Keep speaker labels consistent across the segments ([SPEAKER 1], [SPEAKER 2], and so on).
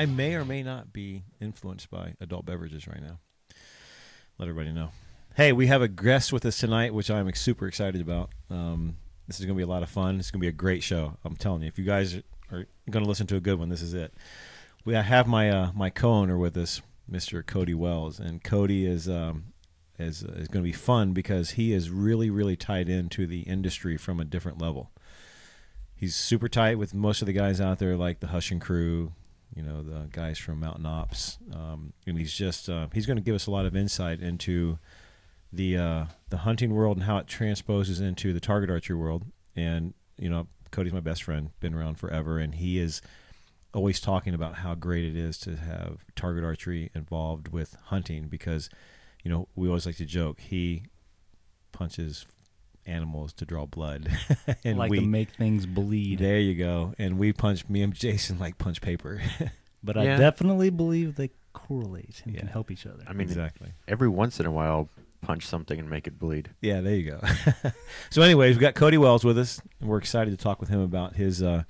[SPEAKER 1] I may or may not be influenced by adult beverages right now. Let everybody know. Hey, we have a guest with us tonight, which I'm super excited about. Um, this is going to be a lot of fun. It's going to be a great show. I'm telling you. If you guys are going to listen to a good one, this is it. We I have my uh, my co-owner with us, Mr. Cody Wells, and Cody is um, is is going to be fun because he is really really tied into the industry from a different level. He's super tight with most of the guys out there, like the Hushin Crew, you know, the guys from Mountain Ops, um, and he's just uh, he's going to give us a lot of insight into the uh, the hunting world and how it transposes into the target archery world. And you know, Cody's my best friend, been around forever, and he is always talking about how great it is to have target archery involved with hunting because you know we always like to joke he punches animals to draw blood
[SPEAKER 2] and like we, to make things bleed
[SPEAKER 1] there you go and we punch me and jason like punch paper
[SPEAKER 2] but yeah. i definitely believe they correlate and yeah. can help each other
[SPEAKER 3] i mean exactly every once in a while punch something and make it bleed.
[SPEAKER 1] Yeah, there you go. so, anyways, we've got Cody Wells with us, and we're excited to talk with him about his, uh,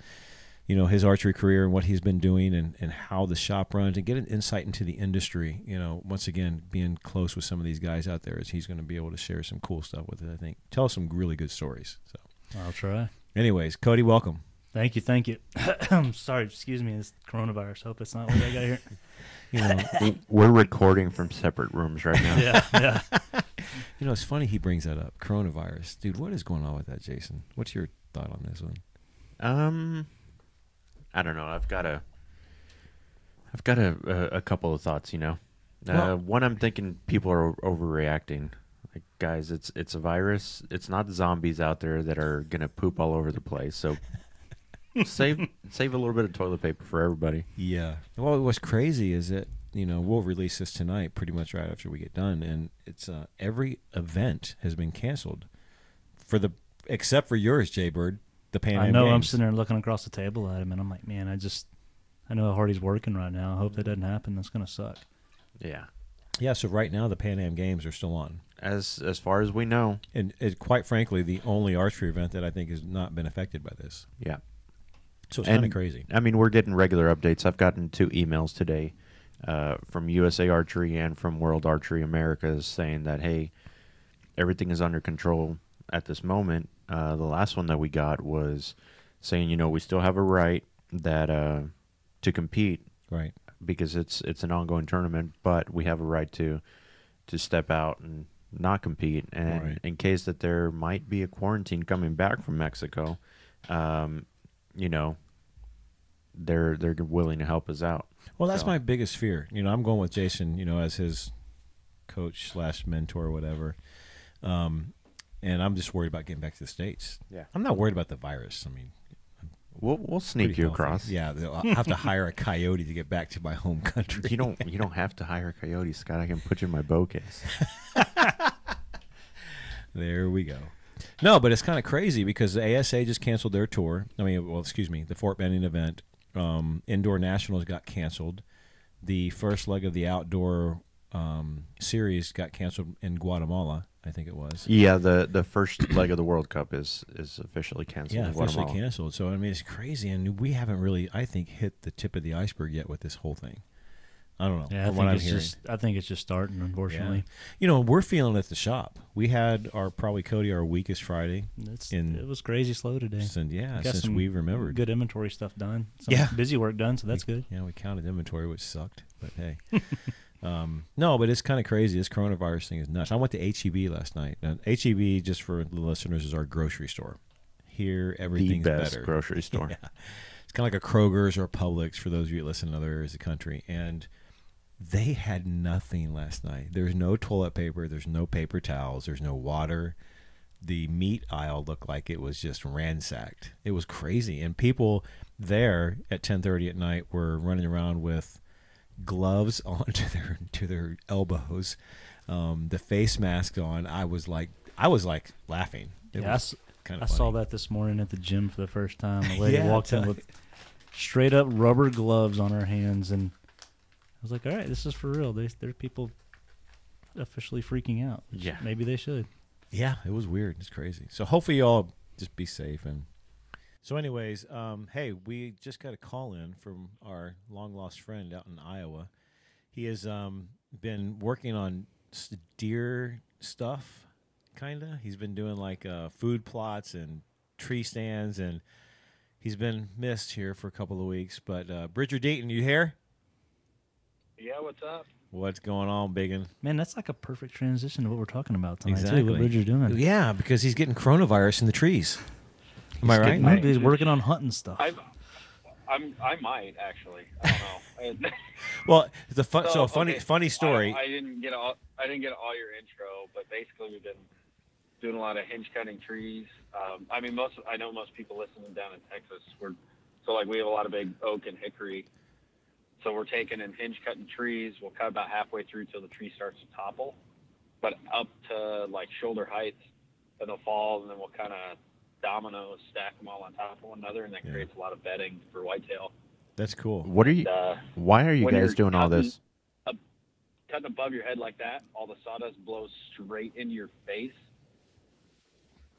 [SPEAKER 1] you know, his archery career and what he's been doing, and, and how the shop runs, and get an insight into the industry. You know, once again, being close with some of these guys out there, is he's going to be able to share some cool stuff with it. I think tell us some really good stories. So,
[SPEAKER 2] I'll try.
[SPEAKER 1] Anyways, Cody, welcome.
[SPEAKER 2] Thank you, thank you. I'm sorry, excuse me, this coronavirus. Hope it's not what I got here.
[SPEAKER 3] You know, we're recording from separate rooms right now.
[SPEAKER 2] yeah, yeah.
[SPEAKER 1] You know, it's funny he brings that up. Coronavirus, dude. What is going on with that, Jason? What's your thought on this one?
[SPEAKER 3] Um, I don't know. I've got a, I've got a a, a couple of thoughts. You know, uh, well, one I'm thinking people are overreacting. Like, guys, it's it's a virus. It's not zombies out there that are gonna poop all over the place. So save save a little bit of toilet paper for everybody.
[SPEAKER 1] Yeah. Well, what's crazy is that you know we'll release this tonight, pretty much right after we get done, and it's uh, every event has been canceled for the except for yours, Jay Bird. The Pan Am
[SPEAKER 2] I know.
[SPEAKER 1] Games.
[SPEAKER 2] I'm sitting there looking across the table at him, and I'm like, man, I just I know how hard he's working right now. I hope that doesn't happen. That's gonna suck.
[SPEAKER 3] Yeah.
[SPEAKER 1] Yeah. So right now the Pan Am Games are still on.
[SPEAKER 3] As as far as we know,
[SPEAKER 1] and it, quite frankly, the only archery event that I think has not been affected by this.
[SPEAKER 3] Yeah.
[SPEAKER 1] So it's kind of crazy.
[SPEAKER 3] I mean, we're getting regular updates. I've gotten two emails today uh, from USA Archery and from World Archery Americas saying that hey, everything is under control at this moment. Uh, the last one that we got was saying you know we still have a right that uh, to compete,
[SPEAKER 1] right?
[SPEAKER 3] Because it's it's an ongoing tournament, but we have a right to to step out and not compete. And right. in case that there might be a quarantine coming back from Mexico, um, you know, they're they're willing to help us out.
[SPEAKER 1] Well, that's so. my biggest fear. You know, I'm going with Jason. You know, as his coach slash mentor, or whatever. Um, and I'm just worried about getting back to the states.
[SPEAKER 3] Yeah,
[SPEAKER 1] I'm not worried about the virus. I mean,
[SPEAKER 3] we'll we'll sneak you healthy. across.
[SPEAKER 1] Yeah, I'll have to hire a coyote to get back to my home country.
[SPEAKER 3] You don't you don't have to hire a coyote, Scott. I can put you in my bow case.
[SPEAKER 1] there we go. No, but it's kind of crazy because the ASA just canceled their tour. I mean, well, excuse me, the Fort Benning event, um, indoor nationals got canceled. The first leg of the outdoor um, series got canceled in Guatemala. I think it was.
[SPEAKER 3] Yeah, the the first leg of the World Cup is is officially canceled.
[SPEAKER 1] Yeah, officially canceled. So I mean, it's crazy, and we haven't really, I think, hit the tip of the iceberg yet with this whole thing. I don't know.
[SPEAKER 2] Yeah, I think it's just. I think it's just starting. Unfortunately, yeah.
[SPEAKER 1] you know, we're feeling at the shop. We had our probably Cody our weakest Friday.
[SPEAKER 2] It's, in, it was crazy slow today.
[SPEAKER 1] Since, yeah, since we remembered.
[SPEAKER 2] Good inventory stuff done. Some yeah, busy work done. So that's
[SPEAKER 1] we,
[SPEAKER 2] good.
[SPEAKER 1] Yeah, we counted inventory, which sucked, but hey. um, no, but it's kind of crazy. This coronavirus thing is nuts. I went to HEB last night. And HEB, just for the listeners, is our grocery store. Here, everything's
[SPEAKER 3] the best
[SPEAKER 1] better.
[SPEAKER 3] grocery store.
[SPEAKER 1] yeah. It's kind of like a Kroger's or a Publix for those of you that listen in other areas of the country, and they had nothing last night. There's no toilet paper. There's no paper towels. There's no water. The meat aisle looked like it was just ransacked. It was crazy, and people there at 10:30 at night were running around with gloves onto their to their elbows, um, the face mask on. I was like, I was like laughing.
[SPEAKER 2] It yeah, kind of. I saw that this morning at the gym for the first time. A lady yeah, walked in with straight up rubber gloves on her hands and I was like, all right, this is for real. They, there are people officially freaking out.
[SPEAKER 3] Yeah.
[SPEAKER 2] Maybe they should.
[SPEAKER 1] Yeah, it was weird. It's crazy. So hopefully y'all just be safe and So, anyways, um, hey, we just got a call in from our long lost friend out in Iowa. He has um, been working on deer stuff, kind of. He's been doing like uh, food plots and tree stands, and he's been missed here for a couple of weeks. But uh, Bridger Deaton, you here?
[SPEAKER 4] Yeah, what's up?
[SPEAKER 1] What's going on, Biggin?
[SPEAKER 2] Man, that's like a perfect transition to what we're talking about tonight, exactly. too. What Bridger's doing?
[SPEAKER 1] Yeah, because he's getting coronavirus in the trees. Am I right?
[SPEAKER 2] Maybe he's working on hunting stuff.
[SPEAKER 4] i I'm, I might actually. I don't know.
[SPEAKER 1] well, the fun, so, so, a funny, okay, funny story.
[SPEAKER 4] I, I, didn't get all, I didn't get all your intro, but basically we've been doing a lot of hinge cutting trees. Um, I mean, most I know most people listening down in Texas. We're so like we have a lot of big oak and hickory. So we're taking and hinge cutting trees. We'll cut about halfway through till the tree starts to topple, but up to like shoulder height, and they'll fall, and then we'll kind of dominoes stack them all on top of one another, and that yeah. creates a lot of bedding for whitetail.
[SPEAKER 1] That's cool.
[SPEAKER 3] What are you? Uh, why are you guys doing all this?
[SPEAKER 4] cutting above your head like that, all the sawdust blows straight into your face.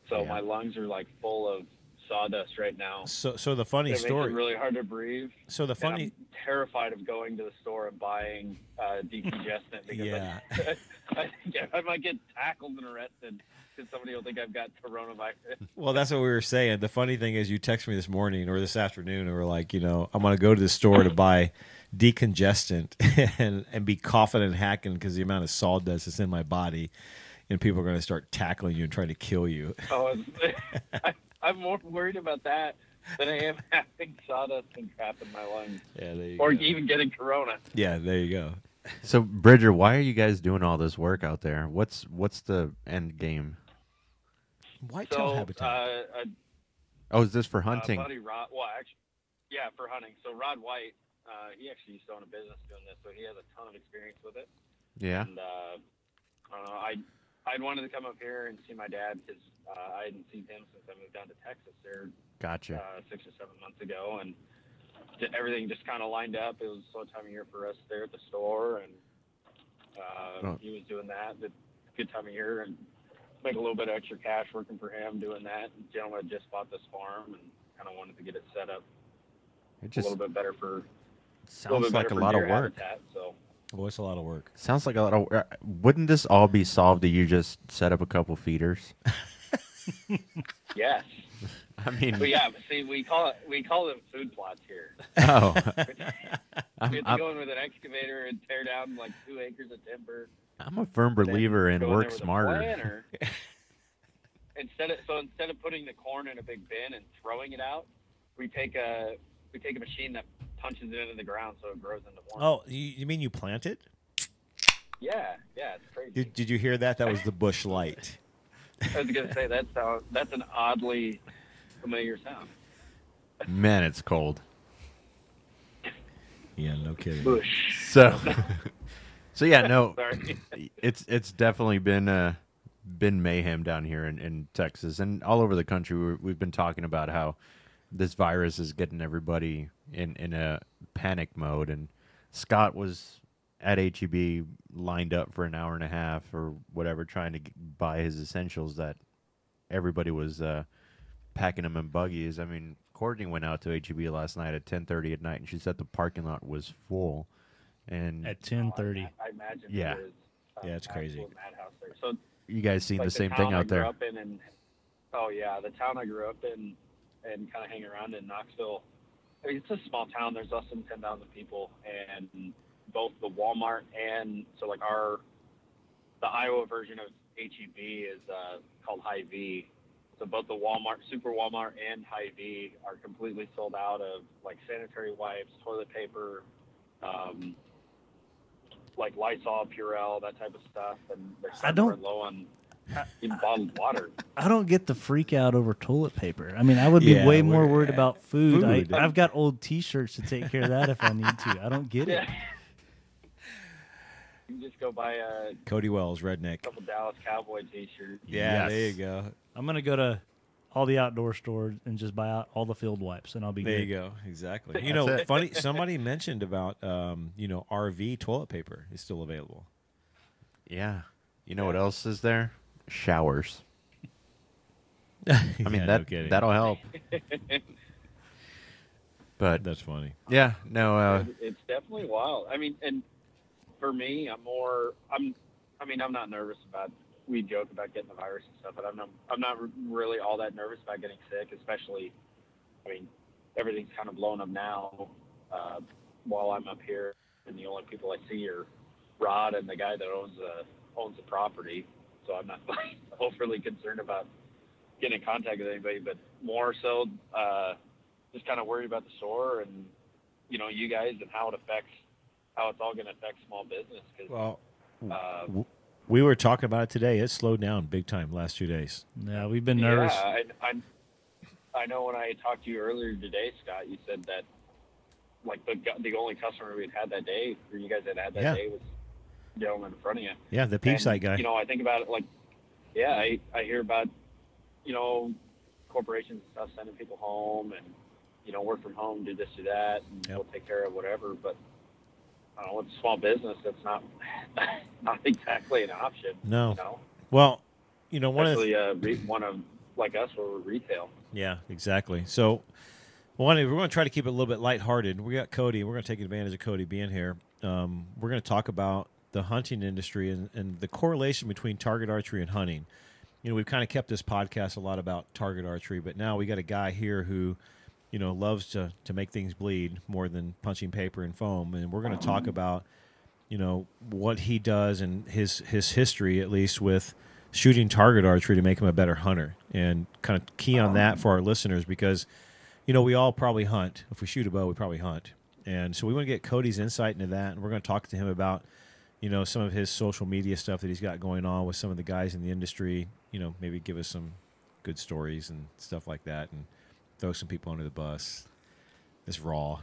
[SPEAKER 4] So yeah. my lungs are like full of sawdust right now.
[SPEAKER 1] So, so the funny
[SPEAKER 4] it
[SPEAKER 1] story.
[SPEAKER 4] It really hard to breathe.
[SPEAKER 1] So the funny.
[SPEAKER 4] I'm terrified of going to the store and buying uh, decongestant because
[SPEAKER 1] yeah.
[SPEAKER 4] I, I, I might get tackled and arrested because somebody will think I've got coronavirus.
[SPEAKER 1] Well, that's what we were saying. The funny thing is, you text me this morning or this afternoon, and we're like, you know, I'm going to go to the store to buy decongestant and and be coughing and hacking because the amount of sawdust that's in my body, and people are going to start tackling you and trying to kill you.
[SPEAKER 4] Oh, I, I'm more worried about that than I am having sawdust and crap in my lungs.
[SPEAKER 1] Yeah, there you
[SPEAKER 4] or
[SPEAKER 1] go.
[SPEAKER 4] even getting corona.
[SPEAKER 1] Yeah, there you go.
[SPEAKER 3] So, Bridger, why are you guys doing all this work out there? What's what's the end game?
[SPEAKER 1] Whitetail
[SPEAKER 4] so,
[SPEAKER 1] habitat.
[SPEAKER 4] Uh, uh,
[SPEAKER 3] oh, is this for hunting?
[SPEAKER 4] Uh, buddy Rod, well, actually, yeah, for hunting. So Rod White, uh, he actually used to own a business doing this, so he has a ton of experience with it.
[SPEAKER 3] Yeah.
[SPEAKER 4] And uh, I don't know, I I'd wanted to come up here and see my dad because uh, I hadn't seen him since I moved down to Texas there.
[SPEAKER 3] Gotcha.
[SPEAKER 4] Uh, six or seven months ago, and everything just kind of lined up. It was a slow time of year for us there at the store, and uh, oh. he was doing that. The good time of year, and make a little bit of extra cash working for him doing that. The gentleman just bought this farm and kind of wanted to get it set up it just, a little bit better for.
[SPEAKER 3] Sounds a like a lot of work.
[SPEAKER 4] Habitat, so.
[SPEAKER 1] Well, it's a lot of work.
[SPEAKER 3] Sounds like a lot of. Uh, wouldn't this all be solved if you just set up a couple feeders?
[SPEAKER 4] yes.
[SPEAKER 3] I mean,
[SPEAKER 4] but yeah, but see, we call it we call them food plots here.
[SPEAKER 3] Oh,
[SPEAKER 4] we have to go in with an excavator and tear down like two acres of timber.
[SPEAKER 3] I'm a firm believer in work smarter.
[SPEAKER 4] instead of so instead of putting the corn in a big bin and throwing it out, we take a we take a machine that punches it into the ground so it grows into more.
[SPEAKER 1] Oh, you, you mean you plant it?
[SPEAKER 4] Yeah, yeah, it's crazy.
[SPEAKER 1] Did, did you hear that? That was the Busch Light.
[SPEAKER 4] I was gonna say that sound. That's an oddly familiar sound.
[SPEAKER 3] Man, it's cold.
[SPEAKER 1] Yeah, no kidding.
[SPEAKER 4] Busch.
[SPEAKER 3] So, so yeah, no, it's it's definitely been uh, been mayhem down here in, in Texas and all over the country. we have been talking about how this virus is getting everybody in in a panic mode. And Scott was at HEB lined up for an hour and a half or whatever, trying to buy his essentials that everybody was uh, packing them in buggies. I mean, Courtney went out to HEB last night at 10:30 at night, and she said the parking lot was full. And
[SPEAKER 2] at 10:30,
[SPEAKER 4] I, imagine.
[SPEAKER 3] Yeah,
[SPEAKER 4] it is,
[SPEAKER 1] uh, yeah, it's crazy.
[SPEAKER 4] So
[SPEAKER 3] you guys seen
[SPEAKER 4] like
[SPEAKER 3] the same
[SPEAKER 4] the
[SPEAKER 3] thing out there?
[SPEAKER 4] In and, oh yeah, the town I grew up in and kind of hang around in Knoxville. I mean, it's a small town. There's less than 10,000 people, and both the Walmart and so like our the Iowa version of HEB is uh, called Hy-Vee. So both the Walmart, Super Walmart, and Hy-Vee are completely sold out of like sanitary wipes, toilet paper, um, like Lysol, Purell, that type of stuff, and they're I don't low on even bottled water.
[SPEAKER 2] I don't get the freak out over toilet paper. I mean, I would be yeah, way more worried about food. food. I, have got old T-shirts to take care of that if I need to. I don't get it.
[SPEAKER 4] You just go buy a
[SPEAKER 1] Cody Wells redneck.
[SPEAKER 4] couple Dallas Cowboy T-shirts.
[SPEAKER 1] Yeah, yes. there you go.
[SPEAKER 2] I'm gonna go to all the outdoor stores and just buy out all the field wipes, and I'll be
[SPEAKER 1] there.
[SPEAKER 2] Good.
[SPEAKER 1] You go, exactly. You know, funny. Somebody mentioned about um, you know RV toilet paper is still available.
[SPEAKER 3] Yeah. You know yeah. what else is there? Showers. I mean yeah, that no that'll help. But
[SPEAKER 1] That's funny.
[SPEAKER 3] yeah, no, uh,
[SPEAKER 4] it's definitely wild. I mean, and for me, I'm more. I'm. I mean, I'm not nervous about. We joke about getting the virus and stuff, but I'm not. I'm not really all that nervous about getting sick, especially. I mean, everything's kind of blown up now. Uh, while I'm up here, and the only people I see are Rod and the guy that owns the owns the property. So I'm not like, overly concerned about getting in contact with anybody, but more so uh, just kind of worried about the store and you know you guys and how it affects how it's all going to affect small business. Cause,
[SPEAKER 1] Well,
[SPEAKER 4] uh,
[SPEAKER 1] we were talking about it today. It slowed down big time last two days.
[SPEAKER 2] Yeah, we've been nervous.
[SPEAKER 4] Yeah, I, I, I know when I talked to you earlier today, Scott, you said that like the the only customer we'd had that day, or you guys had had that
[SPEAKER 1] Yeah.
[SPEAKER 4] day, was the gentleman in front of you.
[SPEAKER 1] Yeah, the peep site guy.
[SPEAKER 4] You know, I think about it like, yeah, I, I hear about, you know, corporations and stuff sending people home and, you know, work from home, do this, do that, and
[SPEAKER 1] Yep.
[SPEAKER 4] we'll take care of whatever. But Know, it's a small business. That's not, not exactly an option.
[SPEAKER 1] No.
[SPEAKER 4] You know,
[SPEAKER 1] well, you know, one of the,
[SPEAKER 4] uh, one of like us where we're retail.
[SPEAKER 1] yeah, exactly. So, one, we're going to try to keep it a little bit lighthearted. We got Cody. We're going to take advantage of Cody being here. Um, we're going to talk about the hunting industry and, and the correlation between target archery and hunting. You know, we've kind of kept this podcast a lot about target archery, but now we got a guy here who, you know, loves to to make things bleed more than punching paper and foam, and we're going to talk mm-hmm. about, you know, what he does and his his history at least with shooting target archery to make him a better hunter, and kind of key on that um. for our listeners because, you know, we all probably hunt. If we shoot a bow, we probably hunt, and so we want to get Cody's insight into that, and we're going to talk to him about you know some of his social media stuff that he's got going on with some of the guys in the industry. You know maybe give us some good stories and stuff like that. And throw some people under the bus. It's raw.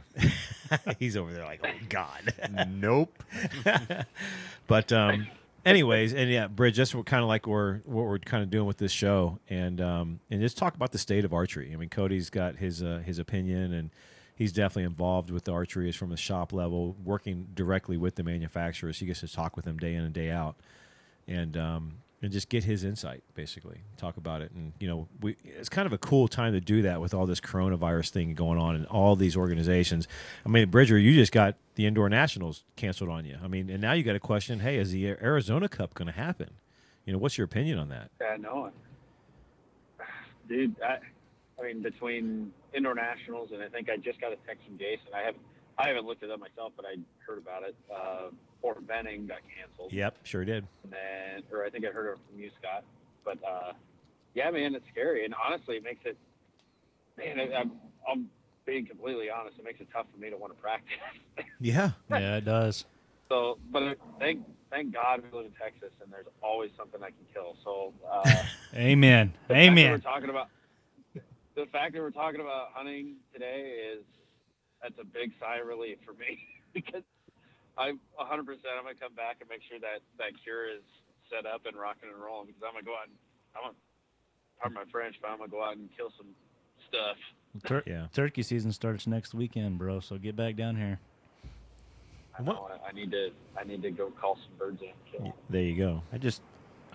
[SPEAKER 1] He's over there like oh god.
[SPEAKER 3] Nope.
[SPEAKER 1] but um anyways and yeah bridge that's what kind of like we're what we're kind of doing with this show. And um and just talk about the state of archery. I mean cody's got his uh, his opinion and he's definitely involved with the archery. Is from the shop level working directly with the manufacturers. He gets to talk with them day in and day out. And um and just get his insight basically. Talk about it. And you know we it's kind of a cool time to do that with all this coronavirus thing going on and all these organizations. I mean bridger you just got the indoor nationals canceled on you. I mean and now you got a question hey is the arizona cup going to happen? You know what's your opinion on that?
[SPEAKER 4] Yeah, no, dude. I, I mean, between indoor nationals and I think I just got a text from Jason. I haven't, I haven't looked it up myself, but I heard about it. Uh, Fort Benning got canceled,
[SPEAKER 1] yep sure did
[SPEAKER 4] and then, or I think I heard it from you, Scott. But uh, yeah, man, it's scary, and honestly, it makes it. Man, I, I'm, I'm being completely honest. It makes it tough for me to want to practice.
[SPEAKER 1] yeah
[SPEAKER 2] Yeah, it does.
[SPEAKER 4] So, but thank thank God we live in Texas, and there's always something I can kill. So, uh,
[SPEAKER 2] Amen.
[SPEAKER 4] the fact that
[SPEAKER 2] Amen.
[SPEAKER 4] we're talking about the fact that we're talking about hunting today is that's a big sigh of relief for me because I'm 100. percent I'm gonna come back and make sure that that cure is set up and rocking and rolling because I'm gonna go out and I'm gonna pardon my French, but I'm gonna go out and kill some stuff.
[SPEAKER 2] Tur-
[SPEAKER 1] Yeah.
[SPEAKER 2] Turkey season starts next weekend, bro. So get back down here.
[SPEAKER 4] I know I, I need to I need to go call some birds in and kill them.
[SPEAKER 1] there you go
[SPEAKER 3] I just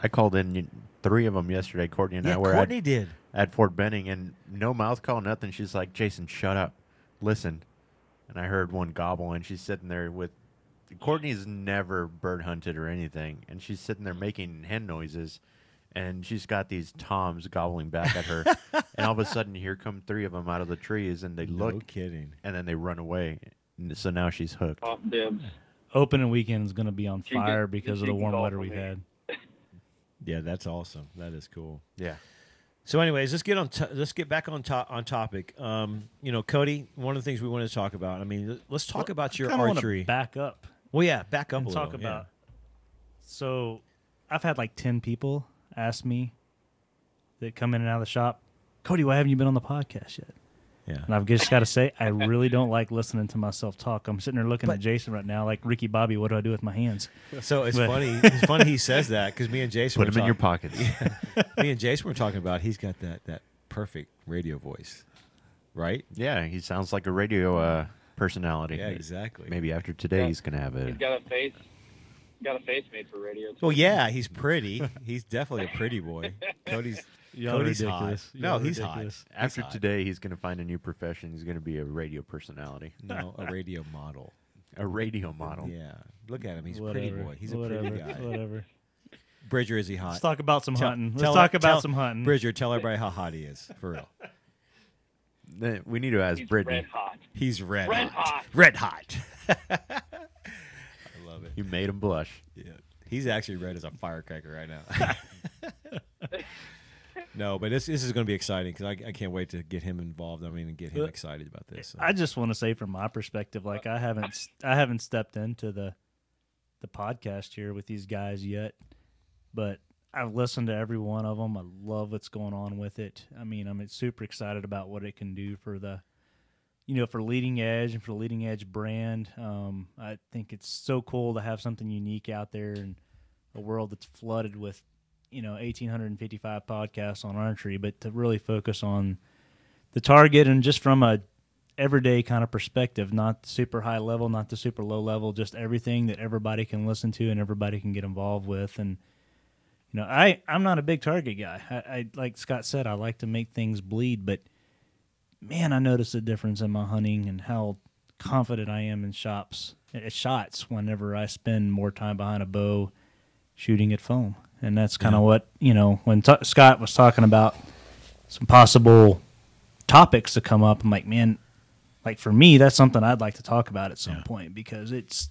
[SPEAKER 3] I called in three of them yesterday. Courtney and I
[SPEAKER 1] yeah
[SPEAKER 3] were
[SPEAKER 1] courtney did
[SPEAKER 3] at, at Fort Benning, and no mouth call, nothing. She's like, "Jason, shut up, listen." And I heard one gobble, and she's sitting there with. Courtney's never bird hunted or anything, and she's sitting there making hen noises, and she's got these toms gobbling back at her, and all of a sudden, here come three of them out of the trees, and they
[SPEAKER 1] no
[SPEAKER 3] look,
[SPEAKER 1] kidding
[SPEAKER 3] and then they run away. And so now she's hooked.
[SPEAKER 4] Pop dibs.
[SPEAKER 2] Opening weekend is going to be on
[SPEAKER 4] She can-
[SPEAKER 2] fire because of the warm weather we've had.
[SPEAKER 1] yeah that's awesome that is cool
[SPEAKER 3] Yeah.
[SPEAKER 1] So, anyways, let's get on. To- let's get back on to- on topic. Um, you know, Cody, one of the things we wanted to talk about. I mean, let's talk about your archery.
[SPEAKER 2] back up
[SPEAKER 1] well, yeah, back up
[SPEAKER 2] and talk
[SPEAKER 1] little.
[SPEAKER 2] about. So, I've had like ten people ask me that come in and out of the shop, Cody, why haven't you been on the podcast yet?
[SPEAKER 1] Yeah,
[SPEAKER 2] And I've just got to say, I really don't like listening to myself talk. I'm sitting there looking
[SPEAKER 1] But-
[SPEAKER 2] at Jason right now, like Ricky Bobby. What do I do with my hands?
[SPEAKER 1] So it's
[SPEAKER 2] But-
[SPEAKER 1] funny. It's funny he says that because me and Jason
[SPEAKER 3] Put
[SPEAKER 1] were
[SPEAKER 3] them in your
[SPEAKER 1] talking-
[SPEAKER 3] pockets.
[SPEAKER 1] me and Jason were talking about. He's got that that perfect radio voice, right?
[SPEAKER 3] Yeah, he sounds like a radio uh, personality.
[SPEAKER 1] Yeah, exactly.
[SPEAKER 3] Maybe after today,
[SPEAKER 4] Yeah.
[SPEAKER 3] he's gonna have a.
[SPEAKER 4] He's got a face got a face made for radio. too.
[SPEAKER 1] Well, yeah, he's pretty. He's definitely a pretty boy. Cody's
[SPEAKER 2] Y'all
[SPEAKER 1] Cody's
[SPEAKER 2] ridiculous.
[SPEAKER 1] hot. No,
[SPEAKER 2] Y'all
[SPEAKER 1] he's
[SPEAKER 2] ridiculous.
[SPEAKER 1] hot.
[SPEAKER 3] After
[SPEAKER 1] hot.
[SPEAKER 3] today, he's going to find a new profession. He's going to be a radio personality,
[SPEAKER 1] No, a radio model.
[SPEAKER 3] a radio model.
[SPEAKER 1] Yeah, look at him. He's a
[SPEAKER 2] Whatever.
[SPEAKER 1] pretty boy. He's a
[SPEAKER 2] Whatever.
[SPEAKER 1] pretty guy.
[SPEAKER 2] Whatever.
[SPEAKER 1] Bridger, is he hot?
[SPEAKER 2] Let's talk about some
[SPEAKER 1] Tell-
[SPEAKER 2] hunting. Let's
[SPEAKER 1] tell-
[SPEAKER 2] talk about
[SPEAKER 1] tell-
[SPEAKER 2] some hunting.
[SPEAKER 1] Bridger, tell everybody how hot he is for real.
[SPEAKER 3] We need to ask
[SPEAKER 4] He's
[SPEAKER 3] Brittany.
[SPEAKER 4] red hot.
[SPEAKER 1] He's red,
[SPEAKER 4] Red
[SPEAKER 1] hot.
[SPEAKER 4] hot.
[SPEAKER 1] Red hot. I love it.
[SPEAKER 3] You made him blush.
[SPEAKER 1] Yeah, he's actually red as a firecracker right now. no, but this this is going to be exciting because I, I can't wait to get him involved. I mean, and get him excited about this. So.
[SPEAKER 2] I just want to say from my perspective, like I haven't I haven't stepped into the the podcast here with these guys yet, but I've listened to every one of them. I love what's going on with it. I mean, I'm super excited about what it can do for the you know for leading edge and for the leading edge brand. Um, I think it's so cool to have something unique out there in a world that's flooded with you know 1855 podcasts on archery, but to really focus on the target and just from a everyday kind of perspective, not super high level, not the super low level, just everything that everybody can listen to and everybody can get involved with. And you know, I I'm not a big target guy. I, I like Scott said, I like to make things bleed, but man, I notice a difference in my hunting and how confident I am in shops at shots whenever I spend more time behind a bow shooting at foam. And that's kind of what you know when t- Scott was talking about some possible topics to come up. I'm like, man, like for me, that's something I'd like to talk about at some
[SPEAKER 1] Yeah.
[SPEAKER 2] point because it's,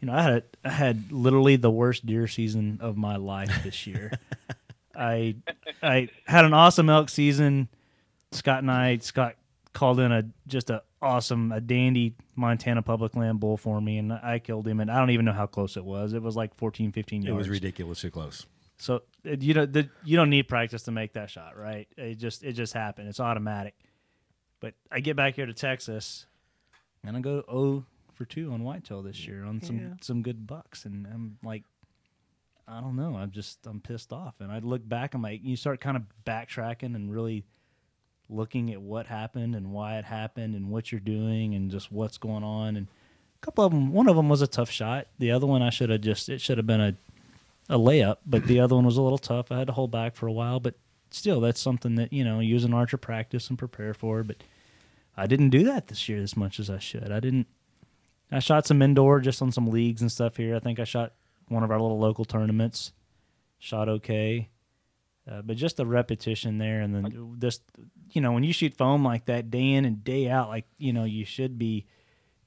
[SPEAKER 2] you know, I had a, I had literally the worst deer season of my life this year. I I had an awesome elk season. Scott and I, Scott called in a just a awesome, a dandy Montana public land bull for me, and I killed him. And I don't even know how close it was. It was like 14, 15
[SPEAKER 1] it was ridiculously close.
[SPEAKER 2] So you know the, you don't need practice to make that shot, right? It just it just happened. It's automatic. But I get back here to Texas, and I go oh for two on whitetail this year on some some good bucks, and I'm like, I don't know. I'm just I'm pissed off, and I look back. I'm like, you start kind of backtracking and really looking at what happened and why it happened and what you're doing and just what's going on and. A couple of them. One of them was a tough shot. The other one, I should have just. It should have been a a layup, but the other one was a little tough. I had to hold back for a while, but still, that's something that you know use an archer practice and prepare for. But I didn't do that this year as much as I should. I didn't. I shot some indoor just on some leagues and stuff here. I think I shot one of our little local tournaments. Shot okay, uh, but just the repetition there, and then just you know when you shoot foam like that day in and day out, like you know you should be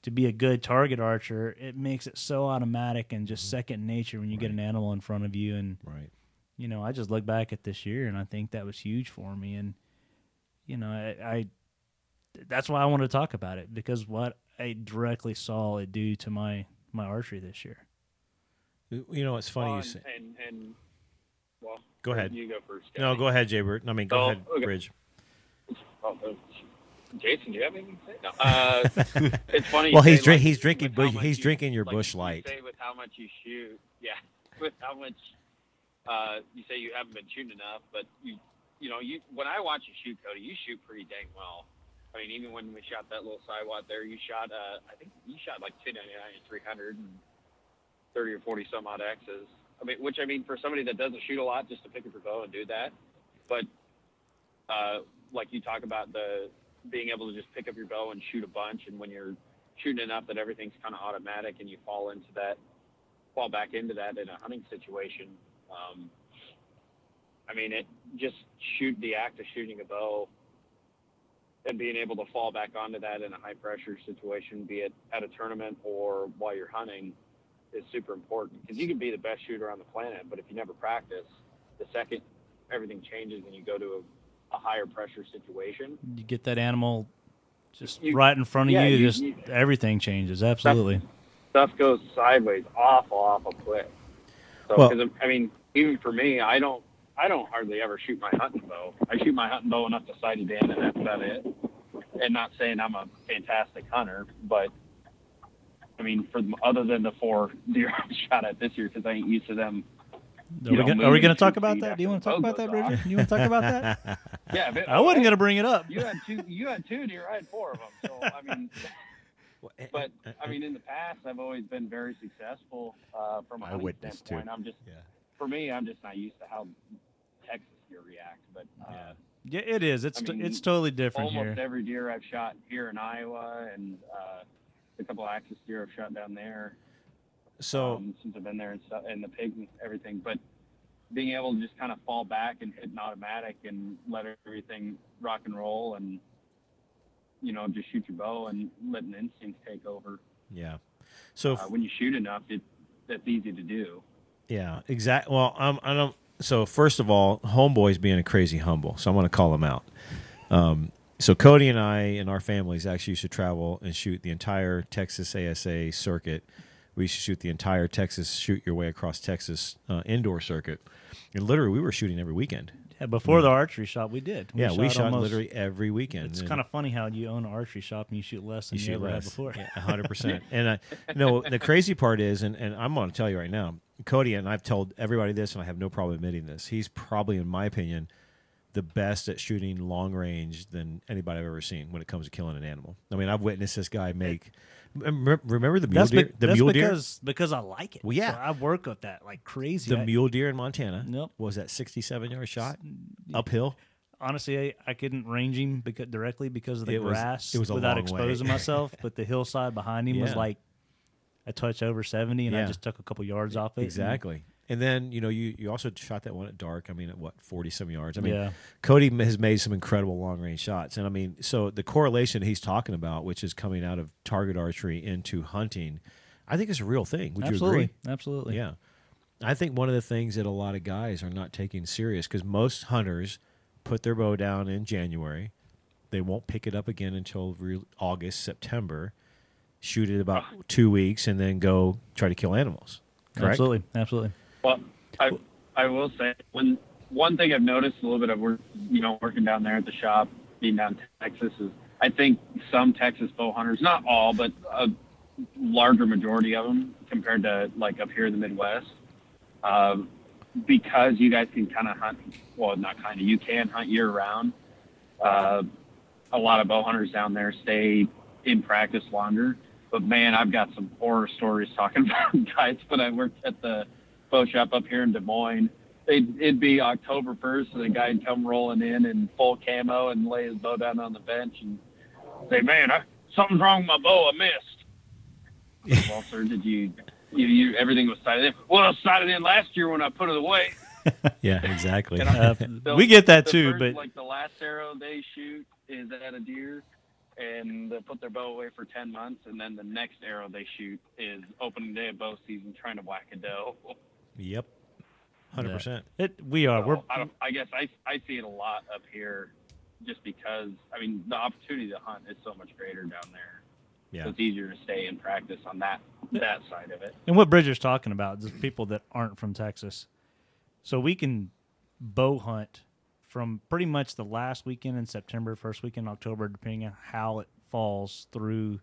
[SPEAKER 2] to be a good target archer, it makes it so automatic and just second nature when you get an animal in front of you. And
[SPEAKER 1] Right.
[SPEAKER 2] you know, I just look back at this year and I think that was huge for me. And you know, I, I that's why I want to talk about it because what I directly saw it do to my my archery this year.
[SPEAKER 1] You know, it's funny.
[SPEAKER 4] Uh,
[SPEAKER 1] you say,
[SPEAKER 4] and and well,
[SPEAKER 1] Go ahead.
[SPEAKER 4] You go first.
[SPEAKER 1] no, go ahead, Jaybird. I mean, go
[SPEAKER 4] Oh,
[SPEAKER 1] ahead,
[SPEAKER 4] okay.
[SPEAKER 1] Bridge.
[SPEAKER 4] Oh, uh, Jason, do you have anything to say? No. Uh, it's funny. you
[SPEAKER 1] Well,
[SPEAKER 4] say,
[SPEAKER 1] he's drink-
[SPEAKER 4] like,
[SPEAKER 1] he's drinking
[SPEAKER 4] with how
[SPEAKER 1] Busch-
[SPEAKER 4] much
[SPEAKER 1] he's
[SPEAKER 4] you-
[SPEAKER 1] drinking your
[SPEAKER 4] like,
[SPEAKER 1] Busch
[SPEAKER 4] you
[SPEAKER 1] Light.
[SPEAKER 4] say with how much you shoot, yeah, with how much uh, you say you haven't been shooting enough, but you, you know, you when I watch you shoot, Cody, you shoot pretty dang well. I mean, even when we shot that little sidewalk there, you shot, uh, I think you shot like 299 and 300 and 30 or 40 some odd X's. I mean, which I mean, for somebody that doesn't shoot a lot, just to pick up your bow and do that, but uh, like you talk about the being able to just pick up your bow and shoot a bunch, and when you're shooting enough that everything's kind of automatic, and you fall into that, fall back into that in a hunting situation. Um, I mean, it just shoot the act of shooting a bow and being able to fall back onto that in a high pressure situation, be it at a tournament or while you're hunting, is super important because you can be the best shooter on the planet, but if you never practice, the second everything changes and you go to a, a higher pressure situation,
[SPEAKER 2] You get that animal just
[SPEAKER 4] You-
[SPEAKER 2] right in front of
[SPEAKER 4] yeah,
[SPEAKER 2] you,
[SPEAKER 4] you-
[SPEAKER 2] just
[SPEAKER 4] you-
[SPEAKER 2] everything changes. Absolutely.
[SPEAKER 4] stuff goes sideways awful, awful quick. So,
[SPEAKER 1] Well-
[SPEAKER 4] 'cause, I mean, even for me, I don't, I don't hardly ever shoot my hunting bow. I shoot my hunting bow enough to sight it in, and that's about it. And not saying I'm a fantastic hunter, but I mean, for other than the four deer I shot at this year, because I ain't used to them.
[SPEAKER 2] Are we, gonna, are we going to talk about that? Do you want to talk about that,
[SPEAKER 4] goes off.
[SPEAKER 2] You want to talk about that?
[SPEAKER 4] Yeah, but,
[SPEAKER 2] I wasn't going to bring it up.
[SPEAKER 4] You had two. You had two deer. I had four of them. So I mean, but I mean, in the past, I've always been very successful uh, from a
[SPEAKER 3] I
[SPEAKER 4] hunting
[SPEAKER 3] witnessed, too.
[SPEAKER 4] standpoint. I'm just
[SPEAKER 1] Yeah.
[SPEAKER 4] for me, I'm just not used to how Texas deer react. But uh, yeah.
[SPEAKER 2] Yeah, it is. It's mean, it's totally different
[SPEAKER 4] almost
[SPEAKER 2] here.
[SPEAKER 4] every deer I've shot here in Iowa, and uh, a couple of axis deer I've shot down there.
[SPEAKER 1] So
[SPEAKER 4] um, since I've been there and stuff, and the pigs and everything, but being able to just kind of fall back and hit an automatic and let everything rock and roll, and you know just shoot your bow and let an instinct take over.
[SPEAKER 1] Yeah. So
[SPEAKER 4] uh, when you shoot enough, it that's easy to do.
[SPEAKER 1] Yeah, exactly. Well, I'm, I don't. So first of all, homeboy's being a crazy humble, so I'm going to call him out. Um, so Cody and I and our families actually used to travel and shoot the entire Texas ASA circuit. We used to shoot the entire Texas shoot your way across Texas uh, indoor circuit, and literally we were shooting every weekend.
[SPEAKER 2] Yeah, before the archery shop, we did.
[SPEAKER 1] We yeah, shot we shot almost, literally every weekend.
[SPEAKER 2] It's kind of funny how you own an archery shop and you shoot less than you, you ever less. had before.
[SPEAKER 1] Yeah, hundred percent. And uh, no, the crazy part is, and, and I'm going to tell you right now, Cody, and I've told everybody this, and I have no problem admitting this. He's probably, in my opinion, the best at shooting long range than anybody I've ever seen when it comes to killing an animal. I mean, I've witnessed this guy make Remember the mule
[SPEAKER 2] that's
[SPEAKER 1] deer? Be,
[SPEAKER 2] the
[SPEAKER 1] mule
[SPEAKER 2] because, deer because I like it.
[SPEAKER 1] Well, yeah,
[SPEAKER 2] so I work with that like crazy.
[SPEAKER 1] The I, mule deer in Montana.
[SPEAKER 2] Nope.
[SPEAKER 1] Was that sixty-seven yard shot uphill?
[SPEAKER 2] Honestly, I, I couldn't range him because, directly because of the
[SPEAKER 1] it
[SPEAKER 2] grass
[SPEAKER 1] was, it was
[SPEAKER 2] without exposing myself. But the hillside behind him yeah. was like a touch over seventy, and yeah. I just took a couple yards off it.
[SPEAKER 1] Exactly. And then you know you, you also shot that one at dark. I mean, at what forty some yards. I mean,
[SPEAKER 2] yeah.
[SPEAKER 1] Cody has made some incredible long range shots, and I mean, so the correlation he's talking about, which is coming out of target archery into hunting, I think is a real thing. Would
[SPEAKER 2] Absolutely.
[SPEAKER 1] you agree?
[SPEAKER 2] Absolutely.
[SPEAKER 1] Yeah. I think one of the things that a lot of guys are not taking serious because most hunters put their bow down in January, they won't pick it up again until re- August, September, shoot it about two weeks, and then go try to kill animals. Correct?
[SPEAKER 2] Absolutely. Absolutely.
[SPEAKER 4] Well, I I will say when one thing I've noticed a little bit of work, you know, working down there at the shop, being down in Texas, is I think some Texas bow hunters, not all, but a larger majority of them, compared to like up here in the Midwest, uh, because you guys can kind of hunt. Well, not kind of. You can hunt year round. Uh, a lot of bow hunters down there stay in practice longer. But man, I've got some horror stories talking about guys when I worked at the bow shop up here in Des Moines. It'd, it'd be October 1st, and the guy'd come rolling in in full camo and lay his bow down on the bench and say, "Man, I, something's wrong with my bow. I missed." well, sir, did you, you, you? Everything was sighted in. Well, I sighted in last year when I put it away.
[SPEAKER 1] yeah, exactly.
[SPEAKER 2] Uh, we get that too,
[SPEAKER 4] first,
[SPEAKER 2] but
[SPEAKER 4] like the last arrow they shoot is at a deer, and they put their bow away for ten months, and then the next arrow they shoot is opening day of bow season, trying to whack a doe.
[SPEAKER 1] Yep. Hundred percent.
[SPEAKER 2] It we are.
[SPEAKER 4] So,
[SPEAKER 2] We're.
[SPEAKER 4] I, I guess I I see it a lot up here, just because I mean the opportunity to hunt is so much greater down there.
[SPEAKER 1] Yeah.
[SPEAKER 4] So it's easier to stay in practice on that that side of it.
[SPEAKER 2] And what Bridger's talking about is people that aren't from Texas. So we can bow hunt from pretty much the last weekend in September, first weekend in October, depending on how it falls through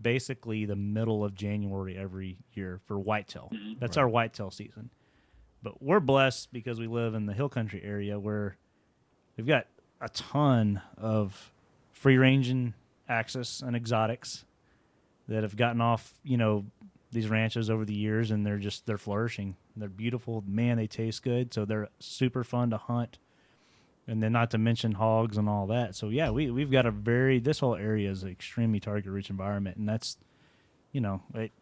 [SPEAKER 2] basically the middle of January every year for whitetail. Mm-hmm. That's right. our whitetail season. But we're blessed because we live in the hill country area where we've got a ton of free ranging axis and exotics that have gotten off, you know, these ranches over the years and they're just they're flourishing. They're beautiful. Man, they taste good. So they're super fun to hunt and then not to mention hogs and all that. So yeah, we we've got a very this whole area is an extremely target rich environment, and that's you know it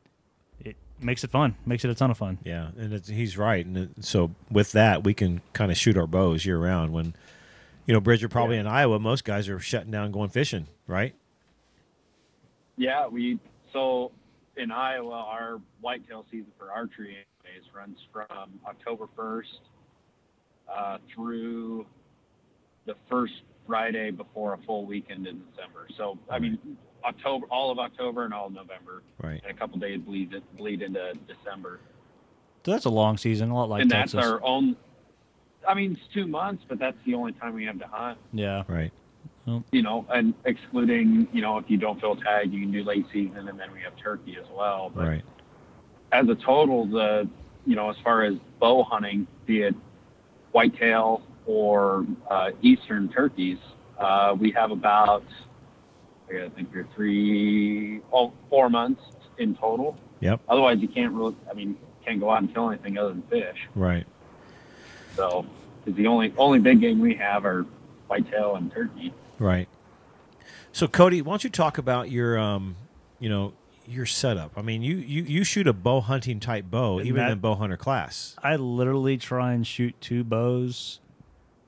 [SPEAKER 2] it makes it fun, makes it a ton of fun.
[SPEAKER 1] Yeah, and he's right, and it, so with that we can kind of shoot our bows year round. When you know Bridger probably yeah. in Iowa, most guys are shutting down going fishing, right?
[SPEAKER 4] Yeah, we so in Iowa our whitetail season for archery runs from October first uh, through the first Friday before a full weekend in December. So I mean, October, all of October and all of November.
[SPEAKER 1] Right.
[SPEAKER 4] And a couple days bleed bleed into December.
[SPEAKER 2] So that's a long season, a lot like
[SPEAKER 4] and
[SPEAKER 2] Texas.
[SPEAKER 4] that's our own. I mean, it's two months, but that's the only time we have to hunt.
[SPEAKER 2] Yeah.
[SPEAKER 1] Right.
[SPEAKER 2] Well,
[SPEAKER 4] you know, and excluding, you know, if you don't fill tag, you can do late season, and then we have turkey as well. But
[SPEAKER 1] right.
[SPEAKER 4] As a total, the you know, as far as bow hunting, be it whitetail, or uh, eastern turkeys, uh, we have about I gotta think here three, oh, four months in total.
[SPEAKER 1] Yep.
[SPEAKER 4] Otherwise, you can't really. I mean, can't go out and kill anything other than fish.
[SPEAKER 1] Right.
[SPEAKER 4] So. because the only only big game we have are whitetail and turkey.
[SPEAKER 1] Right. So Cody, why don't you talk about your um, you know, your setup? I mean, you you, you shoot a bow hunting type bow,
[SPEAKER 2] And
[SPEAKER 1] even
[SPEAKER 2] that-
[SPEAKER 1] in bow hunter class.
[SPEAKER 2] I literally try and shoot two bows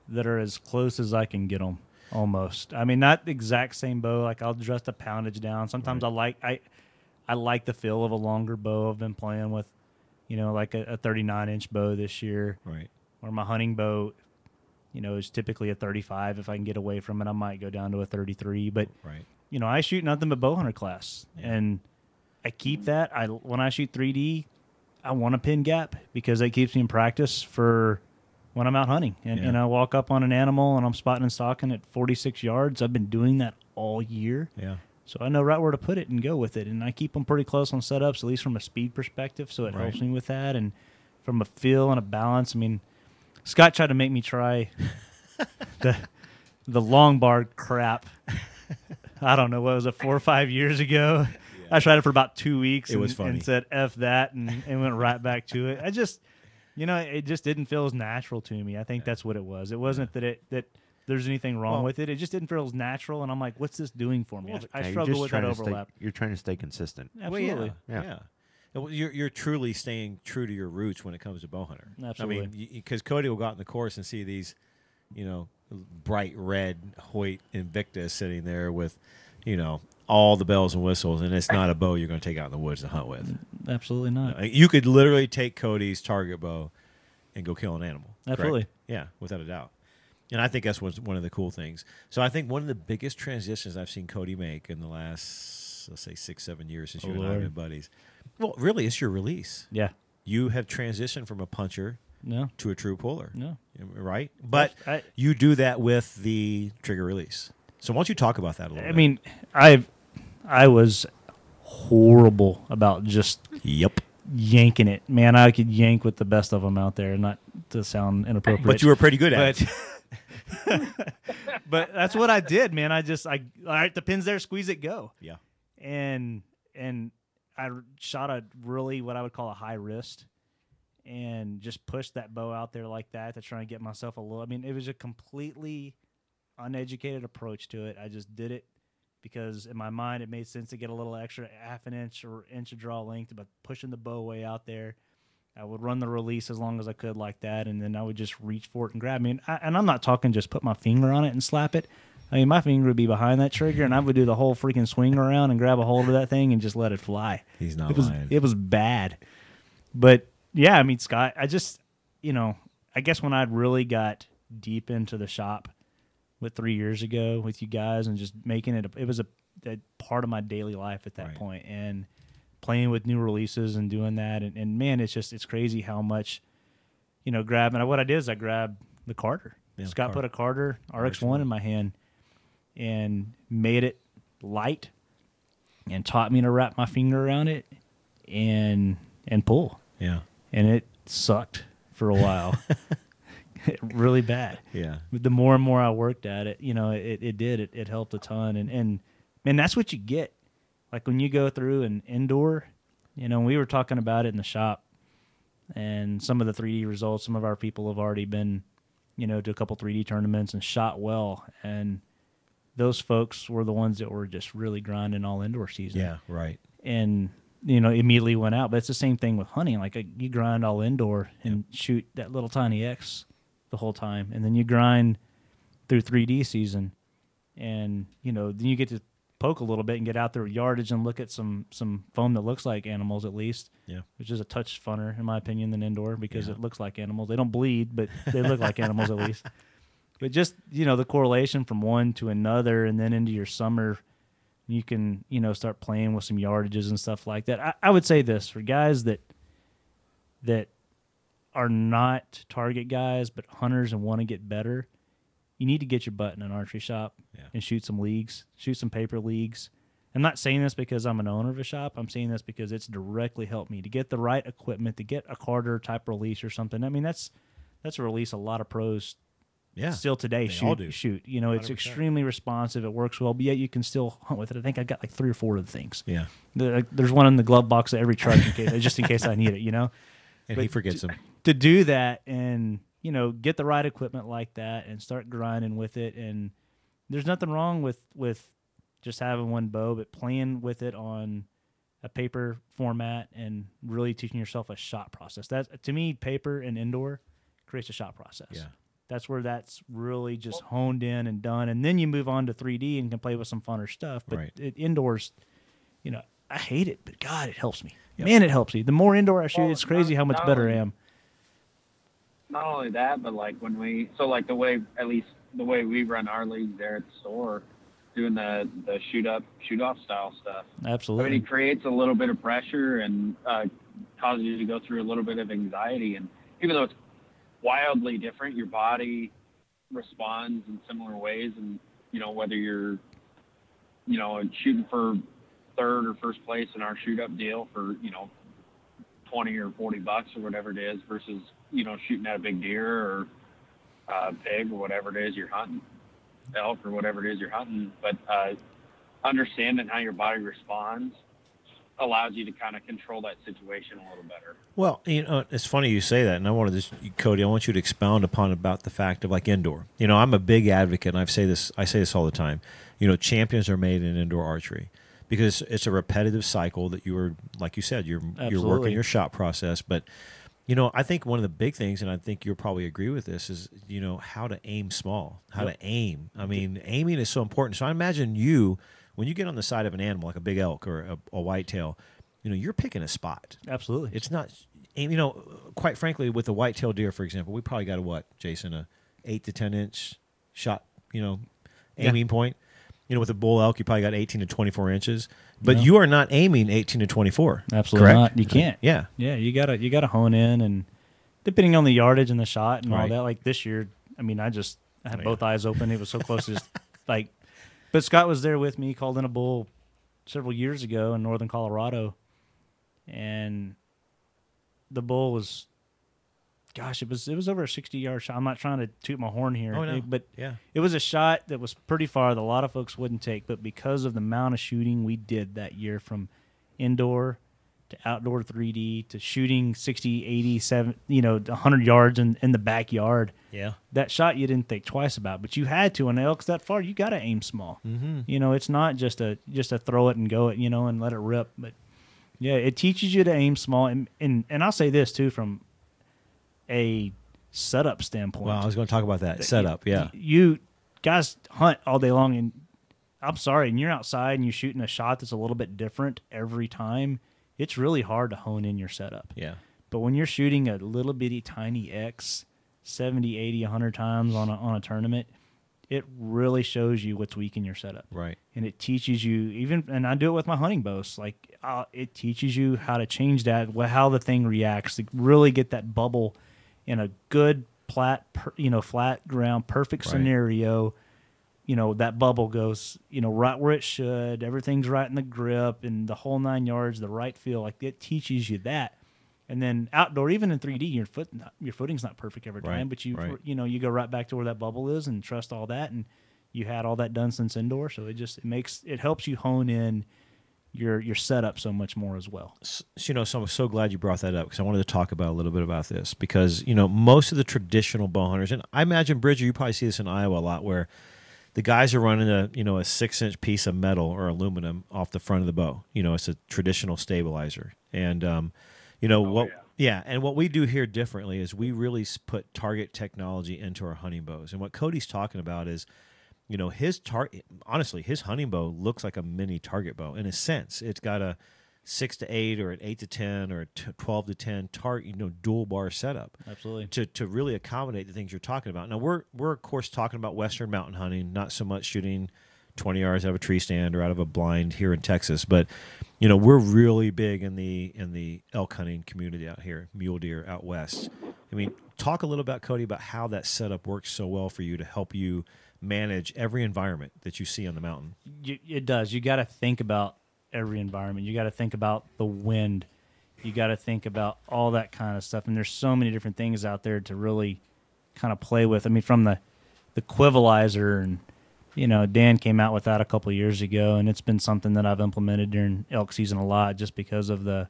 [SPEAKER 2] that are as close as I can get them. Almost. I mean, not the exact same bow. Like I'll adjust the poundage down. Sometimes I like I, I like the feel of a longer bow. I've been playing with, you know, like a, a 39 inch bow this year,
[SPEAKER 1] Right.
[SPEAKER 2] or my hunting bow, you know, is typically a 35. If I can get away from it, I might go down to a 33. But
[SPEAKER 1] Right.
[SPEAKER 2] you know, I shoot nothing but bow hunter class,
[SPEAKER 1] Yeah.
[SPEAKER 2] and I keep that. I when I shoot 3D, I want a pin gap because it keeps me in practice for when I'm out hunting. And,
[SPEAKER 1] Yeah.
[SPEAKER 2] and I walk up on an animal and I'm spotting and stalking at 46 yards. I've been doing that all year,
[SPEAKER 1] Yeah.
[SPEAKER 2] so I know right where to put it and go with it. And I keep them pretty close on setups, at least from a speed perspective. So it
[SPEAKER 1] Right.
[SPEAKER 2] helps me with that, and from a feel and a balance. I mean, Scott tried to make me try the the long bar crap. I don't know what was it four or five years ago. I tried it for about two weeks.
[SPEAKER 1] It
[SPEAKER 2] and,
[SPEAKER 1] was funny.
[SPEAKER 2] and said "f that" and, and went right back to it. I just, you know, it just didn't feel as natural to me. I think that's what it was. It wasn't that it that there's anything wrong
[SPEAKER 1] Well-
[SPEAKER 2] with it. It just didn't feel as natural. And I'm like, what's this doing for me?
[SPEAKER 3] Yeah,
[SPEAKER 2] I
[SPEAKER 3] you're
[SPEAKER 2] struggle with that
[SPEAKER 3] trying to stay-
[SPEAKER 2] overlap.
[SPEAKER 3] you're trying to stay consistent.
[SPEAKER 2] Absolutely.
[SPEAKER 1] Well, yeah.
[SPEAKER 3] Yeah.
[SPEAKER 1] yeah. Well, You're, you're truly staying true to your roots when it comes to bow hunter.
[SPEAKER 2] Absolutely.
[SPEAKER 1] I mean, because Cody will go out in the course and see these, you know, bright red Hoyt Invictus sitting there with, you know, all the bells and whistles, and it's not a bow you're going to take out in the woods to hunt with.
[SPEAKER 2] Absolutely not.
[SPEAKER 1] Uh, you could literally take Cody's target bow and go kill an animal. correct?
[SPEAKER 2] Absolutely.
[SPEAKER 1] Yeah, without a doubt. And I think that's what's one of the cool things. So I think one of the biggest transitions I've seen Cody make in the last, let's say, six, seven years since
[SPEAKER 2] Oh,
[SPEAKER 1] you and I have been buddies. Well, really, it's your release.
[SPEAKER 2] Yeah.
[SPEAKER 1] You have transitioned from a puncher
[SPEAKER 2] No.
[SPEAKER 1] to a true puller,
[SPEAKER 2] No.
[SPEAKER 1] right? But
[SPEAKER 2] I-
[SPEAKER 1] you do that with the trigger release. So why don't you talk about that a little
[SPEAKER 2] I
[SPEAKER 1] bit?
[SPEAKER 2] mean, I I was horrible about just
[SPEAKER 1] yep.
[SPEAKER 2] yanking it. Man, I could yank with the best of them out there, not to sound inappropriate.
[SPEAKER 1] But you were pretty good at it.
[SPEAKER 2] but that's what I did, man. I just I all right, the pin's there, squeeze it, go.
[SPEAKER 1] Yeah.
[SPEAKER 2] And and I shot a really what I would call a high wrist and just pushed that bow out there like that to try and get myself a little I mean, it was a completely uneducated approach to it. I just did it because in my mind it made sense to get a little extra half an inch or inch of draw length, but pushing the bow way out there. I would run the release as long as I could like that, and then I would just reach for it and grab. I mean, I, and I'm not talking just put my finger on it and slap it. I mean, my finger would be behind that trigger, and I would do the whole freaking swing around and grab a hold of that thing and just let it fly.
[SPEAKER 1] He's not
[SPEAKER 2] It was
[SPEAKER 1] lying.
[SPEAKER 2] it was bad, but yeah, I mean, Scott, I just you know, I guess when I really got deep into the shop, with three years ago with you guys and just making it, a, it was a, a part of my daily life at that
[SPEAKER 1] Right.
[SPEAKER 2] point, and playing with new releases and doing that, and, and man, it's just it's crazy how much, you know, grabbing. What I did is I grabbed the Carter.
[SPEAKER 1] Yeah,
[SPEAKER 2] Scott
[SPEAKER 1] Carter.
[SPEAKER 2] put a Carter RX
[SPEAKER 1] RX-1.
[SPEAKER 2] one in my hand, and made it light, and taught me to wrap my finger around it, and and pull,
[SPEAKER 1] yeah.
[SPEAKER 2] and it sucked for a while, really bad
[SPEAKER 1] Yeah.
[SPEAKER 2] the more and more I worked at it, you know, it, it did. It, it helped a ton. And, and man, that's what you get. Like when you go through an indoor, you know, we were talking about it in the shop and some of the 3D results, some of our people have already been, you know, to a couple 3D tournaments and shot well. And those folks were the ones that were just really grinding all indoor season
[SPEAKER 1] Yeah. Right.
[SPEAKER 2] and you know immediately went out. But it's the same thing with hunting. Like uh, you grind all indoor and shoot that little tiny X the whole time, and then you grind through 3D season, and you know then you get to poke a little bit and get out there yardage and look at some some foam that looks like animals at least.
[SPEAKER 1] Yeah.
[SPEAKER 2] Which is a touch funner in my opinion than indoor because
[SPEAKER 1] Yeah.
[SPEAKER 2] it looks like animals. They don't bleed, but they look like animals at least. But just you know the correlation from one to another, and then into your summer, you can you know start playing with some yardages and stuff like that. I, I would say this for guys that that are not target guys but hunters and want to get better, you need to get your butt in an archery shop
[SPEAKER 1] Yeah.
[SPEAKER 2] and shoot some leagues, shoot some paper leagues. I'm not saying this because I'm an owner of a shop. I'm saying this because it's directly helped me to get the right equipment, to get a Carter type release or something. I mean, that's that's a release a lot of pros
[SPEAKER 1] Yeah.
[SPEAKER 2] still today shoot shoot. You know, it's
[SPEAKER 1] 100%.
[SPEAKER 2] extremely responsive. It works well, but yet you can still hunt with it. I think I've got like three or four of the things.
[SPEAKER 1] Yeah.
[SPEAKER 2] There- There's one in the glove box of every truck in case, just in case I need it. You know,
[SPEAKER 1] And
[SPEAKER 2] But
[SPEAKER 1] he forgets them.
[SPEAKER 2] to do that and you know, get the right equipment like that and start grinding with it. And there's nothing wrong with with just having one bow, but playing with it on a paper format and really teaching yourself a shot process. That to me, paper and indoor creates a shot process.
[SPEAKER 1] Yeah.
[SPEAKER 2] That's where that's really just honed in and done, and then you move on to 3D and can play with some funner stuff. But
[SPEAKER 1] Right.
[SPEAKER 2] it, indoors, you know, I hate it, but God, it helps me. Man, it helps me. The more indoor I shoot,
[SPEAKER 4] Well,
[SPEAKER 2] it's crazy
[SPEAKER 4] not-
[SPEAKER 2] how much
[SPEAKER 4] not
[SPEAKER 2] better I am.
[SPEAKER 4] not only that, but like when we so like the way at least the way we run our league there at the store, doing the the shoot up shoot off style stuff. I
[SPEAKER 2] Absolutely.
[SPEAKER 4] mean, it creates a little bit of pressure and uh, causes you to go through a little bit of anxiety. And even though it's wildly different, your body responds in similar ways. And you know whether you're you know shooting for third or first place in our shoot up deal for you know 20 or 40 bucks or whatever it is versus you know shooting at a big deer or uh, pig or whatever it is you're hunting elk or whatever it is you're hunting but uh, understanding how your body responds allows you to kind of control that situation a little better
[SPEAKER 1] Well, you know, it's funny you say that, and I wanted to, Cody. I want you to expound upon about the fact of like indoor. You know, I'm a big advocate, and I say this, I say this all the time. You know, champions are made in indoor archery because it's a repetitive cycle that you are, like you said, you're you're working your shot process. But you know, I think one of the big things, and I think you'll probably agree with this, is you know how to aim small, how
[SPEAKER 2] Yep.
[SPEAKER 1] to aim. I mean, aiming is so important. So I imagine you when you get on the side of an animal like a big elk or a, a whitetail, you know, you're picking a spot.
[SPEAKER 2] Absolutely.
[SPEAKER 1] It's not, you know, quite frankly, with a white-tailed deer, for example, we probably got a what, Jason, a eight to ten inch shot, you know,
[SPEAKER 2] Yeah.
[SPEAKER 1] aiming point. You know, with a bull elk, you probably got eighteen to twenty-four inches, but
[SPEAKER 2] Yeah.
[SPEAKER 1] you are not aiming eighteen to twenty-four.
[SPEAKER 2] Absolutely
[SPEAKER 1] correct?
[SPEAKER 2] not. You can't.
[SPEAKER 1] Yeah,
[SPEAKER 2] Yeah, you gotta you gotta hone in and depending on the yardage and the shot and all that. Like this year, I mean, I just I had
[SPEAKER 1] Oh,
[SPEAKER 2] both
[SPEAKER 1] yeah.
[SPEAKER 2] eyes open. It was so close to just like. But Scott was there with me. Called in a bull several years ago in northern Colorado, and the bull was, gosh, it was it was over a sixty yard shot. I'm not trying to toot my horn here,
[SPEAKER 1] Oh, no.
[SPEAKER 2] but
[SPEAKER 1] yeah,
[SPEAKER 2] it was a shot that was pretty far that a lot of folks wouldn't take, but because of the amount of shooting we did that year from indoor to outdoor 3D to shooting 60, 80, 70, you know, 100 yards in, in the backyard,
[SPEAKER 1] yeah.
[SPEAKER 2] that shot you didn't think twice about, but you had to. And elks that far, you got to aim small.
[SPEAKER 1] Mm-hmm.
[SPEAKER 2] You know, it's not just a just a throw it and go it, you know, and let it rip. But yeah, it teaches you to aim small. And and, and I'll say this too from a setup standpoint.
[SPEAKER 1] Well, I was going to talk about that
[SPEAKER 2] that
[SPEAKER 1] setup.
[SPEAKER 2] you-
[SPEAKER 1] Yeah,
[SPEAKER 2] You guys hunt all day long, and I'm sorry, and you're outside and you're shooting a shot that's a little bit different every time. It's really hard to hone in your setup.
[SPEAKER 1] yeah,
[SPEAKER 2] But when you're shooting a little bitty tiny X 70, 80, 100 times on a, on a tournament, it really shows you what's weak in your setup.
[SPEAKER 1] right.
[SPEAKER 2] And it teaches you even, and I do it with my hunting bows. Like uh, it teaches you how to change that, how the thing reacts to really get that bubble in a good flat, per, you know, flat ground, perfect
[SPEAKER 1] Right.
[SPEAKER 2] scenario. You know that bubble goes, you know, right where it should. Everything's right in the grip and the whole nine yards, the right feel. Like it teaches you that. And then outdoor, even in 3D, your foot, not, your footing's not perfect every time,
[SPEAKER 1] Right,
[SPEAKER 2] but you,
[SPEAKER 1] right.
[SPEAKER 2] you know, you go right back to where that bubble is and trust all that. And you had all that done since indoor, so it just it makes it helps you hone in your your setup so much more as well.
[SPEAKER 1] S- you know, so I'm so glad you brought that up because I wanted to talk about a little bit about this because you know most of the traditional bow hunters, and I imagine Bridger, you probably see this in Iowa a lot, where the guys are running a you know a six inch piece of metal or aluminum off the front of the bow. You know, it's a traditional stabilizer, and um, you know what. Yeah, and what we do here differently is we really put target technology into our hunting bows. And what Cody's talking about is, you know, his target. Honestly, his hunting bow looks like a mini target bow in a sense. It's got a six to eight, or an eight to ten, or a t- twelve to ten target, you know, dual bar setup
[SPEAKER 2] Absolutely.
[SPEAKER 1] to to really accommodate the things you're talking about. Now we're we're of course talking about western mountain hunting, not so much shooting 20 yards out of a tree stand or out of a blind here in Texas, but you know we're really big in the in the elk hunting community out here, mule deer out west. I mean, talk a little about Cody about how that setup works so well for you to help you manage every environment that you see on the mountain.
[SPEAKER 2] It does. You got to think about every environment. You got to think about the wind. You got to think about all that kind of stuff. And there's so many different things out there to really kind of play with. I mean, from the the quivalizer and you know, Dan came out with that a couple years ago, and it's been something that I've implemented during elk season a lot, just because of the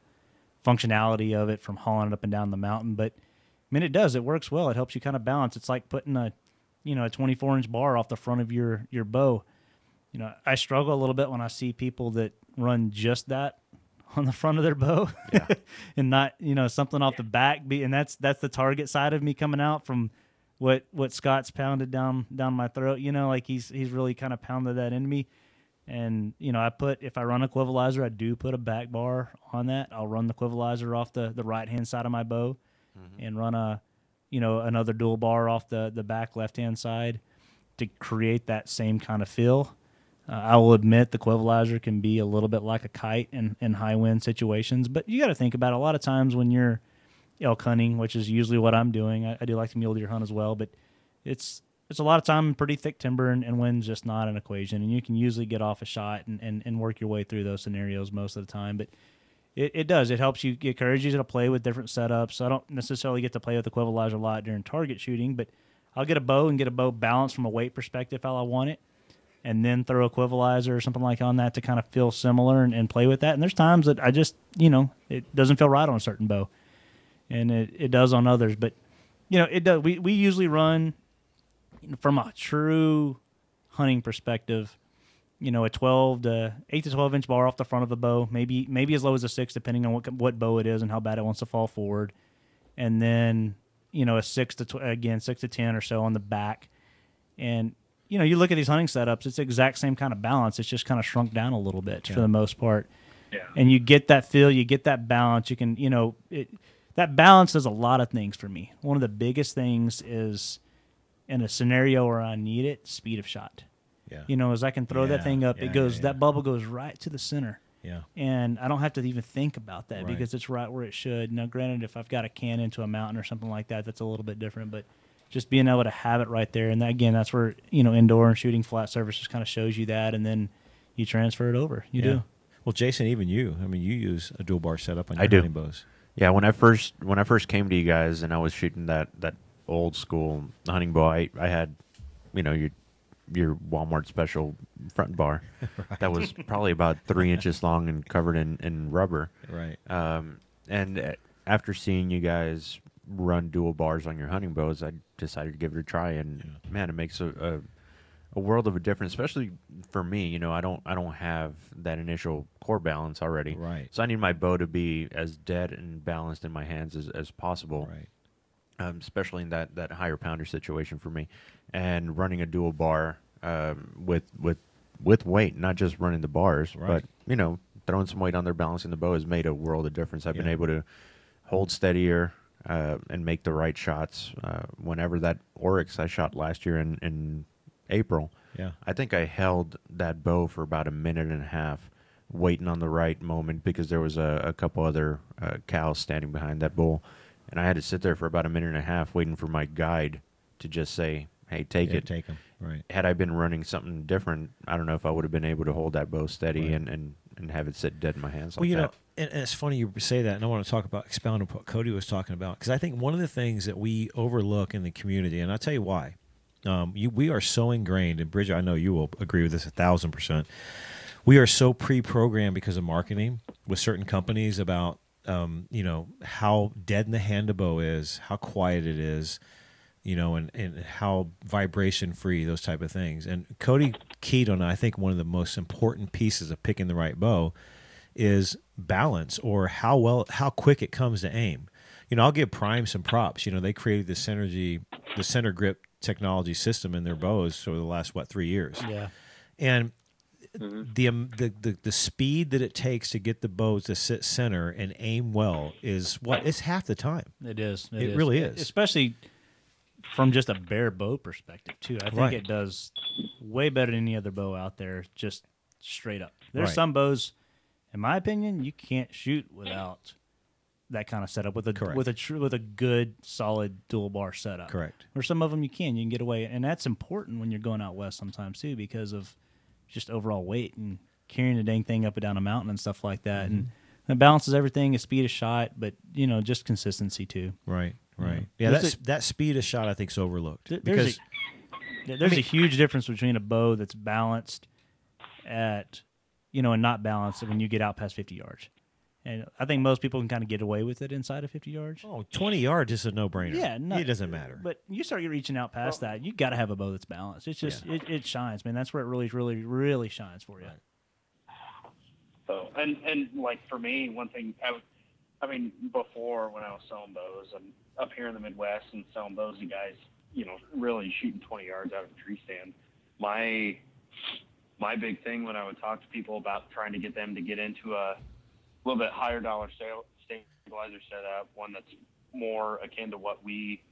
[SPEAKER 2] functionality of it from hauling it up and down the mountain. But I mean, it does. It works well. It helps you kind of balance. It's like putting a, you know, a 24 inch bar off the front of your your bow. You know, I struggle a little bit when I see people that run just that on the front of their bow, yeah. and not you know something off the back. Be and that's that's the target side of me coming out from what what Scott's pounded down down my throat. You know, like he's he's really kind of pounded that in me. And you know, I put if I run a quivalizer, I do put a back bar on that. I'll run the quivalizer off the the right hand side of my bow, mm-hmm. and run a you know another dual bar off the the back left hand side to create that same kind of feel. Uh, I will admit the quivalizer can be a little bit like a kite in, in high wind situations, but you got to think about it. a lot of times when you're elk hunting, which is usually what I'm doing. I, I, do like to mule deer hunt as well, but it's it's a lot of time in pretty thick timber and, and wind's just not an equation. And you can usually get off a shot and, and, and work your way through those scenarios most of the time. But it, it does. It helps you, it encourages you to play with different setups. I don't necessarily get to play with the a lot during target shooting, but I'll get a bow and get a bow balanced from a weight perspective how I want it and then throw a quivalizer or something like on that to kind of feel similar and, and, play with that. And there's times that I just, you know, it doesn't feel right on a certain bow, and it, it does on others. But you know, it does. We we usually run from a true hunting perspective. You know, a 12 to 8 to 12 inch bar off the front of the bow, maybe maybe as low as a six, depending on what what bow it is and how bad it wants to fall forward, and then you know a six to tw- again six to ten or so on the back, and you know, you look at these hunting setups, it's the exact same kind of balance. It's just kind of shrunk down a little bit yeah. for the most part. Yeah. And you get that feel, you get that balance. You can, you know, it, that balance does a lot of things for me. One of the biggest things is in a scenario where I need it, speed of shot. Yeah. You know, as I can throw yeah. that thing up, it goes, that bubble goes right to the center.
[SPEAKER 1] Yeah.
[SPEAKER 2] And I don't have to even think about that right. because it's right where it should. Now, granted, if I've got a can into a mountain or something like that, that's a little bit different. But just being able to have it right there. And that, again, that's where you know indoor and shooting flat surfaces kind of shows you that, and then you transfer it over. You yeah. do.
[SPEAKER 1] Well, Jason, even you. I mean, you use a dual bar setup on your I do. bows.
[SPEAKER 3] Yeah, when I first when I first came to you guys and I was shooting that that old school hunting bow, I, I had, you know, your your Walmart special front bar right. that was probably about three inches long and covered in, in rubber.
[SPEAKER 1] Right.
[SPEAKER 3] Um, and after seeing you guys run dual bars on your hunting bows, I decided to give it a try, and yeah. man, it makes a, a, a world of a difference, especially for me. You know, I don't I don't have that initial core balance already,
[SPEAKER 1] right?
[SPEAKER 3] So I need my bow to be as dead and balanced in my hands as, as possible,
[SPEAKER 1] right?
[SPEAKER 3] Um, especially in that that higher pounder situation for me, and running a dual bar um, with with with weight, not just running the bars, right. but you know, throwing some weight on there, balancing the bow has made a world of difference. I've yeah. been able to hold steadier, uh, and make the right shots. Uh, whenever that oryx I shot last year in, in April,
[SPEAKER 1] yeah,
[SPEAKER 3] I think I held that bow for about a minute and a half, waiting on the right moment because there was a, a couple other uh, cows standing behind that bull, and I had to sit there for about a minute and a half waiting for my guide to just say, "Hey, take
[SPEAKER 1] yeah,
[SPEAKER 3] it."
[SPEAKER 1] Take him. Right.
[SPEAKER 3] Had I been running something different, I don't know if I would have been able to hold that bow steady right. and, and, and have it sit dead in my hands.
[SPEAKER 1] Well,
[SPEAKER 3] like
[SPEAKER 1] you
[SPEAKER 3] that.
[SPEAKER 1] know, and, and, it's funny you say that, and I want to talk about expound on what Cody was talking about because I think one of the things that we overlook in the community, and I'll tell you why. Um, you, we are so ingrained, and Bridger, I know you will agree with this a thousand percent. We are so pre-programmed because of marketing with certain companies about, um, you know, how dead in the hand a bow is, how quiet it is, you know, and, and how vibration free, those type of things. And Cody keyed on, I think, one of the most important pieces of picking the right bow is balance or how well how quick it comes to aim. You know, I'll give Prime some props. You know, they created the synergy, the center grip technology system in their bows over the last what three years.
[SPEAKER 2] Yeah,
[SPEAKER 1] and mm-hmm. the, um, the the the speed that it takes to get the bows to sit center and aim well is what it's half the time.
[SPEAKER 2] It is.
[SPEAKER 1] It, it is. really is,
[SPEAKER 2] especially from just a bare bow perspective too. I think right. it does way better than any other bow out there. Just straight up. There's right. some bows in my opinion, you can't shoot without that kind of setup with a
[SPEAKER 1] Correct.
[SPEAKER 2] with a tr- with a good solid dual bar setup.
[SPEAKER 1] Correct.
[SPEAKER 2] Or some of them you can you can get away, and that's important when you're going out west sometimes too because of just overall weight and carrying the dang thing up and down a mountain and stuff like that. Mm-hmm. And it balances everything, a speed of shot, but you know just consistency too.
[SPEAKER 1] Right. Right. Yeah. That's a, that speed of shot I think is overlooked
[SPEAKER 2] there's
[SPEAKER 1] because
[SPEAKER 2] a, there's I mean, a huge difference between a bow that's balanced at you know, and not balanced when you get out past 50 yards. And I think most people can kind of get away with it inside of 50 yards.
[SPEAKER 1] Oh, 20 yards is a no-brainer.
[SPEAKER 2] Yeah, no,
[SPEAKER 1] it doesn't matter.
[SPEAKER 2] But you start reaching out past well, that, you got to have a bow that's balanced. It's just yeah. it, it shines, man. That's where it really, really, really shines for you. Right.
[SPEAKER 4] So and and like for me, one thing I, I mean, before when I was selling bows, and up here in the Midwest and selling bows to guys, you know, really shooting 20 yards out of a tree stand. My my big thing when I would talk to people about trying to get them to get into a little bit higher dollar stabilizer setup, one that's more akin to what we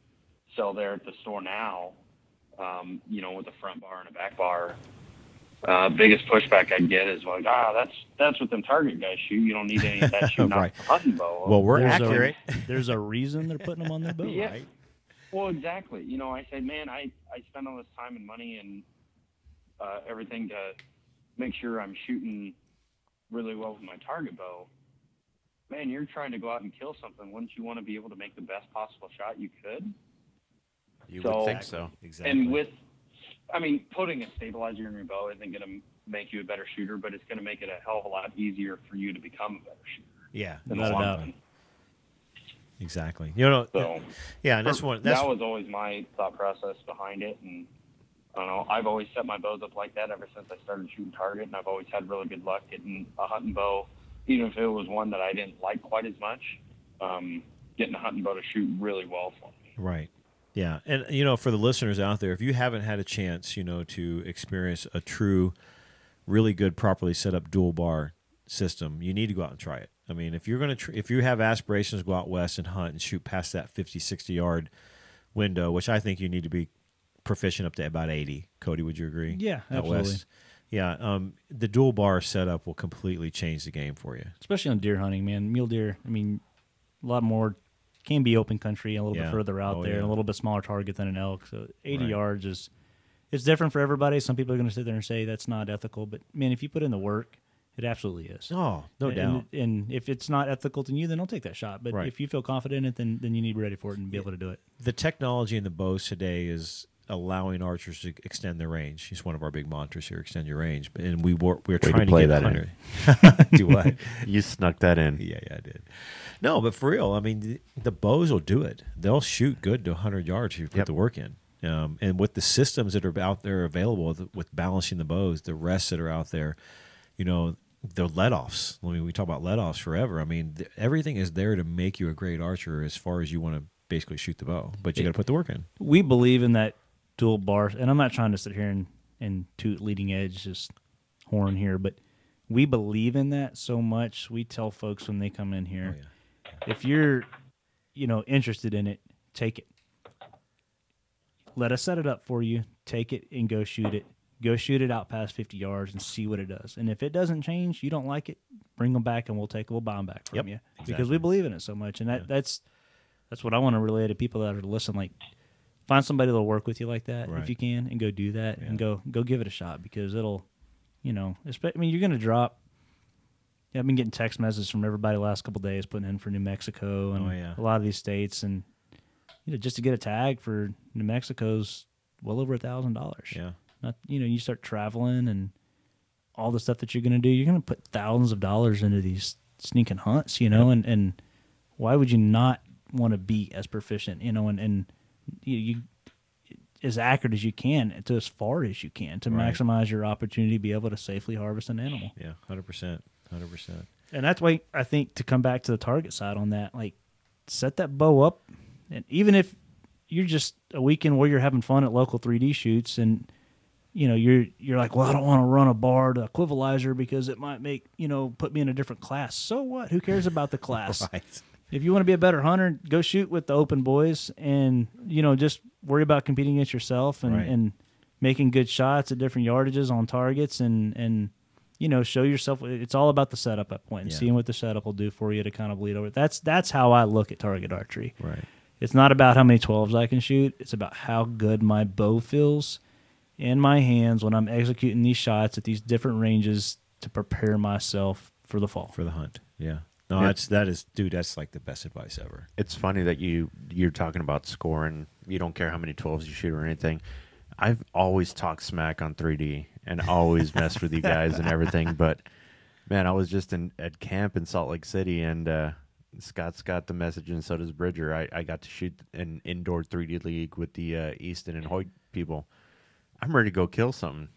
[SPEAKER 4] sell there at the store now, um, you know, with a front bar and a back bar. Uh, biggest pushback I get is like, ah, that's that's what them target guys shoot. You don't need any of that shooting right. off hunting bow.
[SPEAKER 1] Well, we're there's accurate.
[SPEAKER 2] A, there's a reason they're putting them on their bow, yeah. right?
[SPEAKER 4] Well, exactly. You know, I said, man, I I spend all this time and money and uh, everything to make sure I'm shooting really well with my target bow man, you're trying to go out and kill something. Wouldn't you want to be able to make the best possible shot you could?
[SPEAKER 3] You so, would think so.
[SPEAKER 1] Exactly.
[SPEAKER 4] And with, I mean, putting a stabilizer in your bow isn't going to make you a better shooter, but it's going to make it a hell of a lot easier for you to become a better shooter.
[SPEAKER 1] Yeah, not about Exactly. You know. So, yeah, and that's one. That's,
[SPEAKER 4] that was always my thought process behind it, and I don't know. I've always set my bows up like that ever since I started shooting target, and I've always had really good luck getting a hunting bow even if it was one that I didn't like quite as much, um, getting a hunting bow to shoot really well for me.
[SPEAKER 1] Right. Yeah, and you know, for the listeners out there, if you haven't had a chance, you know, to experience a true, really good, properly set up dual bar system, you need to go out and try it. I mean, if you're going to, tr- if you have aspirations to go out west and hunt and shoot past that 50, 60 yard window, which I think you need to be proficient up to about 80. Cody, would you agree?
[SPEAKER 2] Yeah, absolutely.
[SPEAKER 1] Yeah, um, the dual bar setup will completely change the game for you,
[SPEAKER 2] especially on deer hunting. Man, mule deer. I mean, a lot more can be open country, a little yeah. bit further out oh, there, yeah. and a little bit smaller target than an elk. So 80 right. yards is it's different for everybody. Some people are going to sit there and say that's not ethical, but man, if you put in the work, it absolutely is.
[SPEAKER 1] Oh, no
[SPEAKER 2] and,
[SPEAKER 1] doubt.
[SPEAKER 2] And, and, if it's not ethical to you, then don't take that shot. But right. if you feel confident in it, then then you need to be ready for it and be able to do it.
[SPEAKER 1] The technology in the bows today is allowing archers to extend their range. It's one of our big mantras here: extend your range. And we were we are trying to,
[SPEAKER 3] play
[SPEAKER 1] to
[SPEAKER 3] that
[SPEAKER 1] in. do what?
[SPEAKER 3] you snuck that in.
[SPEAKER 1] Yeah, yeah, I did. No, but for real, I mean, the, the bows will do it. They'll shoot good to 100 yards if you put yep. the work in. Um, and with the systems that are out there available with, with balancing the bows, the rests that are out there, you know, the let offs. I mean, we talk about let offs forever. I mean, th- everything is there to make you a great archer as far as you want to basically shoot the bow, but you got to put the work in.
[SPEAKER 2] We believe in that dual bars, and I'm not trying to sit here and, and toot leading edge just horn here, but we believe in that so much. We tell folks when they come in here, oh, yeah. if you're, you know, interested in it, take it. Let us set it up for you. Take it and go shoot it. Go shoot it out past 50 yards and see what it does. And if it doesn't change, you don't like it, bring them back and we'll take we'll buy them back from yep, you exactly. because we believe in it so much. And that yeah. that's that's what I want to relay to people that are listening. Like find somebody that'll work with you like that right. if you can, and go do that yeah. and go go give it a shot because it'll, you know, I mean, you're gonna drop. Yeah, I've been getting text messages from everybody the last couple days putting in for New Mexico and
[SPEAKER 1] oh, yeah.
[SPEAKER 2] a lot of these states, and you know, just to get a tag for New Mexico's well over a thousand dollars.
[SPEAKER 1] Yeah,
[SPEAKER 2] not you know, you start traveling and all the stuff that you're gonna do, you're gonna put thousands of dollars into these sneaking hunts, you know, yep. and and why would you not want to be as proficient, you know, and and you, you as accurate as you can to as far as you can to right. maximize your opportunity to be able to safely harvest an animal.
[SPEAKER 1] Yeah, hundred percent, hundred percent.
[SPEAKER 2] And that's why I think to come back to the target side on that, like set that bow up, and even if you're just a weekend where you're having fun at local 3D shoots, and you know you're you're like, well, I don't want to run a bar to equivalizer because it might make you know put me in a different class. So what? Who cares about the class? right if you want to be a better hunter, go shoot with the open boys, and you know just worry about competing against yourself and, right. and making good shots at different yardages on targets, and and you know show yourself. It's all about the setup at point and yeah. seeing what the setup will do for you to kind of lead over. That's that's how I look at target archery.
[SPEAKER 1] Right.
[SPEAKER 2] It's not about how many twelves I can shoot. It's about how good my bow feels in my hands when I'm executing these shots at these different ranges to prepare myself for the fall.
[SPEAKER 1] For the hunt. Yeah. No, that's that is, dude. That's like the best advice ever.
[SPEAKER 3] It's funny that you you're talking about scoring. You don't care how many twelves you shoot or anything. I've always talked smack on 3D and always messed with you guys and everything, but Man, I was just in at camp in Salt Lake City, and uh, Scott's got the message, and so does Bridger. I, I got to shoot an indoor 3D league with the uh, Easton and Hoyt people. I'm ready to go kill something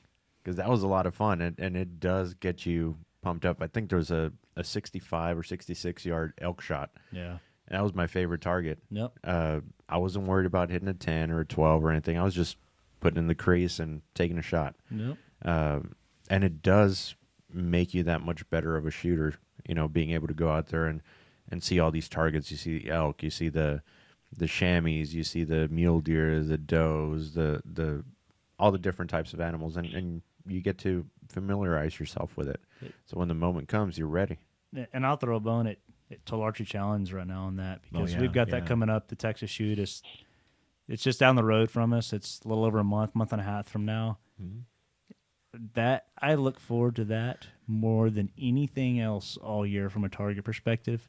[SPEAKER 3] because that was a lot of fun, and, and it does get you pumped up. I think there was a, a 65 or 66 yard elk shot.
[SPEAKER 2] Yeah.
[SPEAKER 3] That was my favorite target.
[SPEAKER 2] Yep.
[SPEAKER 3] Uh, I wasn't worried about hitting a 10 or a 12 or anything. I was just putting in the crease and taking a shot.
[SPEAKER 2] Yep.
[SPEAKER 3] Uh, and it does make you that much better of a shooter, you know, being able to go out there and, and see all these targets. You see the elk, you see the the chamois, you see the mule deer, the does, the the all the different types of animals, and, and you get to familiarize yourself with it. So when the moment comes, you're ready.
[SPEAKER 2] And I'll throw a bone at, at Total Archery Challenge right now on that
[SPEAKER 1] Oh,
[SPEAKER 2] because
[SPEAKER 1] yeah,
[SPEAKER 2] we've got
[SPEAKER 1] yeah.
[SPEAKER 2] that coming up. The Texas shoot is it's just down the road from us. It's a little over a month, month and a half from now.
[SPEAKER 1] Mm-hmm.
[SPEAKER 2] That I look forward to that more than anything else all year from a target perspective.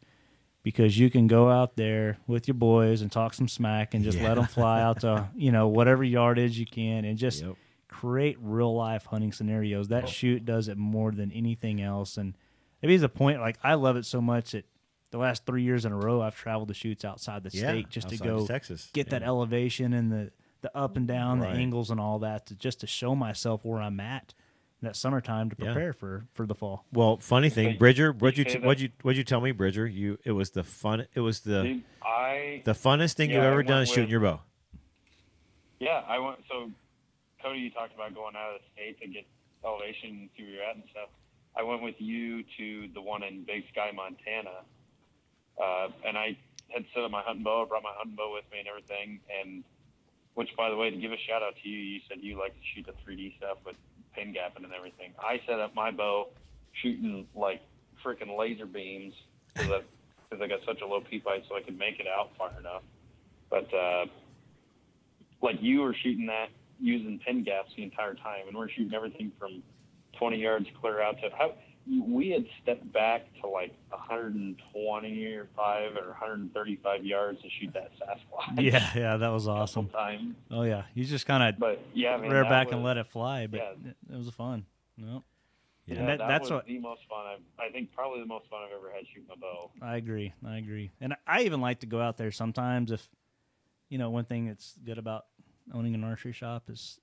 [SPEAKER 2] Because you can go out there with your boys and talk some smack and just let 'em let them fly out to you know whatever yardage you can and just
[SPEAKER 1] Yep.
[SPEAKER 2] create real life hunting scenarios. That shoot does it more than anything else. And maybe it's a point like I love it so much that the last three years in a row I've traveled to shoots outside the
[SPEAKER 1] Yeah,
[SPEAKER 2] state just to go
[SPEAKER 1] Texas.
[SPEAKER 2] get that elevation and the the up and down,
[SPEAKER 1] Right.
[SPEAKER 2] the angles and all that to just to show myself where I'm at in that summertime to
[SPEAKER 1] Yeah.
[SPEAKER 2] prepare for for the fall.
[SPEAKER 1] Well, funny thing, Bridger, what you
[SPEAKER 4] say
[SPEAKER 1] t-
[SPEAKER 4] that-
[SPEAKER 1] what you what you tell me, Bridger? You it was the fun. It was the
[SPEAKER 4] Dude, I
[SPEAKER 1] the funnest thing
[SPEAKER 4] Yeah,
[SPEAKER 1] you've ever done is shooting your bow.
[SPEAKER 4] yeah I went so Cody you talked about going out of the state to get elevation and see where you're at and stuff. I went with you to the one in Big Sky, Montana, uh, and I had set up my hunting bow. I brought my hunting bow with me and everything. And which, by the way, to give a shout out to you, you said you like to shoot the 3D stuff with pin gapping and everything. I set up my bow shooting like freaking laser beams because I got such a low peep height, so I could make it out far enough. But uh, like you were shooting that using pin gaps the entire time, and we're shooting everything from 20 yards clear out to how we had stepped back to like 120 or five or 135 yards to shoot that Sasquatch.
[SPEAKER 2] Yeah, yeah, that was awesome.
[SPEAKER 4] Time,
[SPEAKER 2] Oh yeah, you just kind of
[SPEAKER 4] but yeah, man,
[SPEAKER 2] rear back
[SPEAKER 4] was,
[SPEAKER 2] and let it fly, but
[SPEAKER 4] yeah.
[SPEAKER 2] it, was fun. No,
[SPEAKER 4] Yeah,
[SPEAKER 2] And that-
[SPEAKER 4] that,
[SPEAKER 2] that's what-
[SPEAKER 4] the most fun I've, I think probably the most fun I've ever had shooting a bow.
[SPEAKER 2] I agree. I agree. And I even like to go out there sometimes if, you know, one thing that's good about owning an archery shop is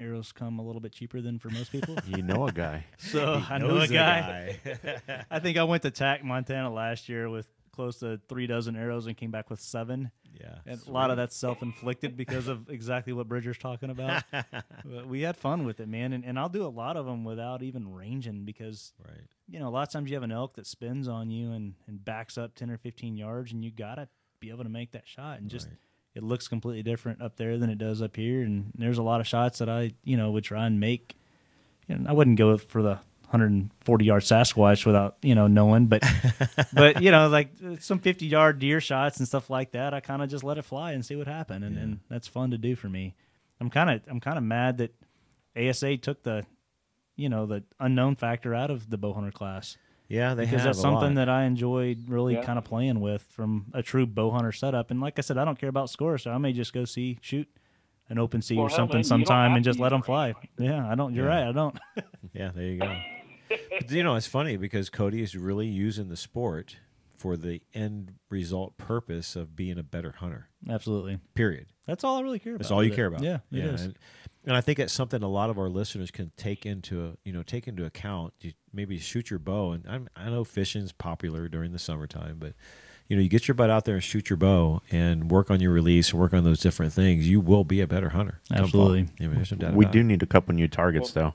[SPEAKER 2] arrows come a little bit cheaper than for most people.
[SPEAKER 3] You know a guy.
[SPEAKER 2] so I know a
[SPEAKER 1] Knows
[SPEAKER 2] guy. I think I went to TAC Montana last year with close to three dozen arrows and came back with seven.
[SPEAKER 1] yeah,
[SPEAKER 2] And a lot of that's self inflicted because of exactly what Bridger's talking about. but we had fun with it, man. And, and I'll do a lot of them without even ranging because
[SPEAKER 1] right.
[SPEAKER 2] you know, a lot of times you have an elk that spins on you and, and backs up 10 or 15 yards, and you got to be able to make that shot. And just,
[SPEAKER 1] Right.
[SPEAKER 2] It looks completely different up there than it does up here. And there's a lot of shots that I, you know, would try and make. And I wouldn't go for the 140 yard Sasquatch without, you know, knowing, but, but, you know, like some 50 yard deer shots and stuff like that, I kind of just let it fly and see what happened. And, and that's fun to do for me. I'm kind of, I'm kind of mad that ASA took the, you know, the unknown factor out of the bow hunter class
[SPEAKER 1] Yeah, they
[SPEAKER 2] because
[SPEAKER 1] have
[SPEAKER 2] that's
[SPEAKER 1] a
[SPEAKER 2] something
[SPEAKER 1] lot.
[SPEAKER 2] that I enjoyed really
[SPEAKER 4] Yeah.
[SPEAKER 2] kind of playing with from a true bow hunter setup. And like I said, I don't care about scores, so I may just go see shoot an open sea
[SPEAKER 4] Well,
[SPEAKER 2] or something
[SPEAKER 4] man,
[SPEAKER 2] sometime and just let them fly.
[SPEAKER 4] range
[SPEAKER 2] Yeah, I don't. You're
[SPEAKER 1] Yeah.
[SPEAKER 2] right. I don't.
[SPEAKER 1] Yeah, there you go. But, you know, it's funny because Cody is really using the sport for the end result purpose of being a better hunter.
[SPEAKER 2] Absolutely.
[SPEAKER 1] Period.
[SPEAKER 2] That's all I really care about.
[SPEAKER 1] That's all you
[SPEAKER 2] it.
[SPEAKER 1] care about.
[SPEAKER 2] Yeah, it is.
[SPEAKER 1] And, and I think that's something a lot of our listeners can take into you know take into account. You maybe shoot your bow, and I'm, I know fishing's popular during the summertime, but you know you get your butt out there and shoot your bow and work on your release and work on those different things. You will be a better hunter.
[SPEAKER 2] Absolutely.
[SPEAKER 1] I mean, there's no doubt
[SPEAKER 3] We do need a couple new targets, though.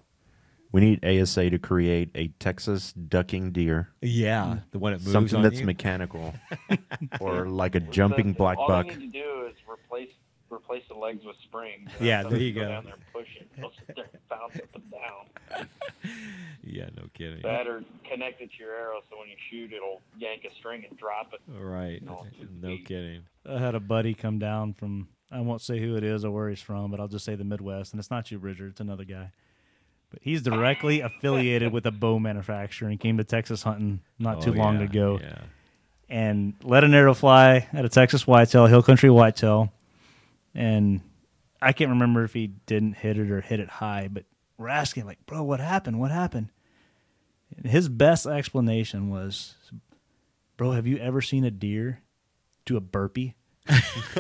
[SPEAKER 3] We need ASA to create a Texas ducking deer,
[SPEAKER 1] Yeah, hmm. the one that moves
[SPEAKER 3] something
[SPEAKER 1] on
[SPEAKER 3] that's
[SPEAKER 1] you.
[SPEAKER 3] mechanical, or like a jumping
[SPEAKER 4] The-
[SPEAKER 3] black
[SPEAKER 4] all
[SPEAKER 3] buck.
[SPEAKER 4] you need to do is replace replace the legs with springs.
[SPEAKER 1] Yeah,
[SPEAKER 4] Don't
[SPEAKER 1] there you
[SPEAKER 4] go.
[SPEAKER 1] go.
[SPEAKER 4] Down there and push it. They'll sit there bounce up and down.
[SPEAKER 1] yeah, no kidding.
[SPEAKER 4] That or connect it to your arrow so when you shoot, it'll yank a string and drop it.
[SPEAKER 1] Right.
[SPEAKER 4] No,
[SPEAKER 1] No
[SPEAKER 4] we-
[SPEAKER 1] kidding.
[SPEAKER 2] I had a buddy come down from. I won't say who it is or where he's from, but I'll just say the Midwest, and it's not you, Bridger. It's another guy. But he's directly affiliated with a bow manufacturer and came to Texas hunting not too
[SPEAKER 1] Oh,
[SPEAKER 2] long
[SPEAKER 1] yeah,
[SPEAKER 2] ago.
[SPEAKER 1] Yeah.
[SPEAKER 2] and let an arrow fly at a Texas whitetail, hill country whitetail, and I can't remember if he didn't hit it or hit it high, but we're asking like, bro, what happened? What happened? His best explanation was, "Bro, have you ever seen a deer do a burpee?"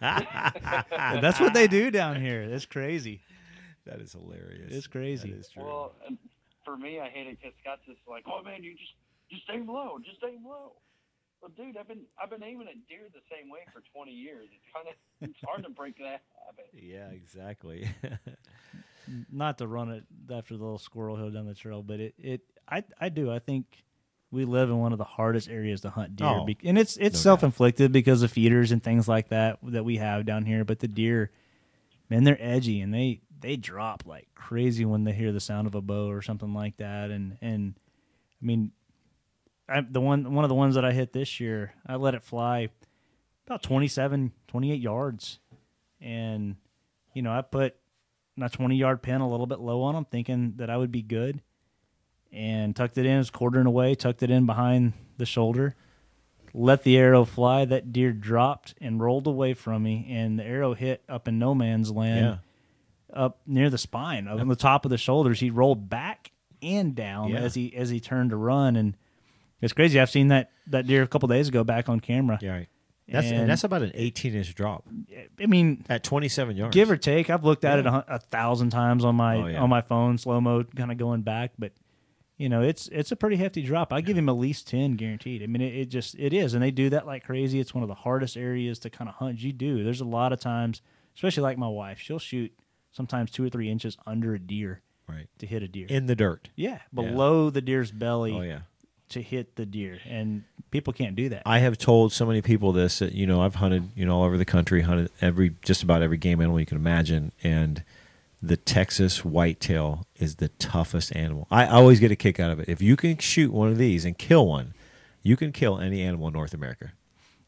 [SPEAKER 2] That's what they do down here. It's crazy.
[SPEAKER 1] That is hilarious.
[SPEAKER 2] It's crazy.
[SPEAKER 1] That is true.
[SPEAKER 4] Well, and for me, I hate it because Scott's just like, oh man, you just just aim low, just aim low. Well, dude, I've been I've been aiming at deer the same way for 20 years. It's kind of it's hard to break that habit.
[SPEAKER 1] yeah, exactly.
[SPEAKER 2] Not to run it after the little squirrel hill down the trail, but it, it I I do. I think we live in one of the hardest areas to hunt deer,
[SPEAKER 1] Oh,
[SPEAKER 2] be- and it's it's
[SPEAKER 1] no
[SPEAKER 2] self inflicted because of feeders and things like that that we have down here. But the deer, man, they're edgy and they they drop like crazy when they hear the sound of a bow or something like that. And and I mean, I, the one one of the ones that I hit this year, I let it fly about 27, 28 yards, and you know I put my 20 yard pin a little bit low on him, thinking that I would be good, and tucked it in, was quartering away, tucked it in behind the shoulder, let the arrow fly. That deer dropped and rolled away from me, and the arrow hit up in no man's land. Up near the spine, up on the top of the shoulders. He rolled back and down
[SPEAKER 1] Yeah.
[SPEAKER 2] as he as he turned to run, and it's crazy. I've seen that that deer a couple days ago back on camera.
[SPEAKER 1] Yeah, right. That's and,
[SPEAKER 2] And-
[SPEAKER 1] that's about an 18 inch drop
[SPEAKER 2] I mean,
[SPEAKER 1] at 27 yards.
[SPEAKER 2] give or take. I've looked at it a, a thousand times on my
[SPEAKER 1] Oh, yeah.
[SPEAKER 2] on my phone, slow mo, kind of going back, but. You know, it's it's a pretty hefty drop. I give him at least ten guaranteed. I mean, it, it just it is, and they do that like crazy. It's one of the hardest areas to kind of hunt. You do. There's a lot of times, especially like my wife, she'll shoot sometimes two or three inches under a deer
[SPEAKER 1] right
[SPEAKER 2] to hit a deer.
[SPEAKER 1] in the dirt.
[SPEAKER 2] Yeah, below the deer's belly
[SPEAKER 1] Oh yeah.
[SPEAKER 2] to hit the deer, and people can't do that.
[SPEAKER 1] I have told so many people this that you know I've hunted you know all over the country, hunted every just about every game animal you can imagine, and the Texas whitetail is the toughest animal. I always get a kick out of it. If you can shoot one of these and kill one, you can kill any animal in North America.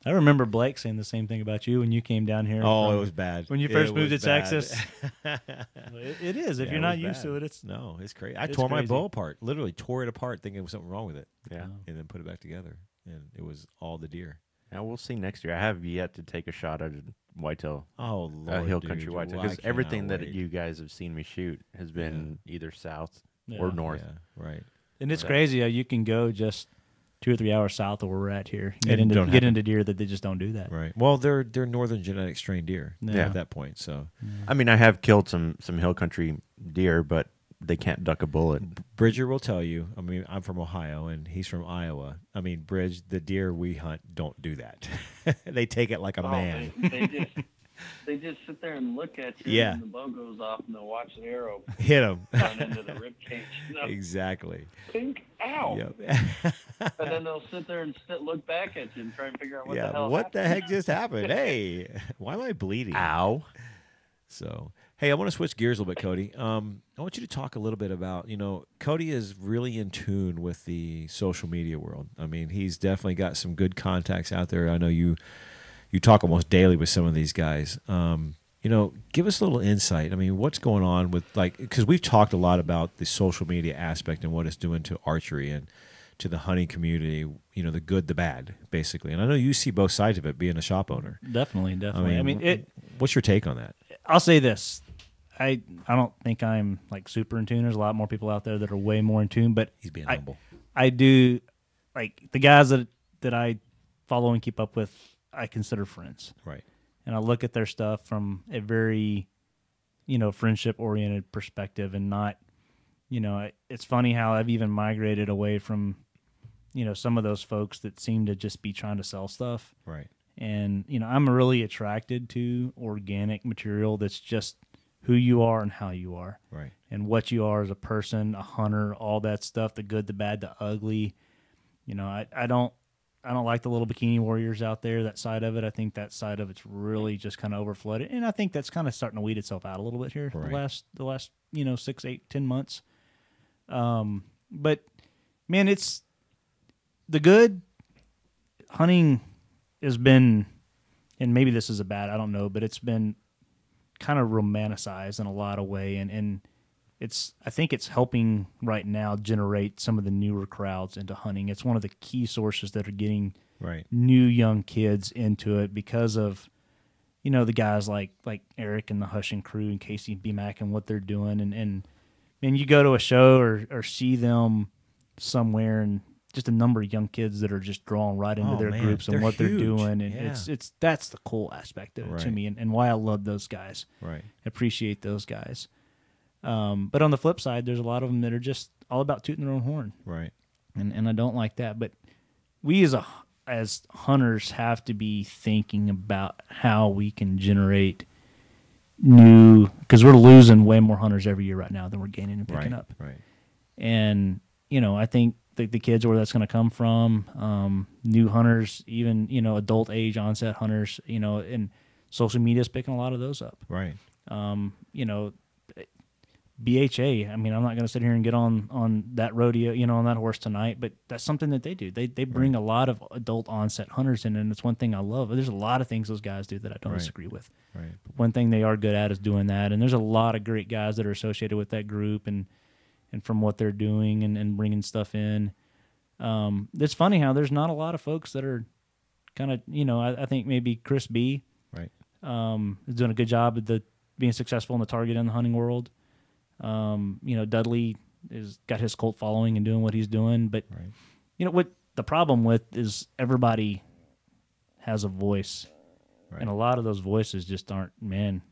[SPEAKER 2] I remember Blake saying the same thing about you when you came down here.
[SPEAKER 1] Oh,
[SPEAKER 2] from-
[SPEAKER 1] it was bad
[SPEAKER 2] when you
[SPEAKER 1] It
[SPEAKER 2] first moved to
[SPEAKER 1] bad.
[SPEAKER 2] Texas. It- it is. If
[SPEAKER 1] Yeah,
[SPEAKER 2] you're not used
[SPEAKER 1] bad.
[SPEAKER 2] to it, it's
[SPEAKER 1] no, it's crazy. I
[SPEAKER 2] it's
[SPEAKER 1] tore my bow apart. Literally tore it apart, thinking there was something wrong with it,
[SPEAKER 3] Yeah.
[SPEAKER 1] and oh. then put it back together, and it was all the deer.
[SPEAKER 3] Now we'll see next year. I have yet to take a shot at a whitetail,
[SPEAKER 1] Oh,
[SPEAKER 3] a
[SPEAKER 1] Lord,
[SPEAKER 3] hill
[SPEAKER 1] dude.
[SPEAKER 3] country whitetail, because everything
[SPEAKER 1] cannot
[SPEAKER 3] that you guys have seen me shoot has been either south
[SPEAKER 2] Yeah.
[SPEAKER 3] or north.
[SPEAKER 1] Yeah, right.
[SPEAKER 2] and it's
[SPEAKER 3] Yeah.
[SPEAKER 2] crazy how you can go just two or three hours south of where we're at here. Get
[SPEAKER 1] And
[SPEAKER 2] into
[SPEAKER 1] don't
[SPEAKER 2] get
[SPEAKER 1] happen.
[SPEAKER 2] into deer that they just don't do that.
[SPEAKER 1] Right. Well, they're they're northern genetic strain deer
[SPEAKER 2] Yeah.
[SPEAKER 1] at that point. So
[SPEAKER 3] I mean, I have killed some some hill country deer, but they can't duck a bullet.
[SPEAKER 1] Bridger will tell you. I mean, I'm from Ohio and he's from Iowa. I mean, Bridge, the deer we hunt don't do that. they take it like a
[SPEAKER 4] Oh,
[SPEAKER 1] man.
[SPEAKER 4] They, they just they just sit there and look at you,
[SPEAKER 1] Yeah.
[SPEAKER 4] and the bow goes off, and they'll watch the arrow
[SPEAKER 1] Hit them.
[SPEAKER 4] run into the rib cage.
[SPEAKER 1] Exactly.
[SPEAKER 4] think, ow!
[SPEAKER 1] Yep.
[SPEAKER 4] And then they'll sit there and sit, look back at you and try and figure out what the
[SPEAKER 1] yeah.
[SPEAKER 4] hell.
[SPEAKER 1] What the heck just happened? Hey, why am I bleeding?
[SPEAKER 3] Ow!
[SPEAKER 1] So, hey, I want to switch gears a little bit, Cody. Um, I want you to talk a little bit about, you know, Cody is really in tune with the social media world. I mean, he's definitely got some good contacts out there. I know you you talk almost daily with some of these guys. Um, you know, give us a little insight. I mean, what's going on with like because we've talked a lot about the social media aspect and what it's doing to archery and to the hunting community. You know, the good, the bad, basically. And I know you see both sides of it, being a shop owner.
[SPEAKER 2] Definitely,
[SPEAKER 1] I
[SPEAKER 2] definitely.
[SPEAKER 1] mean,
[SPEAKER 2] I mean, it.
[SPEAKER 1] what's your take on that?
[SPEAKER 2] I'll say this. I I don't think I'm like super in tune. There's a lot more people out there that are way more in tune, but
[SPEAKER 1] He's being
[SPEAKER 2] I-
[SPEAKER 1] humble.
[SPEAKER 2] I do like the guys that that I follow and keep up with. I consider friends,
[SPEAKER 1] Right.
[SPEAKER 2] and I look at their stuff from a very, you know, friendship oriented perspective, and not, you know, it- it's funny how I've even migrated away from, you know, some of those folks that seem to just be trying to sell stuff
[SPEAKER 1] Right.
[SPEAKER 2] and you know i'm really attracted to organic material that's just who you are and how you are
[SPEAKER 1] Right.
[SPEAKER 2] and what you are as a person a hunter all that stuff the good the bad the ugly you know i, I don't i don't like the little bikini warriors out there that side of it i think that side of it's really just kind of overflooded and i think that's kind of starting to weed itself out a little bit here
[SPEAKER 1] Right.
[SPEAKER 2] the last the last you know six eight ten months um but man it's the good hunting has been and maybe this is a bad i don't know but it's been kind of romanticized in a lot of way and and it's i think it's helping right now generate some of the newer crowds into hunting. It's one of the key sources that are getting
[SPEAKER 1] Right.
[SPEAKER 2] new young kids into it because of you know the guys like like Eric and the Hushin crew and Casey B Mac and what they're doing. And and and you go to a show or or see them somewhere and just a number of young kids that are just drawn right into
[SPEAKER 1] Oh,
[SPEAKER 2] their
[SPEAKER 1] man,
[SPEAKER 2] groups and
[SPEAKER 1] they're
[SPEAKER 2] what they're doing. And
[SPEAKER 1] Yeah.
[SPEAKER 2] it's it's that's the cool aspect of it to me and, and why I love those guys.
[SPEAKER 1] Right.
[SPEAKER 2] appreciate those guys um, but on the flip side there's a lot of them that are just all about tooting their own horn
[SPEAKER 1] Right.
[SPEAKER 2] and and I don't like that. But we as a as hunters have to be thinking about how we can generate new because we're losing way more hunters every year right now than we're gaining and picking
[SPEAKER 1] Right.
[SPEAKER 2] up.
[SPEAKER 1] Right.
[SPEAKER 2] And you know, I think the, the kids where that's going to come from, um, new hunters, even you know, adult age onset hunters, you know, and social media is picking a lot of those up
[SPEAKER 1] Right.
[SPEAKER 2] um, you know, BHA. I mean, I'm not going to sit here and get on on that rodeo, you know, on that horse tonight, but that's something that they do. They they bring a lot of adult onset hunters in, and it's one thing I love. There's a lot of things those guys do that I don't
[SPEAKER 1] Right.
[SPEAKER 2] disagree with.
[SPEAKER 1] Right.
[SPEAKER 2] But one thing they are good at is doing that, and there's a lot of great guys that are associated with that group, and and from what they're doing and, and bringing stuff in. Um, it's funny how there's not a lot of folks that are kind of, you know, I, I think maybe Chris B
[SPEAKER 1] Right.
[SPEAKER 2] um, is doing a good job at the being successful in the target and the hunting world. Um, you know, Dudley is got his cult following and doing what he's doing, but
[SPEAKER 1] Right.
[SPEAKER 2] you know what the problem with is everybody has a voice,
[SPEAKER 1] Right.
[SPEAKER 2] and a lot of those voices just aren't men.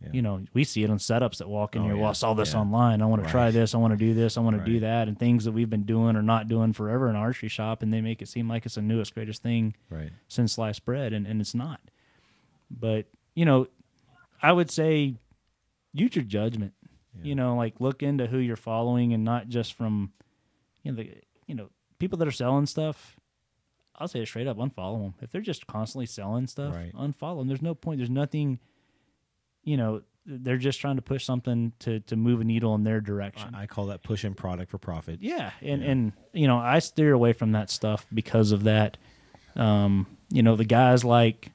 [SPEAKER 1] Yeah.
[SPEAKER 2] You know, we see it on setups that walk in
[SPEAKER 1] Oh,
[SPEAKER 2] here.
[SPEAKER 1] yeah.
[SPEAKER 2] Well, I saw this
[SPEAKER 1] Yeah.
[SPEAKER 2] online. I want to try this. I want to do this. I want to do that, and things that we've been doing or not doing forever in archery shop, and they make it seem like it's the newest, greatest thing
[SPEAKER 1] Right.
[SPEAKER 2] since sliced bread, and, and it's not. But you know, I would say use your judgment. You know, like look into who you're following, and not just from you know the you know people that are selling stuff. I'll say it straight up: unfollow them if they're just constantly selling stuff.
[SPEAKER 1] Right.
[SPEAKER 2] Unfollow them. There's no point. There's nothing. You know, they're just trying to push something to to move a needle in their direction.
[SPEAKER 1] I call that pushing product for profit.
[SPEAKER 2] Yeah, and and you know I steer away from that stuff because of that. Um, you know the guys like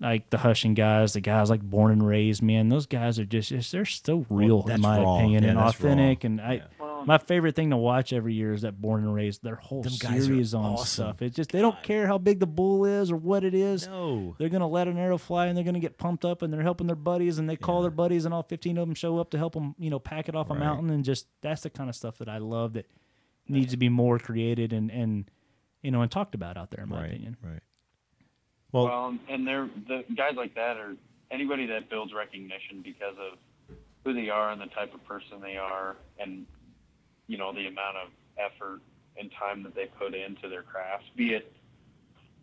[SPEAKER 2] like the Hushin guys, the guys like born and raised, man, those guys are just, just they're so real
[SPEAKER 1] that's
[SPEAKER 2] in my
[SPEAKER 1] raw.
[SPEAKER 2] opinion
[SPEAKER 1] Yeah,
[SPEAKER 2] and
[SPEAKER 1] that's raw.
[SPEAKER 2] authentic. And I,
[SPEAKER 1] Yeah.
[SPEAKER 2] My favorite thing to watch every year is that born and raised. Their whole
[SPEAKER 1] Them
[SPEAKER 2] series on
[SPEAKER 1] awesome.
[SPEAKER 2] stuff. It's just they don't care how big the bull is or what it is.
[SPEAKER 1] No.
[SPEAKER 2] They're gonna let an arrow fly and they're gonna get pumped up and they're helping their buddies and they call
[SPEAKER 1] Yeah.
[SPEAKER 2] their buddies and all 15 of them show up to help them, you know, pack it off a mountain and just that's the kind of stuff that I love that needs to be more created and and you know and talked about out there in my
[SPEAKER 1] right.
[SPEAKER 2] opinion.
[SPEAKER 1] Right. Well,
[SPEAKER 4] Well, and they're the guys like that are anybody that builds recognition because of who they are and the type of person they are, and you know the amount of effort and time that they put into their craft, be it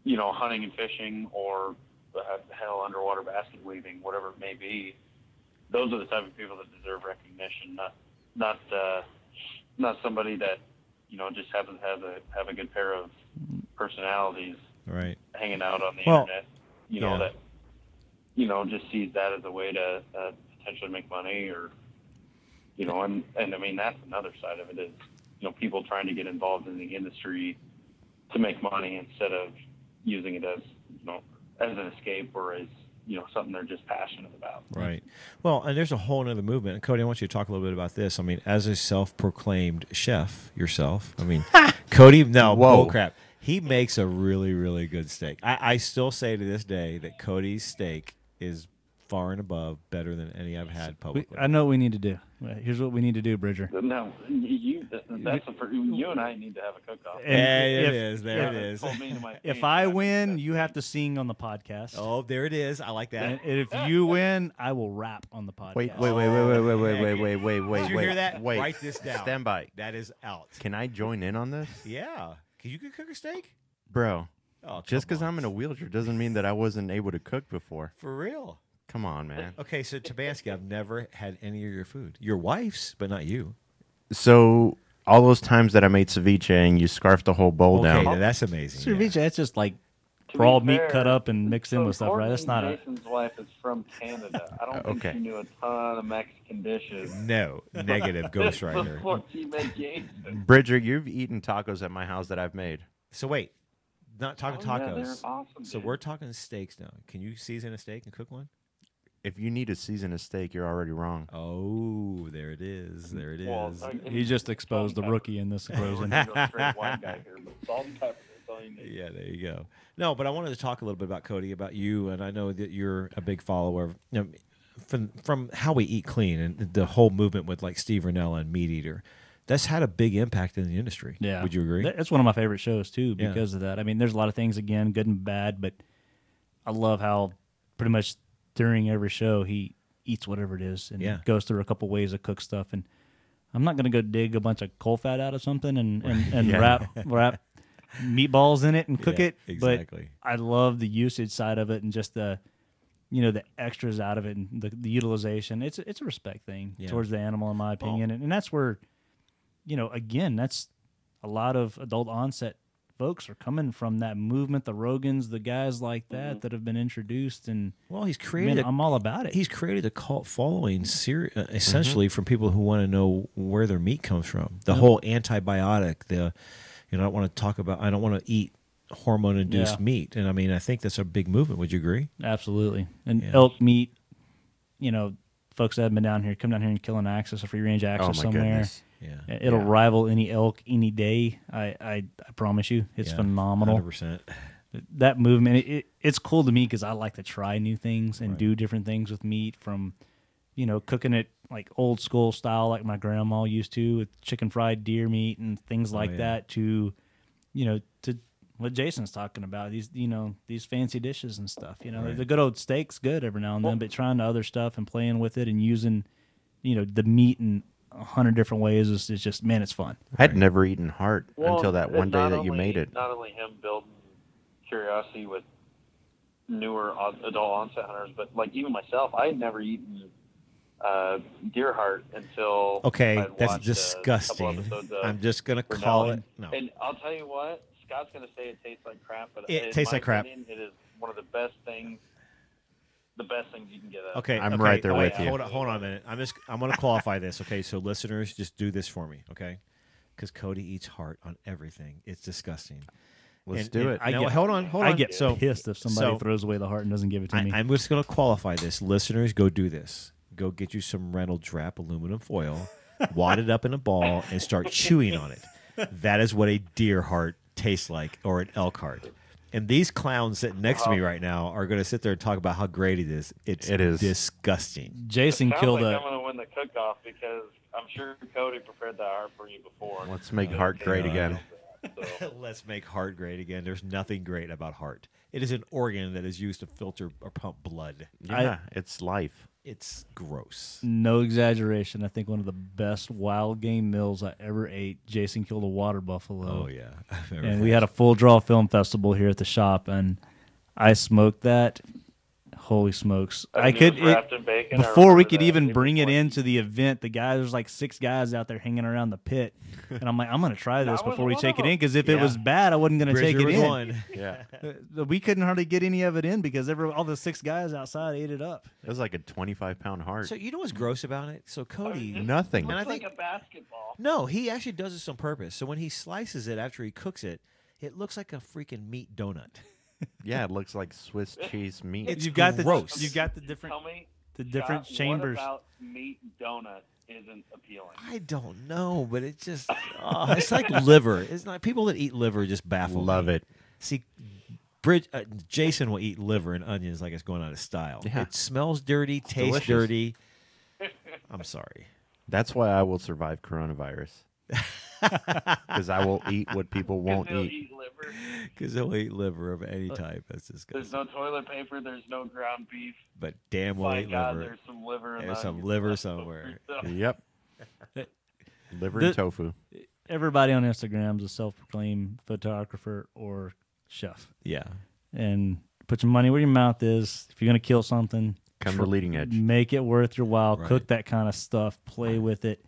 [SPEAKER 4] you know hunting and fishing or uh, hell underwater basket weaving, whatever it may be. Those are the type of people that deserve recognition, not not uh, not somebody that you know just happens to have a have a good pair of personalities
[SPEAKER 1] right.
[SPEAKER 4] hanging out on the
[SPEAKER 1] Well,
[SPEAKER 4] internet, you know,
[SPEAKER 1] yeah.
[SPEAKER 4] that, you know, just sees that as a way to uh, potentially make money or, you know, and, and I mean, that's another side of it is, you know, people trying to get involved in the industry to make money instead of using it as, you know, as an escape or as, you know, something they're just passionate about.
[SPEAKER 1] Right. Well, and there's a whole other movement. Cody, I want you to talk a little bit about this. I mean, as a self-proclaimed chef yourself, I mean, Cody, no,
[SPEAKER 3] Whoa.
[SPEAKER 1] bull crap. He makes a really, really good steak. I, I still say to this day that Cody's steak is far and above better than any I've had
[SPEAKER 2] We,
[SPEAKER 1] publicly.
[SPEAKER 2] I know what we need to do. Uh, here's what we need to do, Bridger.
[SPEAKER 4] No, you, that's the first, you and I need to have a cook-off.
[SPEAKER 2] And
[SPEAKER 1] there
[SPEAKER 2] if-
[SPEAKER 1] it is. There it
[SPEAKER 4] Yeah,
[SPEAKER 1] is.
[SPEAKER 4] told me to my
[SPEAKER 2] If I win, you have to sing on the podcast.
[SPEAKER 1] Oh, there it is. I like that.
[SPEAKER 2] And if you win, I will rap on the podcast.
[SPEAKER 3] Wait, wait, wait, wait, wait, wait, wait, wait, wait, wait, wait,
[SPEAKER 1] Did you
[SPEAKER 3] wait.
[SPEAKER 1] hear that?
[SPEAKER 3] Wait.
[SPEAKER 1] Write this down.
[SPEAKER 3] Stand by.
[SPEAKER 1] That is out.
[SPEAKER 3] Can I join in on this,
[SPEAKER 1] Yeah. You can you cook a steak?
[SPEAKER 3] bro?
[SPEAKER 1] Oh,
[SPEAKER 3] Just because I'm in a wheelchair doesn't mean that I wasn't able to cook before.
[SPEAKER 1] For real.
[SPEAKER 3] Come on, man.
[SPEAKER 1] Okay, so Tabansky, I've never had any of your food. Your wife's, but not you.
[SPEAKER 3] So all those times that I made ceviche and you scarfed the whole bowl
[SPEAKER 1] Okay,
[SPEAKER 3] down.
[SPEAKER 1] that's amazing. yeah.
[SPEAKER 2] Ceviche, that's just like
[SPEAKER 4] To
[SPEAKER 2] raw
[SPEAKER 4] be
[SPEAKER 2] meat cut up and mixed in
[SPEAKER 4] so
[SPEAKER 2] with stuff, right? That's not
[SPEAKER 4] Courtney
[SPEAKER 2] a.
[SPEAKER 4] Jason's wife is from Canada. I don't think
[SPEAKER 3] Okay.
[SPEAKER 4] she knew a ton of Mexican dishes.
[SPEAKER 1] No, negative ghostwriter.
[SPEAKER 4] Before she.
[SPEAKER 3] Bridger, you've eaten tacos at my house that I've made.
[SPEAKER 1] So wait, not talking
[SPEAKER 4] Oh, yeah, they're
[SPEAKER 1] tacos.
[SPEAKER 4] awesome,
[SPEAKER 1] so
[SPEAKER 4] dude.
[SPEAKER 1] we're talking steaks now. Can you season a steak and cook one?
[SPEAKER 3] If you need to season a steak, you're already wrong.
[SPEAKER 1] Oh, there it is. There it is.
[SPEAKER 4] Well,
[SPEAKER 2] He just exposed the rookie in this
[SPEAKER 4] pepper.
[SPEAKER 2] equation.
[SPEAKER 4] We're gonna go straight white guy here, but salt and pepper. That's all you need.
[SPEAKER 1] yeah, there you go. No, but I wanted to talk a little bit about Cody, about you, and I know that you're a big follower. Of, you know, from from how we eat clean and the whole movement with like Steve Rinella and Meat Eater. that's had a big impact in the industry.
[SPEAKER 2] Yeah,
[SPEAKER 1] would you agree?
[SPEAKER 2] That's one of my favorite shows too
[SPEAKER 1] Yeah.
[SPEAKER 2] because of that. I mean, there's a lot of things again, good and bad, but I love how pretty much during every show he eats whatever it is and
[SPEAKER 1] Yeah.
[SPEAKER 2] goes through a couple ways to cook stuff. And I'm not gonna go dig a bunch of caul fat out of something and and, and
[SPEAKER 3] Yeah.
[SPEAKER 2] wrap wrap meatballs in it and cook
[SPEAKER 1] Yeah,
[SPEAKER 2] it.
[SPEAKER 1] exactly.
[SPEAKER 2] But I love the usage side of it and just the you know the extras out of it and the, the utilization. It's it's a respect thing
[SPEAKER 1] Yeah.
[SPEAKER 2] towards the animal, in my opinion, and, and that's where you know again that's a lot of adult onset folks are coming from that movement. The Rogans, the guys like that mm-hmm. that have been introduced, and
[SPEAKER 1] well, he's created.
[SPEAKER 2] man,
[SPEAKER 1] a-
[SPEAKER 2] I'm all about it.
[SPEAKER 1] he's created a cult following, ser- uh, mm-hmm. essentially from people who want to know where their meat comes from. The mm-hmm. whole antibiotic, the you know, I don't want to talk about. I don't want to eat hormone induced
[SPEAKER 2] Yeah.
[SPEAKER 1] meat, and I mean, I think that's a big movement. Would you agree?
[SPEAKER 2] Absolutely. And
[SPEAKER 1] Yeah.
[SPEAKER 2] elk meat, you know, folks that have been down here, come down here and kill an axis, a free range
[SPEAKER 3] Oh
[SPEAKER 2] axis
[SPEAKER 3] my
[SPEAKER 2] somewhere.
[SPEAKER 3] goodness.
[SPEAKER 1] Yeah,
[SPEAKER 2] It'll
[SPEAKER 3] Yeah.
[SPEAKER 2] rival any elk any day. I, I, I promise you, it's phenomenal.
[SPEAKER 1] Hundred percent.
[SPEAKER 2] That movement, it, it, it's cool to me because I like to try new things and
[SPEAKER 1] Right.
[SPEAKER 2] do different things with meat. From, you know, cooking it like old school style, like my grandma used to, with chicken fried deer meat and things oh, like
[SPEAKER 1] Oh, yeah.
[SPEAKER 2] that, to, you know, to what Jason's talking about these, you know, these fancy dishes and stuff. You know,
[SPEAKER 1] Right.
[SPEAKER 2] the good old steak's good every now and then, but trying to other stuff and playing with it and using, you know, the meat in a hundred different ways is, is just man, it's fun.
[SPEAKER 3] I'd never eaten heart
[SPEAKER 4] Well,
[SPEAKER 3] until that one day
[SPEAKER 4] not
[SPEAKER 3] that you
[SPEAKER 4] only-
[SPEAKER 3] made it.
[SPEAKER 4] Not only him building curiosity with newer adult onset hunters, but like even myself, I had never eaten uh, deer heart until
[SPEAKER 1] Okay,
[SPEAKER 4] I'd
[SPEAKER 1] that's
[SPEAKER 4] watched, a couple
[SPEAKER 1] disgusting.
[SPEAKER 4] of
[SPEAKER 1] I'm just gonna call it. No,
[SPEAKER 4] And I'll tell you what, Scott's gonna say it tastes like crap, but
[SPEAKER 1] It
[SPEAKER 4] in
[SPEAKER 1] tastes
[SPEAKER 4] my
[SPEAKER 1] like crap.
[SPEAKER 4] opinion, It is one of the best things, the best things you can get. Out.
[SPEAKER 1] Okay,
[SPEAKER 3] I'm
[SPEAKER 1] okay,
[SPEAKER 3] right there
[SPEAKER 1] wait,
[SPEAKER 3] with you.
[SPEAKER 1] Hold on, hold on a minute. I'm just I'm going to qualify this. Okay, so listeners, just do this for me, okay? Because Cody eats heart on everything. It's disgusting.
[SPEAKER 3] Let's
[SPEAKER 1] And-
[SPEAKER 3] do
[SPEAKER 1] and
[SPEAKER 3] it.
[SPEAKER 1] I
[SPEAKER 2] I
[SPEAKER 1] no,
[SPEAKER 2] get-
[SPEAKER 1] hold on, hold on.
[SPEAKER 2] I get
[SPEAKER 1] so
[SPEAKER 2] pissed if somebody
[SPEAKER 1] so-
[SPEAKER 2] throws away the heart and doesn't give it to
[SPEAKER 1] I,
[SPEAKER 2] me.
[SPEAKER 1] I'm just going to qualify this. Listeners, go do this. Go get you some Reynolds wrap aluminum foil, wad it up in a ball, and start chewing on it. That is what a deer heart tastes like, or an elk heart. And these clowns sitting next to me right now are going to sit there and talk about how great it is. It's
[SPEAKER 3] It is.
[SPEAKER 1] disgusting.
[SPEAKER 2] Jason
[SPEAKER 4] Sounds
[SPEAKER 2] killed
[SPEAKER 4] like
[SPEAKER 2] a
[SPEAKER 4] I'm gonna win the cook-off because I'm sure Cody prepared that heart for you before.
[SPEAKER 3] Let's make
[SPEAKER 4] Uh,
[SPEAKER 3] heart great
[SPEAKER 4] uh,
[SPEAKER 3] again.
[SPEAKER 4] so.
[SPEAKER 1] Let's make heart great again. There's nothing great about heart. It is an organ that is used to filter or pump blood.
[SPEAKER 3] Yeah, it's life.
[SPEAKER 1] It's gross.
[SPEAKER 2] no exaggeration. I think one of the best wild game meals I ever ate. Jason killed a water buffalo.
[SPEAKER 1] Oh yeah,
[SPEAKER 2] and we had a full draw film festival here at the shop, and I smoked that. Holy smokes! I could it,
[SPEAKER 4] wrapped in I
[SPEAKER 2] before we could even
[SPEAKER 4] It was
[SPEAKER 2] bring it into the event. The guys there's like six guys out there hanging around the pit, and I'm like, I'm gonna try this before we take it in because if it was bad, I wasn't gonna take it in.
[SPEAKER 1] one.
[SPEAKER 3] Yeah.
[SPEAKER 2] Uh, We couldn't hardly get any of it in because every all the six guys outside ate it up.
[SPEAKER 3] It was like a 25 pound heart.
[SPEAKER 1] So you know what's gross about it? So Cody,
[SPEAKER 3] Nothing.
[SPEAKER 1] And I think-
[SPEAKER 4] like a basketball.
[SPEAKER 1] no, he actually does this on purpose. So when he slices it after he cooks it, it looks like a freaking meat donut.
[SPEAKER 3] Yeah, it looks like Swiss cheese meat.
[SPEAKER 1] It's
[SPEAKER 2] you've got
[SPEAKER 1] gross.
[SPEAKER 2] the you've got the different
[SPEAKER 4] Tell me,
[SPEAKER 2] the different
[SPEAKER 4] Scott,
[SPEAKER 2] chambers.
[SPEAKER 4] What about meat donut isn't appealing?
[SPEAKER 1] I don't know, but it just oh, it's like liver. It's not people that eat liver just baffle.
[SPEAKER 3] Love
[SPEAKER 1] me.
[SPEAKER 3] it.
[SPEAKER 1] See, Bridge, uh, Jason will eat liver and onions like it's going out of style.
[SPEAKER 3] Yeah.
[SPEAKER 1] It smells dirty, tastes
[SPEAKER 3] delicious.
[SPEAKER 1] dirty. I'm sorry.
[SPEAKER 3] That's why I will survive coronavirus. Because I will eat what people won't eat.
[SPEAKER 4] eat.
[SPEAKER 1] Because he'll eat liver of any type. That's disgusting.
[SPEAKER 4] There's no toilet paper. There's no ground beef.
[SPEAKER 1] But damn well
[SPEAKER 4] My
[SPEAKER 1] eat
[SPEAKER 4] God,
[SPEAKER 1] liver.
[SPEAKER 4] there's some liver. and
[SPEAKER 1] There's some liver
[SPEAKER 4] left
[SPEAKER 1] somewhere.
[SPEAKER 3] Yep. Liver
[SPEAKER 2] The-
[SPEAKER 3] and tofu.
[SPEAKER 2] Everybody on Instagram is a self-proclaimed photographer or chef,
[SPEAKER 1] Yeah.
[SPEAKER 2] and put your money where your mouth is. If you're gonna kill something,
[SPEAKER 3] Come to leading edge.
[SPEAKER 2] make it worth your while.
[SPEAKER 1] Right.
[SPEAKER 2] Cook that kind of stuff. Play with it.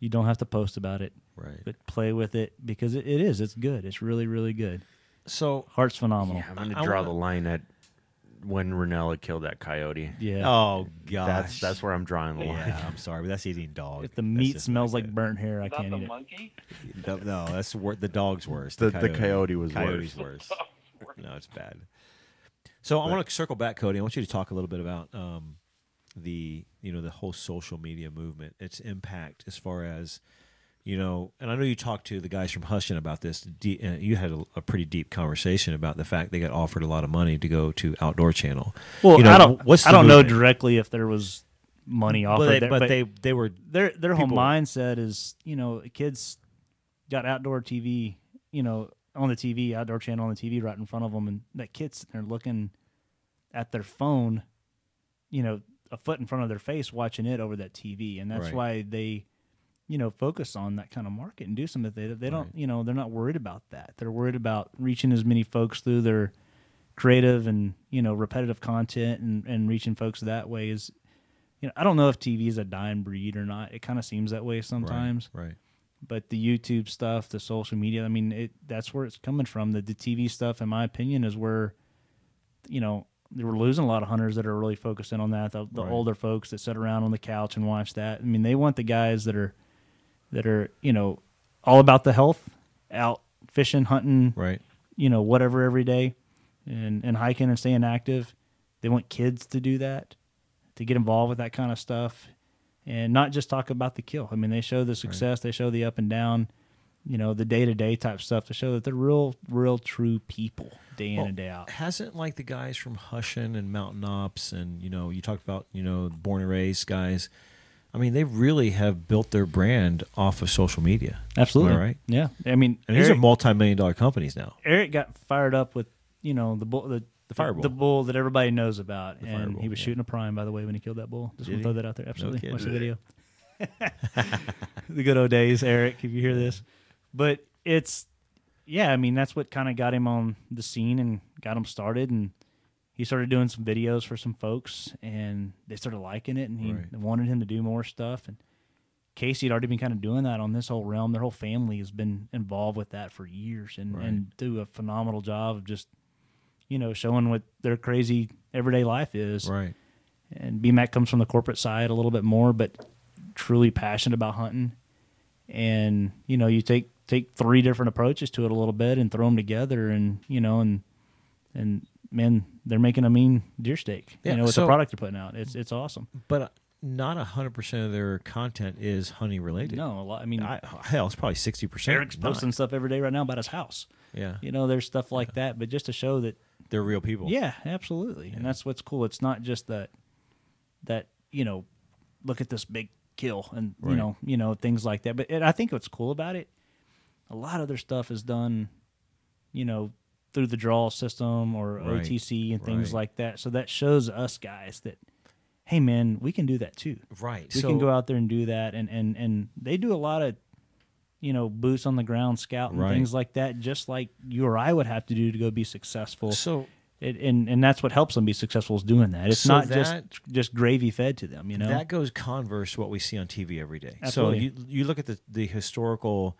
[SPEAKER 2] You don't have to post about it,
[SPEAKER 1] Right.
[SPEAKER 2] but play with it because it, it is. It's good. It's really, really good.
[SPEAKER 1] So,
[SPEAKER 2] Heart's phenomenal.
[SPEAKER 3] Yeah, I'm going
[SPEAKER 1] I
[SPEAKER 3] to draw
[SPEAKER 1] wanna-
[SPEAKER 3] the line at when Rinella killed that coyote.
[SPEAKER 2] Yeah.
[SPEAKER 1] oh gosh,
[SPEAKER 3] That's that's where I'm drawing the line.
[SPEAKER 1] Yeah, I'm sorry, but that's eating dog.
[SPEAKER 2] if the meat smells like
[SPEAKER 1] good.
[SPEAKER 2] burnt hair, I
[SPEAKER 4] Not
[SPEAKER 2] can't
[SPEAKER 4] the
[SPEAKER 2] eat it.
[SPEAKER 4] monkey.
[SPEAKER 1] No, no, that's wor- the dog's worse.
[SPEAKER 3] The- the coyote was
[SPEAKER 1] Coyote's worse. no, it's bad. So I want to circle back, Cody. I want you to talk a little bit about um, the you know the whole social media movement, its impact as far as you know. And I know you talked to the guys from Hushin about this. Uh, you had a, a pretty deep conversation about the fact they got offered a lot of money to go to Outdoor Channel.
[SPEAKER 2] Well,
[SPEAKER 1] You know,
[SPEAKER 2] I don't.
[SPEAKER 1] what's
[SPEAKER 2] I don't know directly if there was money off
[SPEAKER 1] but they,
[SPEAKER 2] it.
[SPEAKER 1] But, they they were
[SPEAKER 2] their their whole mindset is you know kids got outdoor TV, you know, on the TV, outdoor channel on the TV right in front of them, and that kid's sitting there looking at their phone, you know, a foot in front of their face, watching it over that TV, and that's
[SPEAKER 1] Right.
[SPEAKER 2] why they, you know, focus on that kind of market and do something. They they don't,
[SPEAKER 1] Right.
[SPEAKER 2] you know, they're not worried about that. They're worried about reaching as many folks through their creative and you know repetitive content and and reaching folks that way is you know i don't know if tv is a dying breed or not it kind of seems that way sometimes
[SPEAKER 1] right. right.
[SPEAKER 2] but the youtube stuff the social media i mean it that's where it's coming from the, the tv stuff in my opinion is where you know we're losing a lot of hunters that are really focusing on that the, the
[SPEAKER 1] Right.
[SPEAKER 2] older folks that sit around on the couch and watch that i mean they want the guys that are that are you know all about the health out fishing hunting
[SPEAKER 1] Right.
[SPEAKER 2] you know whatever every day and and hiking and staying active they want kids to do that to get involved with that kind of stuff and not just talk about the kill i mean they show the success they show the up and down you know the day-to-day type stuff to show that they're real real true people day in
[SPEAKER 1] Well,
[SPEAKER 2] and day out
[SPEAKER 1] Hasn't like the guys from Hushin and Mountain Ops, and you know, you talked about you know born and raised guys. I mean, they really have built their brand off of social media.
[SPEAKER 2] absolutely
[SPEAKER 1] right?
[SPEAKER 2] yeah i mean
[SPEAKER 1] And these are
[SPEAKER 2] Eric-
[SPEAKER 1] multi-million dollar companies now.
[SPEAKER 2] Eric got fired up with you know the bull the
[SPEAKER 1] The fireball.
[SPEAKER 2] the bull that everybody knows about,
[SPEAKER 1] The
[SPEAKER 2] and
[SPEAKER 1] fireball,
[SPEAKER 2] he was
[SPEAKER 1] yeah.
[SPEAKER 2] shooting a prime by the way when he killed that bull. Just
[SPEAKER 1] Did
[SPEAKER 2] want to throw that out there. Absolutely,
[SPEAKER 1] kidding.
[SPEAKER 2] watch the video. the good old days, Eric. If you hear this, but it's yeah. I mean, that's what kind of got him on the scene and got him started, and he started doing some videos for some folks, and they started liking it, and he
[SPEAKER 1] Right.
[SPEAKER 2] wanted him to do more stuff, and. Casey had already been kind of doing that on this whole realm. Their whole family has been involved with that for years and,
[SPEAKER 1] Right.
[SPEAKER 2] and do a phenomenal job of just, you know, showing what their crazy everyday life is.
[SPEAKER 1] Right.
[SPEAKER 2] And BMAC comes from the corporate side a little bit more, but truly passionate about hunting. And you know, you take take three different approaches to it a little bit and throw them together, and you know, and and man, they're making a mean deer steak.
[SPEAKER 1] Yeah,
[SPEAKER 2] you know, with
[SPEAKER 1] so-
[SPEAKER 2] the product they're putting out, it's it's awesome.
[SPEAKER 1] But uh, not hundred percent of their content is hunting related.
[SPEAKER 2] No, a lot. I mean,
[SPEAKER 1] I, hell, it's probably sixty percent.
[SPEAKER 2] Eric's posting stuff every day right now about his house.
[SPEAKER 1] Yeah,
[SPEAKER 2] You know, there's stuff like that, but just to show that
[SPEAKER 1] they're real people.
[SPEAKER 2] Yeah, absolutely. And that's what's cool. It's not just that that, you know, look at this big kill and you know, you know, things like that. But it, I think what's cool about it, a lot of their stuff is done, you know, through the draw system or
[SPEAKER 1] Right.
[SPEAKER 2] OTC and things
[SPEAKER 1] Right.
[SPEAKER 2] like that. So that shows us guys that hey man, we can do that too.
[SPEAKER 1] right.
[SPEAKER 2] We
[SPEAKER 1] so,
[SPEAKER 2] can go out there and do that and and and they do a lot of you know, boots on the ground scout and
[SPEAKER 1] Right.
[SPEAKER 2] things like that, just like you or I would have to do to go be successful.
[SPEAKER 1] So
[SPEAKER 2] It, and and that's what helps them be successful is doing that. It's
[SPEAKER 1] So
[SPEAKER 2] not
[SPEAKER 1] that-
[SPEAKER 2] just just gravy fed to them, you know.
[SPEAKER 1] that goes converse to what we see on TV every day.
[SPEAKER 2] Absolutely.
[SPEAKER 1] So you you look at the the historical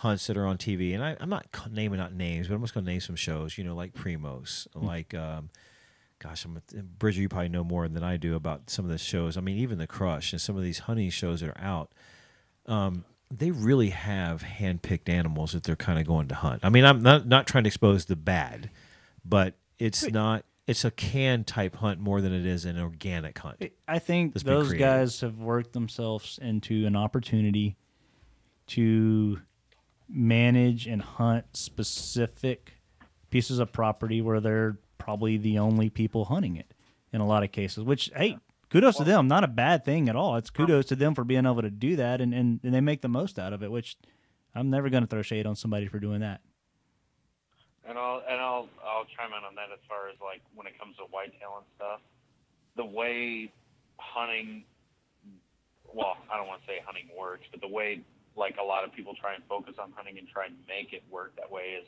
[SPEAKER 1] hunts that are on TV, and I, I'm not naming out names, but I'm just going to name some shows. You know, like Primos,
[SPEAKER 2] Hmm.
[SPEAKER 1] like. Um, Gosh, I'm Bridger. You probably know more than I do about some of the shows. I mean, even the Crush and some of these hunting shows that are out. Um, they really have hand-picked animals that they're kind of going to hunt. I mean, I'm not not trying to expose the bad, but it's not. It's a can type hunt more than it is an organic hunt.
[SPEAKER 2] I think
[SPEAKER 1] Let's
[SPEAKER 2] those guys have worked themselves into an opportunity to manage and hunt specific pieces of property where they're probably the only people hunting it in a lot of cases. Which hey, kudos to them. Not a bad thing at all. It's kudos to them for being able to do that and, and, and they make the most out of it, which I'm never gonna throw shade on somebody for doing that.
[SPEAKER 4] And I'll and I'll I'll chime in on that as far as like when it comes to whitetail and stuff. The way hunting, well, I don't want to say hunting works, but the way like a lot of people try and focus on hunting and try and make it work that way is,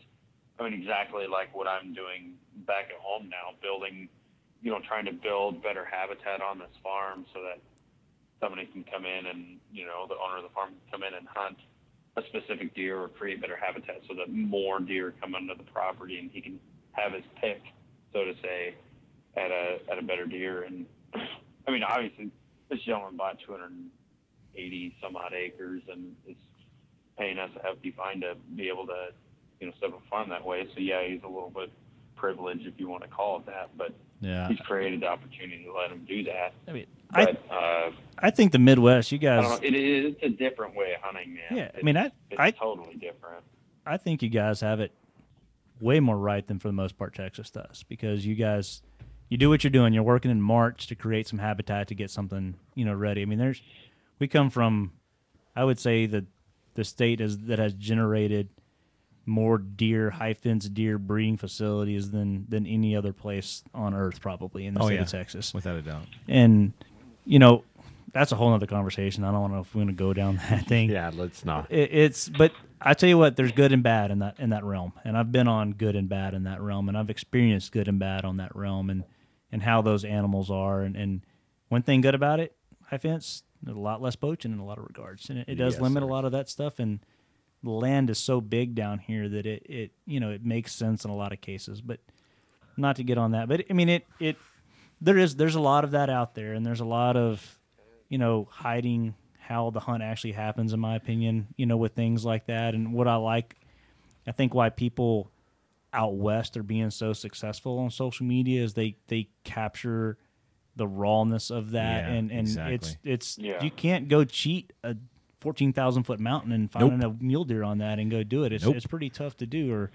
[SPEAKER 4] I mean, exactly like what I'm doing back at home now, building, you know, trying to build better habitat on this farm so that somebody can come in and you know the owner of the farm can come in and hunt a specific deer or create better habitat so that more deer come onto the property and he can have his pick, so to say, at a at a better deer. And I mean, obviously, this gentleman bought 280 some odd acres and is paying us a hefty fine to be able to, you know, set up a farm that way. So yeah, he's a little bit privileged if you want to call it that, but
[SPEAKER 2] Yeah.
[SPEAKER 4] he's created the opportunity to let him do that.
[SPEAKER 2] I mean I
[SPEAKER 4] uh,
[SPEAKER 2] I think the Midwest, you guys
[SPEAKER 4] know, it is it's a different way of hunting, man.
[SPEAKER 2] Yeah, I mean, I-
[SPEAKER 4] it's
[SPEAKER 2] I-
[SPEAKER 4] totally different.
[SPEAKER 2] I think you guys have it way more right than for the most part Texas does because you guys, you do what you're doing. You're working in March to create some habitat to get something you know ready. I mean, there's we come from, I would say that the state is that has generated more deer high fence deer breeding facilities than than any other place on earth probably in the
[SPEAKER 1] Oh,
[SPEAKER 2] state
[SPEAKER 1] yeah.
[SPEAKER 2] of Texas.
[SPEAKER 1] Without a doubt.
[SPEAKER 2] And you know, that's a whole other conversation. I don't know if we're going to go down that thing.
[SPEAKER 3] Yeah, let's not.
[SPEAKER 2] It, it's but I tell you what, there's good and bad in that in that realm, and I've been on good and bad in that realm, and I've experienced good and bad on that realm, and and how those animals are, and and one thing good about it, high fence, a lot less poaching in a lot of regards, and it, it does
[SPEAKER 3] Yes,
[SPEAKER 2] limit a lot of that stuff, and the land is so big down here that it it you know it makes sense in a lot of cases, but not to get on that, but I mean it it there is there's a lot of that out there, and there's a lot of you know hiding how the hunt actually happens, in my opinion. You know, with things like that, and what I like, I think why people out west are being so successful on social media is they they capture the rawness of that,
[SPEAKER 1] Yeah,
[SPEAKER 2] and and
[SPEAKER 1] exactly.
[SPEAKER 2] it's it's
[SPEAKER 4] Yeah.
[SPEAKER 2] you can't go cheat a fourteen thousand foot mountain and finding a mule deer on that and go do it. It's
[SPEAKER 1] Nope.
[SPEAKER 2] it's pretty tough to do, or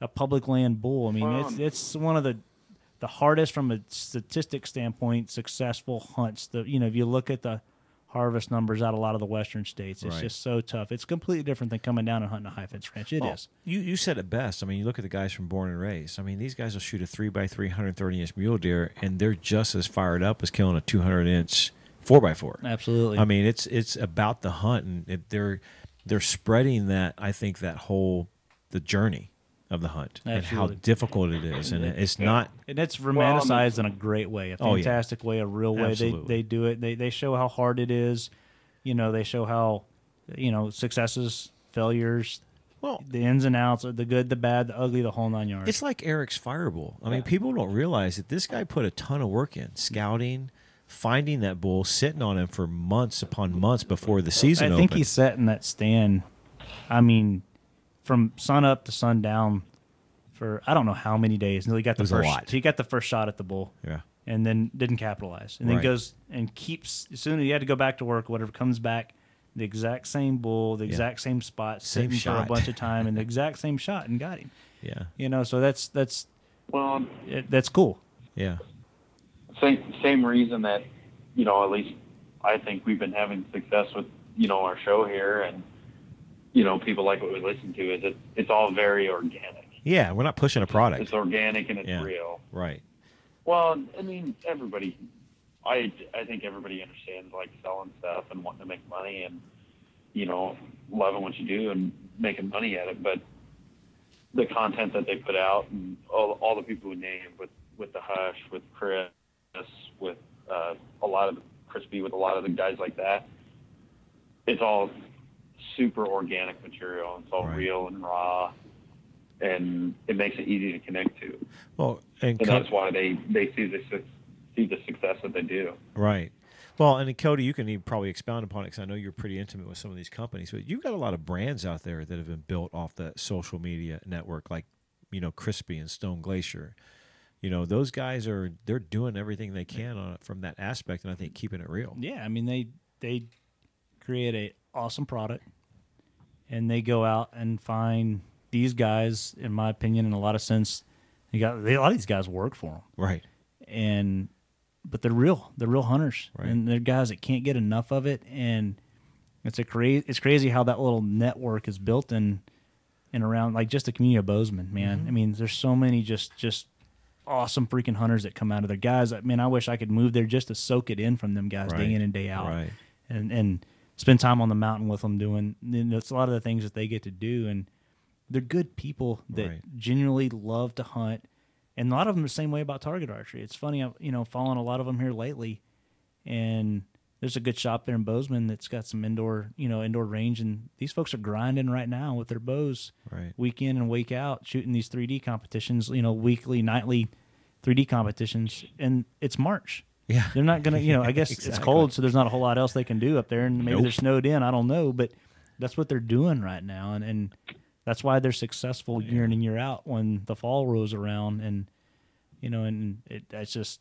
[SPEAKER 2] a public land bull. I mean,
[SPEAKER 4] Well,
[SPEAKER 2] it's um, it's one of the the hardest from a statistic standpoint successful hunts. The you know if you look at the harvest numbers out of a lot of the western states, it's
[SPEAKER 1] Right.
[SPEAKER 2] just so tough. It's completely different than coming down and hunting a high fence ranch. It is.
[SPEAKER 1] You you said it best. I mean, you look at the guys from Born and Raised. I mean, these guys will shoot a three by three hundred thirty inch mule deer, and they're just as fired up as killing a two hundred inch four by four.
[SPEAKER 2] Absolutely.
[SPEAKER 1] I mean, it's it's about the hunt, and it, they're they're spreading that. I think that whole the journey of the hunt and how
[SPEAKER 2] Absolutely.
[SPEAKER 1] difficult it is, and it's not.
[SPEAKER 2] and it's romanticized in a great way, a
[SPEAKER 1] Oh, yeah.
[SPEAKER 2] fantastic way, a real way. They they do it. They they show how hard it is. You know, they show how you know successes, failures,
[SPEAKER 1] Well,
[SPEAKER 2] the ins and outs, the good, the bad, the ugly, the whole nine yards.
[SPEAKER 1] It's like Eric's Fireball. I mean, people don't realize that this guy put a ton of work in scouting, finding that bull, sitting on him for months upon months before the season
[SPEAKER 2] I think
[SPEAKER 1] opened.
[SPEAKER 2] he sat in that stand. I mean, from sun up to sundown for I don't know how many days until he got the
[SPEAKER 1] was a
[SPEAKER 2] first.
[SPEAKER 1] lot.
[SPEAKER 2] He got the first shot at the bull.
[SPEAKER 1] yeah,
[SPEAKER 2] and then didn't capitalize, and then
[SPEAKER 1] Right.
[SPEAKER 2] goes and keeps. As soon as he had to go back to work, whatever comes back, the exact same bull, the exact same spot,
[SPEAKER 1] Same
[SPEAKER 2] sitting for a bunch of time, and the exact same shot, and got him.
[SPEAKER 1] yeah,
[SPEAKER 2] You know, so that's that's
[SPEAKER 4] Well, um,
[SPEAKER 2] it, that's cool.
[SPEAKER 1] yeah.
[SPEAKER 4] same same reason that you know at least I think we've been having success with you know our show here and you know people like what we listen to is it it's all very organic.
[SPEAKER 1] Yeah, we're not pushing a product.
[SPEAKER 4] It's organic and it's
[SPEAKER 1] Yeah.
[SPEAKER 4] real.
[SPEAKER 1] Right.
[SPEAKER 4] Well, I mean everybody. I I think everybody understands like selling stuff and wanting to make money and you know loving what you do and making money at it, but the content that they put out and all, all the people who named with with the hush with Chris with uh, a lot of crispy with a lot of the guys like that it's all super organic material it's all
[SPEAKER 1] Right.
[SPEAKER 4] real and raw and it makes it easy to connect to
[SPEAKER 1] Well, and
[SPEAKER 4] and
[SPEAKER 1] Co-
[SPEAKER 4] that's why they they see the see the success that they do
[SPEAKER 1] right. Well, and Cody, you can even probably expound upon it because I know you're pretty intimate with some of these companies, but you've got a lot of brands out there that have been built off that social media network, like you know Crispi and Stone Glacier. You know those guys are they're doing everything they can on it from that aspect, and I think keeping it real.
[SPEAKER 2] Yeah, I mean they they create a awesome product, and they go out and find these guys. In my opinion, in a lot of sense, you got they, a lot of these guys work for them.
[SPEAKER 1] Right.
[SPEAKER 2] and but they're real. They're real hunters,
[SPEAKER 1] Right.
[SPEAKER 2] and they're guys that can't get enough of it. And it's a crazy. It's crazy how that little network is built and and around like just the community of Bozeman. Man,
[SPEAKER 1] Mm-hmm.
[SPEAKER 2] I mean, there's so many just just awesome freaking hunters that come out of there. Guys, I mean, I wish I could move there just to soak it in from them guys
[SPEAKER 1] Right.
[SPEAKER 2] day in and day out,
[SPEAKER 1] Right.
[SPEAKER 2] and and spend time on the mountain with them doing. You know, it's a lot of the things that they get to do, and they're good people that
[SPEAKER 1] Right.
[SPEAKER 2] genuinely love to hunt and a lot of them are the same way about target archery. It's funny, I've, you know, following a lot of them here lately, and there's a good shop there in Bozeman that's got some indoor, you know, indoor range, and these folks are grinding right now with their bows,
[SPEAKER 1] Right.
[SPEAKER 2] week in and week out, shooting these 3D competitions, you know, weekly, nightly, 3D competitions, and it's March.
[SPEAKER 1] Yeah.
[SPEAKER 2] They're not gonna, you know, I guess it's cold, so there's not a whole lot else they can do up there, and maybe
[SPEAKER 1] Nope.
[SPEAKER 2] they're snowed in. I don't know, but that's what they're doing right now, and and that's why they're successful year in and year out when the fall rolls around, and you know, and it that's just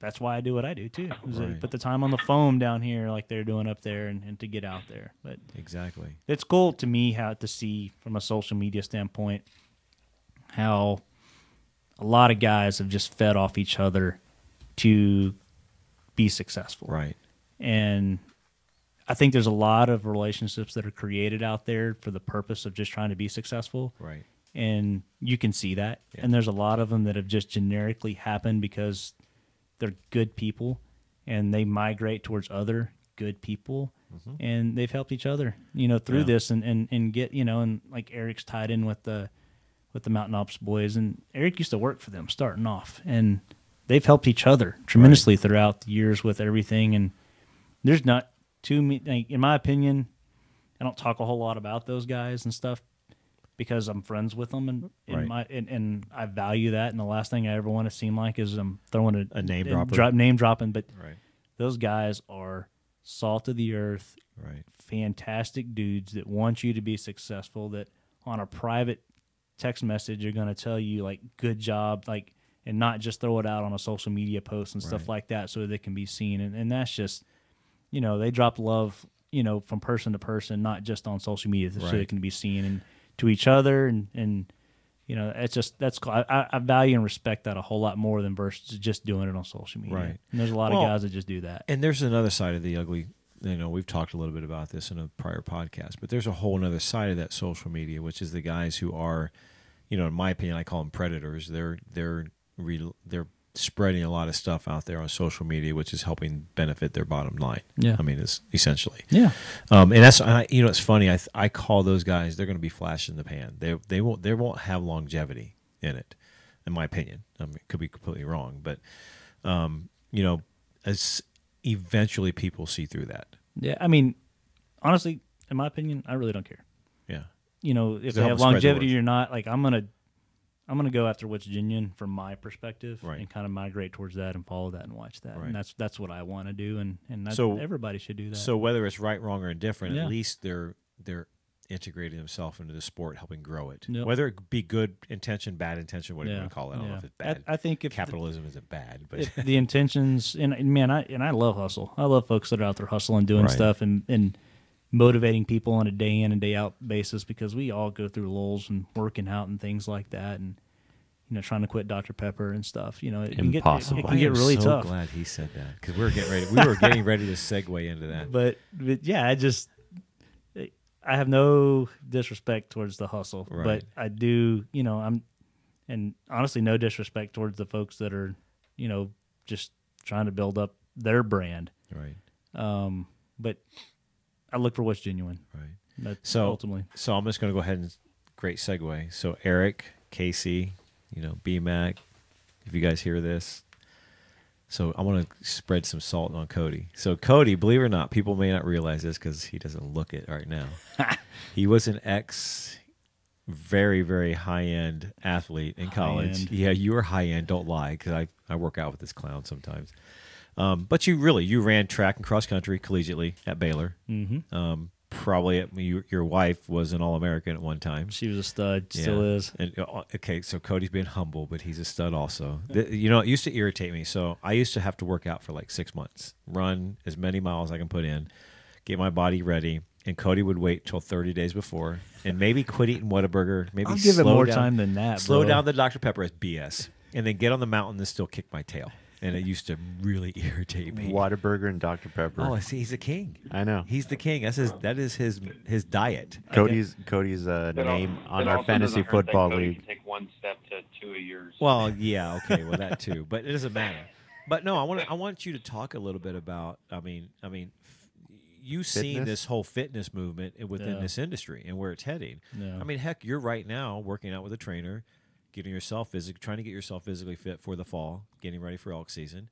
[SPEAKER 2] that's why I do what I do too.
[SPEAKER 1] Right.
[SPEAKER 2] put the time on the foam down here like they're doing up there, and, and to get out there, but
[SPEAKER 1] Exactly.
[SPEAKER 2] it's cool to me how to see from a social media standpoint how a lot of guys have just fed off each other to be successful.
[SPEAKER 1] Right.
[SPEAKER 2] And I think there's a lot of relationships that are created out there for the purpose of just trying to be successful.
[SPEAKER 1] Right.
[SPEAKER 2] And you can see that.
[SPEAKER 1] Yeah.
[SPEAKER 2] And there's a lot of them that have just generically happened because they're good people and they migrate towards other good people
[SPEAKER 1] Mm-hmm.
[SPEAKER 2] and they've helped each other, you know, through
[SPEAKER 1] Yeah.
[SPEAKER 2] this and, and, and get, you know, and like Eric's tied in with the with the Mountain Ops boys and Eric used to work for them starting off and they've helped each other tremendously throughout the years with everything and there's not too many in my opinion, I don't talk a whole lot about those guys and stuff because I'm friends with them and in
[SPEAKER 1] Right.
[SPEAKER 2] my and, and I value that and the last thing I ever want to seem like is I'm throwing a,
[SPEAKER 1] A name dropper.
[SPEAKER 2] drop, name dropping but
[SPEAKER 1] Right.
[SPEAKER 2] those guys are salt of the earth
[SPEAKER 1] Right.
[SPEAKER 2] fantastic dudes that want you to be successful that on a private text message are going to tell you like good job like and not just throw it out on a social media post and stuff
[SPEAKER 1] Right.
[SPEAKER 2] like that so that it can be seen and, and that's just you know they drop love you know from person to person not just on social media so
[SPEAKER 1] Right.
[SPEAKER 2] it can be seen and to each other and and you know it's just that's I- I value and respect that a whole lot more than versus just doing it on social media
[SPEAKER 1] Right.
[SPEAKER 2] and there's a lot
[SPEAKER 1] Well,
[SPEAKER 2] of guys that just do that
[SPEAKER 1] And there's another side of the ugly. You know, we've talked a little bit about this in a prior podcast, but there's a whole other side of that social media, which is the guys who are, you know, in my opinion, I call them predators. They're they're re, they're spreading a lot of stuff out there on social media, which is helping benefit their bottom line.
[SPEAKER 2] Yeah.
[SPEAKER 1] I mean, it's essentially.
[SPEAKER 2] yeah
[SPEAKER 1] Um, and that's I, you know it's funny. I I call those guys. They're going to be flash in the pan. They they won't they won't have longevity in it, in my opinion. I mean, it could be completely wrong, but um, you know, as eventually people see through that.
[SPEAKER 2] Yeah, I mean, honestly, in my opinion, I really don't care.
[SPEAKER 1] Yeah,
[SPEAKER 2] You know, if they have
[SPEAKER 1] the
[SPEAKER 2] longevity
[SPEAKER 1] word.
[SPEAKER 2] or not, like I'm gonna, I'm gonna go after what's genuine from my perspective,
[SPEAKER 1] Right.
[SPEAKER 2] and kind of migrate towards that and follow that and watch that.
[SPEAKER 1] Right.
[SPEAKER 2] And that's that's what I want to do, and and that's,
[SPEAKER 1] So-
[SPEAKER 2] everybody should do that.
[SPEAKER 1] So whether it's right, wrong, or indifferent,
[SPEAKER 2] Yeah.
[SPEAKER 1] at least they're they're integrating themselves into the sport, helping grow it.
[SPEAKER 2] Yep.
[SPEAKER 1] Whether it be good intention, bad intention, whatever you
[SPEAKER 2] yeah,
[SPEAKER 1] want to call it. I don't know if it's bad.
[SPEAKER 2] I, think if the-
[SPEAKER 1] Capitalism isn't bad, but
[SPEAKER 2] the intentions and and man, I and I love hustle. I love folks that are out there hustling, doing
[SPEAKER 1] Right.
[SPEAKER 2] stuff, and and motivating people on a day in and day out basis because we all go through lulls and working out and things like that, and you know trying to quit Dr Pepper and stuff. You know, it can get it,
[SPEAKER 3] Impossible.
[SPEAKER 2] it
[SPEAKER 1] I
[SPEAKER 2] get
[SPEAKER 1] am
[SPEAKER 2] really
[SPEAKER 1] so
[SPEAKER 2] tough.
[SPEAKER 1] glad he said that because we were getting ready. We were getting ready to segue into that.
[SPEAKER 2] But but yeah, I just I have no disrespect towards the hustle,
[SPEAKER 1] Right.
[SPEAKER 2] but I do. You know, I'm and honestly, no disrespect towards the folks that are you know just trying to build up their brand.
[SPEAKER 1] right,
[SPEAKER 2] Um, but I look for what's genuine.
[SPEAKER 1] right.
[SPEAKER 2] That's
[SPEAKER 1] So-
[SPEAKER 2] ultimately,
[SPEAKER 1] So I'm just going to go ahead and great segue. So Eric, Casey, you know, BMAC, if you guys hear this. So I want to spread some salt on Cody. So Cody, believe it or not, people may not realize this because he doesn't look it right now. he was an ex, very very high end athlete in college.
[SPEAKER 2] High-end.
[SPEAKER 1] Yeah, you were high end. Don't lie, because I I work out with this clown sometimes. Um, but you really you ran track and cross country collegiately at Baylor.
[SPEAKER 2] mm-hmm.
[SPEAKER 1] Um, probably at, you, your wife was an All American at one time.
[SPEAKER 2] she was a stud, still is.
[SPEAKER 1] And uh, okay, so Cody's being humble, but he's a stud also. The- you know, it used to irritate me. So I used to have to work out for like six months, run as many miles I can put in, get my body ready. And Cody would wait till 30 days before and maybe quit eating Whataburger. Maybe
[SPEAKER 2] I'll give it more
[SPEAKER 1] down,
[SPEAKER 2] time than that.
[SPEAKER 1] Slow
[SPEAKER 2] bro.
[SPEAKER 1] down the Dr. Pepper as BS. And then get on the mountain and still kick my tail. And it used to really irritate me.
[SPEAKER 3] Whataburger and Dr Pepper.
[SPEAKER 1] Oh, I see. He's a king.
[SPEAKER 3] I know.
[SPEAKER 1] He's the king. That's his. That is his his diet.
[SPEAKER 3] Cody's Cody's uh,
[SPEAKER 4] But al-
[SPEAKER 3] name on
[SPEAKER 4] but
[SPEAKER 3] our
[SPEAKER 4] also
[SPEAKER 3] fantasy
[SPEAKER 4] doesn't hurt that
[SPEAKER 3] football
[SPEAKER 4] Cody
[SPEAKER 3] league.
[SPEAKER 4] can Take one step to two a years.
[SPEAKER 1] Well, yeah, okay, well that too, but it doesn't matter. But no, I want to, I want you to talk a little bit about. I mean, I mean, f- you've seen
[SPEAKER 3] Fitness?
[SPEAKER 1] this whole fitness movement i- within
[SPEAKER 2] Yeah.
[SPEAKER 1] this industry and where it's heading.
[SPEAKER 2] Yeah.
[SPEAKER 1] I mean, heck, you're right now working out with a trainer, getting yourself physic, trying to get yourself physically fit for the fall, getting ready for elk season.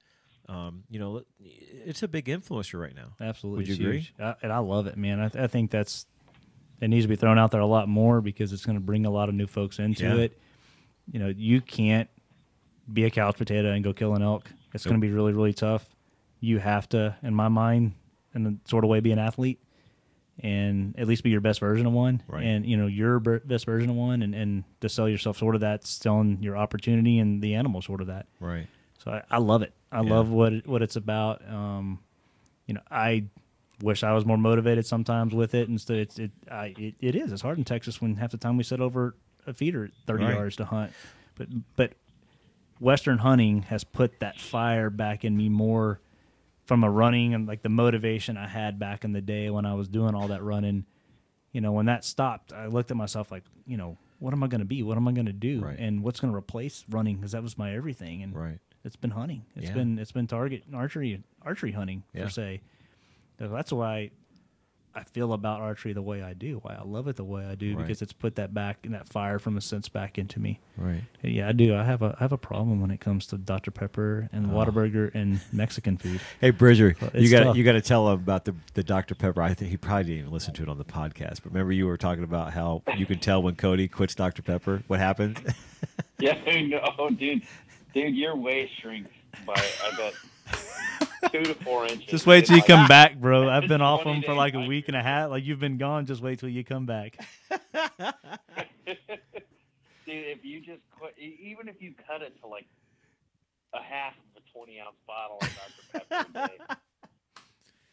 [SPEAKER 1] Um, you know, it's a big influencer right now.
[SPEAKER 2] Absolutely,
[SPEAKER 1] Would you agree?
[SPEAKER 2] I, and I love it, man. I, th- I think that's it needs to be thrown out there a lot more because it's going to bring a lot of new folks into
[SPEAKER 1] Yeah.
[SPEAKER 2] it. You know, you can't be a couch potato and go kill an elk. It's going to be really, really tough. You have to, in my mind, in a sort of way, be an athlete and at least be your best version of one.
[SPEAKER 1] Right.
[SPEAKER 2] And you know, your best version of one, and and to sell yourself sort of that, selling your opportunity and the animal sort of that.
[SPEAKER 1] Right.
[SPEAKER 2] So I, I love it. I
[SPEAKER 1] Yeah.
[SPEAKER 2] love what it, what it's about. Um, you know, I wish I was more motivated sometimes with it. Instead, it's it, I, it it is. It's hard in Texas when half the time we sit over a feeder thirty
[SPEAKER 1] Right.
[SPEAKER 2] yards to hunt. But but Western hunting has put that fire back in me more from a running and like the motivation I had back in the day when I was doing all that running. You know, when that stopped, I looked at myself like, you know, what am I going to be? What am I going to do?
[SPEAKER 1] Right.
[SPEAKER 2] And what's going to replace running? Because that was my everything. And
[SPEAKER 1] Right.
[SPEAKER 2] it's been hunting. It's
[SPEAKER 1] Yeah.
[SPEAKER 2] been it's been target archery archery hunting
[SPEAKER 1] Yeah.
[SPEAKER 2] per se. So that's why I feel about archery the way I do. Why I love it the way I do
[SPEAKER 1] Right.
[SPEAKER 2] because it's put that back and that fire from a sense back into me.
[SPEAKER 1] Right.
[SPEAKER 2] Yeah, I do. I have a I have a problem when it comes to Dr Pepper and
[SPEAKER 1] Oh.
[SPEAKER 2] Whataburger and Mexican food.
[SPEAKER 1] Hey Bridger,
[SPEAKER 2] Well,
[SPEAKER 1] you got you got to tell him about the the Dr Pepper. I think he probably didn't even listen to it on the podcast. But remember, you were talking about how you can tell when Cody quits Dr Pepper. What happened?
[SPEAKER 4] Yeah, no, dude, dude, your waist shrinks by I bet two to four inches.
[SPEAKER 2] Just wait till you
[SPEAKER 4] It's
[SPEAKER 2] come back, bro. I've been off them for like a week and a half. Like you've been gone. Just wait till you come back.
[SPEAKER 4] Dude, if you just quit, e- even if you cut it to like a half of a twenty ounce bottle of Dr Pepper a day,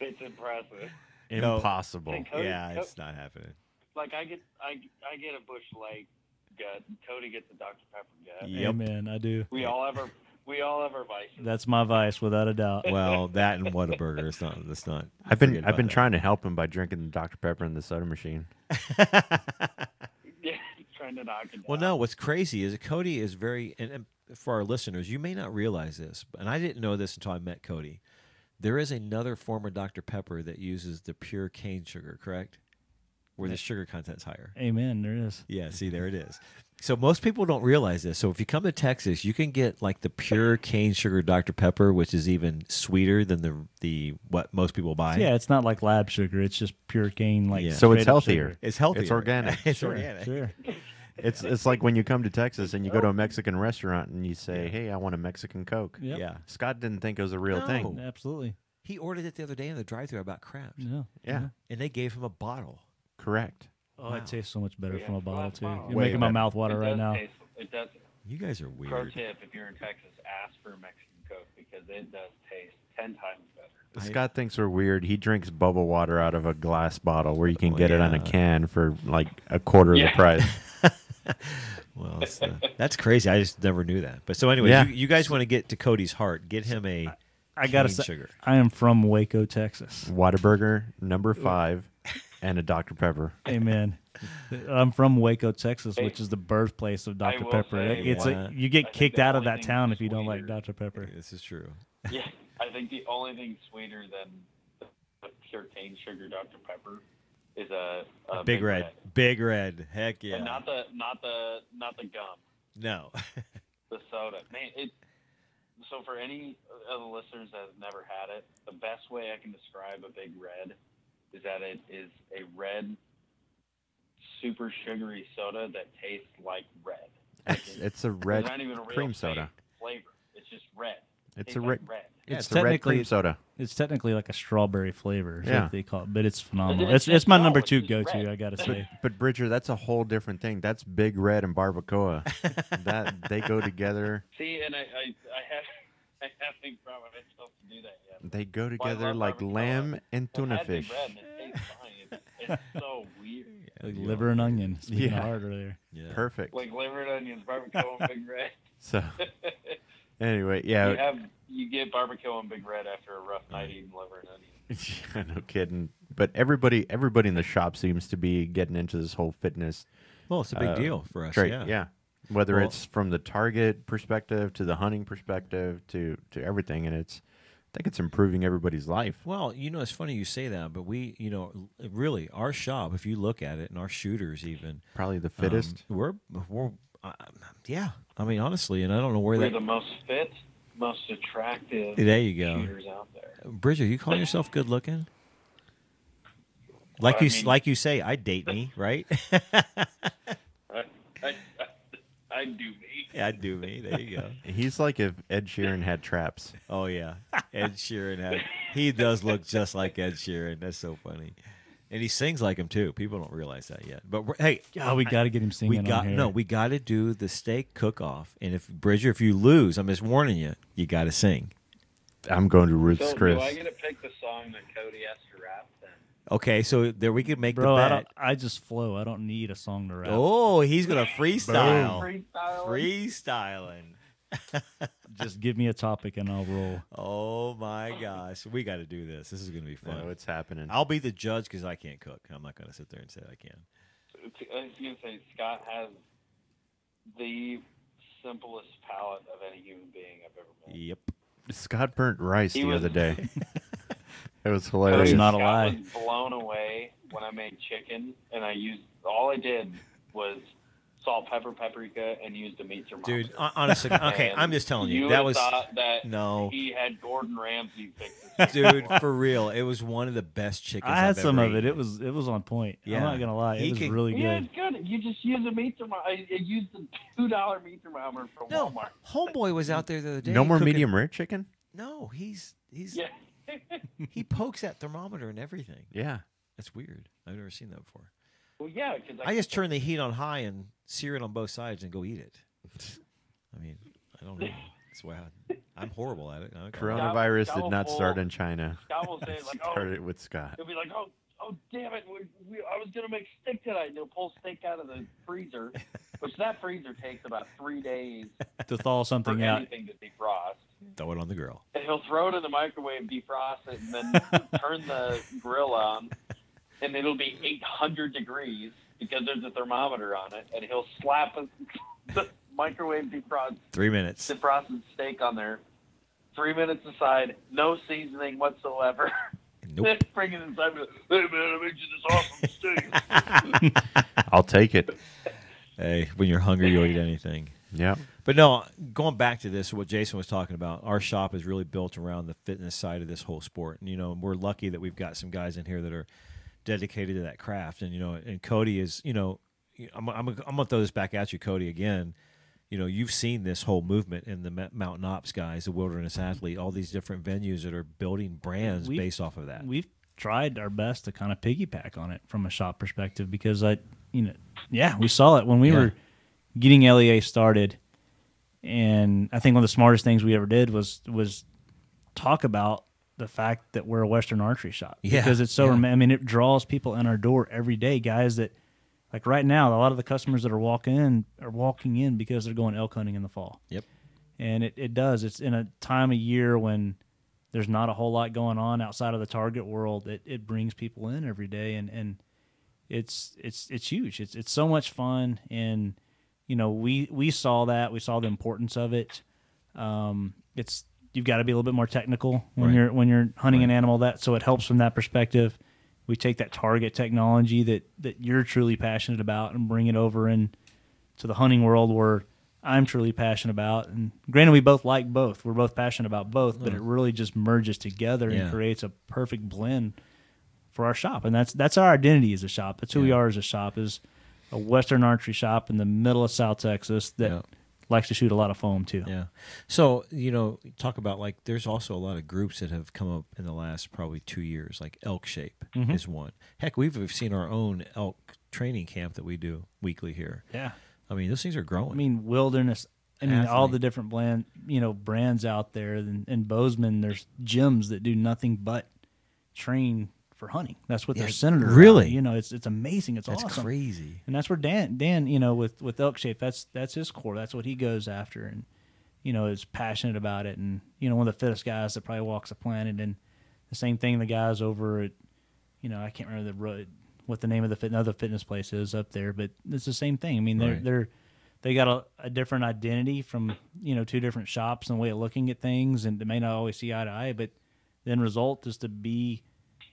[SPEAKER 4] it's impressive.
[SPEAKER 3] Impossible.
[SPEAKER 4] Cody,
[SPEAKER 1] yeah,
[SPEAKER 4] Co-
[SPEAKER 1] it's not happening.
[SPEAKER 4] Like I get, I, I get a Busch Light gut. Cody gets a Dr Pepper gut.
[SPEAKER 2] Yeah, man, I do.
[SPEAKER 4] We all have our, we all have our vices.
[SPEAKER 2] That's my vice, without a doubt.
[SPEAKER 1] Well, that and Whataburger. It's not. It's not.
[SPEAKER 3] I've been I've been
[SPEAKER 1] about
[SPEAKER 3] trying to help him by drinking the Dr Pepper in the soda machine.
[SPEAKER 1] that.
[SPEAKER 4] yeah, trying to knock it down.
[SPEAKER 1] Well, no. What's crazy is Cody is very, and, and for our listeners, you may not realize this, and I didn't know this until I met Cody. There is another former Dr Pepper that uses the pure cane sugar, correct? Where the sugar content's higher.
[SPEAKER 2] Amen. There is.
[SPEAKER 1] Yeah, see, there it is. So most people don't realize this. So if you come to Texas, you can get like the pure cane sugar Dr Pepper, which is even sweeter than the the what most people buy.
[SPEAKER 2] Yeah, it's not like lab sugar. It's just pure cane. Like
[SPEAKER 1] Yeah.
[SPEAKER 3] So it's
[SPEAKER 2] straight up
[SPEAKER 3] healthier.
[SPEAKER 2] sugar.
[SPEAKER 1] it's healthy.
[SPEAKER 3] It's organic.
[SPEAKER 1] it's
[SPEAKER 2] Sure,
[SPEAKER 1] organic.
[SPEAKER 2] Sure.
[SPEAKER 3] It's it's like when you come to Texas and you go to a Mexican restaurant and you say, "Hey, I want a Mexican Coke."
[SPEAKER 2] Yep.
[SPEAKER 1] Yeah.
[SPEAKER 3] Scott didn't think it was a real
[SPEAKER 1] No.
[SPEAKER 3] thing.
[SPEAKER 2] Absolutely.
[SPEAKER 1] He ordered it the other day in the drive-thru about crap,
[SPEAKER 2] Yeah.
[SPEAKER 3] Yeah,
[SPEAKER 1] and they gave him a bottle.
[SPEAKER 3] Correct.
[SPEAKER 2] Oh,
[SPEAKER 1] Wow.
[SPEAKER 2] it tastes so much better
[SPEAKER 4] Yeah,
[SPEAKER 2] from a bottle
[SPEAKER 4] glass
[SPEAKER 2] too.
[SPEAKER 4] bottle.
[SPEAKER 2] You're
[SPEAKER 3] Way
[SPEAKER 2] making my
[SPEAKER 3] better.
[SPEAKER 2] mouth water
[SPEAKER 4] it
[SPEAKER 2] right now.
[SPEAKER 4] Taste, it does.
[SPEAKER 1] You guys are
[SPEAKER 4] Pro
[SPEAKER 1] weird.
[SPEAKER 4] tip: If you're in Texas, ask for a Mexican Coke because it does taste ten times better.
[SPEAKER 1] I-
[SPEAKER 3] Scott thinks we're weird. He drinks bubble water out of a glass bottle where you can
[SPEAKER 1] Oh,
[SPEAKER 3] get it on a
[SPEAKER 1] yeah.
[SPEAKER 3] can for like a quarter of
[SPEAKER 4] Yeah.
[SPEAKER 3] the price.
[SPEAKER 1] Well, it's, uh, that's crazy. I just never knew that. But so, anyway,
[SPEAKER 3] Yeah.
[SPEAKER 1] you, you guys want to get to Cody's heart? Get him a
[SPEAKER 2] I gotta
[SPEAKER 1] cane
[SPEAKER 2] say,
[SPEAKER 1] sugar.
[SPEAKER 2] I am from Waco, Texas.
[SPEAKER 3] Whataburger number five, and a Dr Pepper.
[SPEAKER 2] Amen. I'm from Waco, Texas, which is the birthplace of Dr. Pepper.
[SPEAKER 4] say-
[SPEAKER 2] it's
[SPEAKER 1] Wow.
[SPEAKER 2] a, you get
[SPEAKER 4] think
[SPEAKER 2] kicked out of that town if you don't like Dr. Pepper.
[SPEAKER 1] This is true.
[SPEAKER 4] Yeah, I think the only thing sweeter than the pure cane sugar Dr Pepper is a, a
[SPEAKER 1] Big, red. Big red. Heck yeah.
[SPEAKER 4] And not the not the not the gum,
[SPEAKER 1] no.
[SPEAKER 4] the soda. Man, it. So for any of the listeners that have never had it, the best way I can describe a Big Red is that it is a red, super sugary soda that tastes like red.
[SPEAKER 3] It's, it's a red.
[SPEAKER 4] There's not even a real
[SPEAKER 3] cream soda.
[SPEAKER 4] flavor. It's just red.
[SPEAKER 3] It's
[SPEAKER 4] Tastes
[SPEAKER 3] a
[SPEAKER 4] like
[SPEAKER 3] red.
[SPEAKER 4] red.
[SPEAKER 3] Yeah,
[SPEAKER 2] It's
[SPEAKER 3] it's, a red
[SPEAKER 2] technically-
[SPEAKER 3] cream soda.
[SPEAKER 2] It's technically like a strawberry flavor, is
[SPEAKER 3] Yeah.
[SPEAKER 2] what they call it, but it's phenomenal.
[SPEAKER 4] It's
[SPEAKER 2] It's it's my
[SPEAKER 4] just-
[SPEAKER 2] number two go to. I gotta
[SPEAKER 3] But,
[SPEAKER 2] say.
[SPEAKER 3] but Bridger, that's a whole different thing. That's Big Red and barbacoa. that they go together.
[SPEAKER 4] See, and I, I, I have, I haven't brought myself to do that yet.
[SPEAKER 3] They go together
[SPEAKER 4] love
[SPEAKER 3] like
[SPEAKER 4] barbacoa.
[SPEAKER 3] lamb and tuna
[SPEAKER 4] had Big
[SPEAKER 3] fish.
[SPEAKER 4] Red and it. It's, it's so weird.
[SPEAKER 2] Like liver and onion. Speaking
[SPEAKER 3] Yeah.
[SPEAKER 2] of hard earlier.
[SPEAKER 1] Yeah.
[SPEAKER 3] Perfect.
[SPEAKER 4] Like liver and onions, barbacoa and Big Red.
[SPEAKER 3] So anyway, yeah,
[SPEAKER 4] you have you get barbacoa and Big Red after a rough night eating liver and onions.
[SPEAKER 3] no kidding. But everybody, everybody in the shop seems to be getting into this whole fitness
[SPEAKER 1] Well, it's a big
[SPEAKER 3] Uh,
[SPEAKER 1] deal for us.
[SPEAKER 3] Right.
[SPEAKER 1] Yeah.
[SPEAKER 3] Yeah. Whether
[SPEAKER 1] Well-
[SPEAKER 3] it's from the target perspective to the hunting perspective to to everything, and it's I think it's improving everybody's life.
[SPEAKER 1] Well, you know, it's funny you say that, but we, you know, really, our shop, if you look at it, and our shooters even,
[SPEAKER 3] Probably the
[SPEAKER 1] um,
[SPEAKER 3] fittest.
[SPEAKER 1] we're, we're, uh, yeah. I mean, honestly, and I don't know where
[SPEAKER 4] We're
[SPEAKER 1] that.
[SPEAKER 4] the most fit, most attractive
[SPEAKER 1] There you go.
[SPEAKER 4] shooters out there.
[SPEAKER 1] Bridger, you call yourself good looking? Like
[SPEAKER 4] Well,
[SPEAKER 1] you, s
[SPEAKER 4] mean-
[SPEAKER 1] like you say, I date me, right?
[SPEAKER 4] I, do me.
[SPEAKER 1] yeah, I do me. There you go.
[SPEAKER 3] He's like if Ed Sheeran had traps.
[SPEAKER 1] Oh yeah, Ed Sheeran had. He does look just like Ed Sheeran. That's so funny, and he sings like him too. People don't realize that yet. But we're, hey,
[SPEAKER 2] Oh, we got to get him singing.
[SPEAKER 1] we
[SPEAKER 2] on
[SPEAKER 1] got
[SPEAKER 2] here.
[SPEAKER 1] no, we got to do the steak cook off. And if Bridger, if you lose, I'm just warning you, you got to sing.
[SPEAKER 3] I'm going to Ruth's
[SPEAKER 4] So
[SPEAKER 3] Chris.
[SPEAKER 4] do I get to pick the song that Cody has to rap then?
[SPEAKER 1] Okay, so there we could make
[SPEAKER 2] bro.
[SPEAKER 1] the
[SPEAKER 2] I
[SPEAKER 1] bet.
[SPEAKER 2] don't. I just flow. I don't need a song to rap.
[SPEAKER 1] Oh, he's gonna freestyle.
[SPEAKER 4] Freestyle.
[SPEAKER 1] Freestyling.
[SPEAKER 2] Just give me a topic and I'll roll.
[SPEAKER 1] Oh my gosh, we got to do this. This is going to be fun.
[SPEAKER 3] No, it's happening.
[SPEAKER 1] I'll be the judge because I can't cook. I'm not going to sit there and say I can.
[SPEAKER 4] I was gonna say Scott has the simplest palate of any human being I've ever met.
[SPEAKER 1] Yep.
[SPEAKER 3] Scott burnt rice
[SPEAKER 4] He
[SPEAKER 3] the
[SPEAKER 4] was-
[SPEAKER 3] other day. it was
[SPEAKER 2] That's
[SPEAKER 3] hilarious.
[SPEAKER 2] not a
[SPEAKER 4] Scott
[SPEAKER 2] lie.
[SPEAKER 4] was blown away when I made chicken, and I used all I did was salt, pepper, paprika, and used a meat thermometer.
[SPEAKER 1] Dude, honestly, okay, I'm just telling you,
[SPEAKER 4] you
[SPEAKER 1] that was
[SPEAKER 4] thought that
[SPEAKER 1] no,
[SPEAKER 4] he had Gordon Ramsay fix
[SPEAKER 1] dude, for real. It was one of the best chickens.
[SPEAKER 2] I had
[SPEAKER 1] I've
[SPEAKER 2] some
[SPEAKER 1] ever
[SPEAKER 2] of it.
[SPEAKER 1] eaten.
[SPEAKER 2] It was it was on point.
[SPEAKER 1] Yeah.
[SPEAKER 2] I'm not gonna lie.
[SPEAKER 1] He
[SPEAKER 2] It was
[SPEAKER 1] could-
[SPEAKER 2] really
[SPEAKER 4] Yeah,
[SPEAKER 2] good.
[SPEAKER 4] it's good. You just use a meat thermometer. I, I used the two dollar meat thermometer from
[SPEAKER 1] no.
[SPEAKER 4] Walmart.
[SPEAKER 1] Homeboy was out there the other day.
[SPEAKER 3] no more
[SPEAKER 1] cooking-
[SPEAKER 3] medium rare chicken?
[SPEAKER 1] No, he's he's
[SPEAKER 4] Yeah.
[SPEAKER 1] he pokes that thermometer and everything.
[SPEAKER 3] Yeah.
[SPEAKER 1] That's weird. I've never seen that before.
[SPEAKER 4] well, yeah, because
[SPEAKER 1] I just turn the heat on high and sear it on both sides and go eat it. I mean, I don't know. That's why I, I'm horrible at it. I don't care.
[SPEAKER 3] Coronavirus
[SPEAKER 4] Scott
[SPEAKER 3] did
[SPEAKER 4] will
[SPEAKER 3] not start in China.
[SPEAKER 4] Scott will say
[SPEAKER 3] It
[SPEAKER 4] like, oh,
[SPEAKER 3] started with Scott.
[SPEAKER 4] He'll be like, oh, oh, damn it! We, we, I was gonna make steak tonight. And he'll pull steak out of the freezer, which that freezer takes about three days
[SPEAKER 2] To thaw
[SPEAKER 4] for
[SPEAKER 2] something out.
[SPEAKER 4] anything to defrost.
[SPEAKER 1] Throw it on the grill.
[SPEAKER 4] And he'll throw it in the microwave, defrost it, and then turn the grill on, and it'll be 800 degrees because there's a thermometer on it. And he'll slap a, the microwave defrost
[SPEAKER 1] Three minutes.
[SPEAKER 4] defrosted steak on there. Three minutes aside, no seasoning whatsoever.
[SPEAKER 1] Nope.
[SPEAKER 4] Bring it inside. and be like, Hey man, I made you this awesome steak.
[SPEAKER 3] I'll take it.
[SPEAKER 1] Hey, when you're hungry, you'll eat anything.
[SPEAKER 3] Yeah.
[SPEAKER 1] But no, going back to this, what Jason was talking about, our shop is really built around the fitness side of this whole sport. And, you know, we're lucky that we've got some guys in here that are dedicated to that craft. And, you know, and Cody is, you know, I'm, I'm, I'm going to throw this back at you, Cody, again. You know, you've seen this whole movement in the Mountain Ops guys, the Wilderness Athlete, all these different venues that are building brands
[SPEAKER 2] We've-
[SPEAKER 1] based off of that.
[SPEAKER 2] We've tried our best to kind of piggyback on it from a shop perspective because I, you know, yeah, we saw it when we
[SPEAKER 1] Yeah.
[SPEAKER 2] were getting LEA started, and I think one of the smartest things we ever did was was talk about the fact that we're a Western archery shop
[SPEAKER 1] Yeah,
[SPEAKER 2] because it's so.
[SPEAKER 1] yeah.
[SPEAKER 2] I mean, it draws people in our door every day, guys that. Like right now, a lot of the customers that are walking in are walking in because they're going elk hunting in the fall.
[SPEAKER 1] Yep.
[SPEAKER 2] And it, it does. It's in a time of year when there's not a whole lot going on outside of the target world. It, it brings people in every day and, and it's it's it's huge. It's it's so much fun and you know, we we saw that. We saw the importance of it. Um, it's you've got to be a little bit more technical when
[SPEAKER 1] Right.
[SPEAKER 2] you're when you're hunting an animal that so it helps from that perspective. We take that target technology that that you're truly passionate about and bring it over in to the hunting world where I'm truly passionate about. And granted, we both like both. We're both passionate about both, but it really just merges together
[SPEAKER 1] Yeah.
[SPEAKER 2] and creates a perfect blend for our shop. And that's that's our identity as a shop. That's who we are as a shop. Is a Western archery shop in the middle of South Texas that
[SPEAKER 1] Yeah.
[SPEAKER 2] likes to shoot a lot of foam too.
[SPEAKER 1] Yeah. So, you know, talk about like there's also a lot of groups that have come up in the last probably two years, like Elk Shape
[SPEAKER 2] Mhm.
[SPEAKER 1] is one. Heck, we've, we've seen our own elk training camp that we do weekly here.
[SPEAKER 2] Yeah.
[SPEAKER 1] I mean, those things are growing.
[SPEAKER 2] I mean, wilderness. I mean, all the different brand, you know, brands out there. And in Bozeman, there's gyms that do nothing but train for hunting. That's what
[SPEAKER 1] Yeah,
[SPEAKER 2] they're centered around.
[SPEAKER 1] really?
[SPEAKER 2] You know, it's it's amazing. It's
[SPEAKER 1] that's
[SPEAKER 2] awesome.
[SPEAKER 1] crazy.
[SPEAKER 2] And that's where Dan Dan, you know, with with elk shape, that's that's his core. That's what he goes after, and you know, is passionate about it. And you know, one of the fittest guys that probably walks the planet. And the same thing, the guys over at, you know, I can't remember the what the name of the fit, another fitness place is up there, but it's the same thing. I mean, they're
[SPEAKER 1] Right.
[SPEAKER 2] they're they got a, a different identity from you know two different shops and way of looking at things, and they may not always see eye to eye, but the end result is to be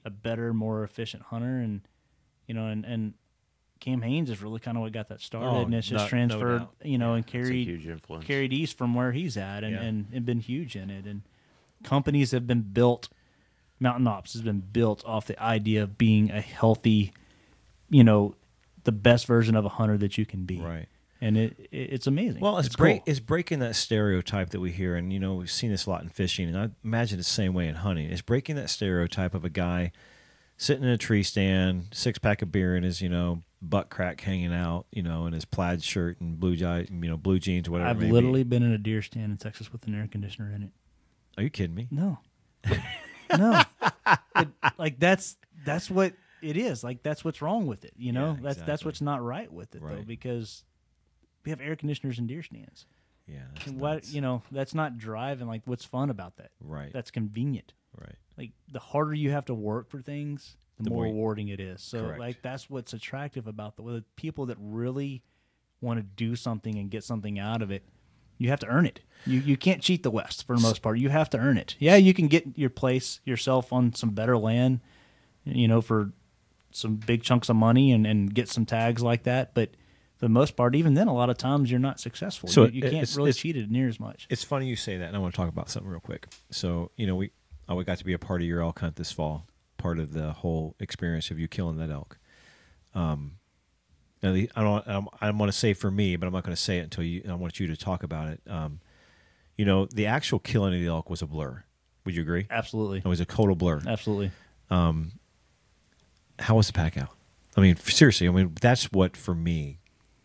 [SPEAKER 2] a better, more efficient hunter, and you know, and and Cam Hanes is really kind of what got that started,
[SPEAKER 1] Oh,
[SPEAKER 2] and it's just
[SPEAKER 1] no- no
[SPEAKER 2] transferred,
[SPEAKER 1] doubt.
[SPEAKER 2] you know, and carried
[SPEAKER 3] huge influence.
[SPEAKER 2] carried east from where he's at, and,
[SPEAKER 1] Yeah.
[SPEAKER 2] and and been huge in it. And companies have been built. Mountain Ops has been built off the idea of being a healthy, you know, the best version of a hunter that you can be.
[SPEAKER 1] Right.
[SPEAKER 2] And it, it it's amazing.
[SPEAKER 1] Well, it's,
[SPEAKER 2] it's
[SPEAKER 1] break,
[SPEAKER 2] cool.
[SPEAKER 1] it's breaking that stereotype that we hear, and you know we've seen this a lot in fishing, and I imagine it's the same way in hunting. It's breaking that stereotype of a guy sitting in a tree stand, six pack of beer in his you know butt crack hanging out, you know, in his plaid shirt and blue je- you know blue jeans, whatever.
[SPEAKER 2] I've
[SPEAKER 1] may be.
[SPEAKER 2] literally been in a deer stand in Texas with an air conditioner in it.
[SPEAKER 1] Are you kidding me?
[SPEAKER 2] No, no, It- like that's that's what it is. Like that's what's wrong with it. You know,
[SPEAKER 1] Yeah,
[SPEAKER 2] that's that's what's not right with it though, because we have air conditioners and deer stands.
[SPEAKER 1] Yeah.
[SPEAKER 2] what you know, that's not driving. Like, what's fun about that?
[SPEAKER 1] Right.
[SPEAKER 2] That's convenient.
[SPEAKER 1] Right.
[SPEAKER 2] Like the harder you have to work for things, the,
[SPEAKER 1] The
[SPEAKER 2] more,
[SPEAKER 1] more
[SPEAKER 2] rewarding it is. So
[SPEAKER 1] Correct.
[SPEAKER 2] like that's what's attractive about the, the people that really want to do something and get something out of it. You have to earn it. You you can't cheat the West for the most part. You have to earn it. Yeah, you can get your place yourself on some better land, you know, for some big chunks of money and, and get some tags like that. But for the most part, even then, a lot of times you're not successful.
[SPEAKER 1] So
[SPEAKER 2] you, you can't really cheat it near as much.
[SPEAKER 1] It's funny you say that, and I want to talk about something real quick. So, you know, we I we got to be a part of your elk hunt this fall, part of the whole experience of you killing that elk. Um, the, I don't, I'm, I want to say for me, but I'm not going to say it until you. I want you to talk about it. Um, you know, the actual killing of the elk was a blur. Would you agree?
[SPEAKER 2] Absolutely,
[SPEAKER 1] It was a total blur.
[SPEAKER 2] absolutely.
[SPEAKER 1] Um, How was the pack out? I mean, seriously. I mean, that's what for me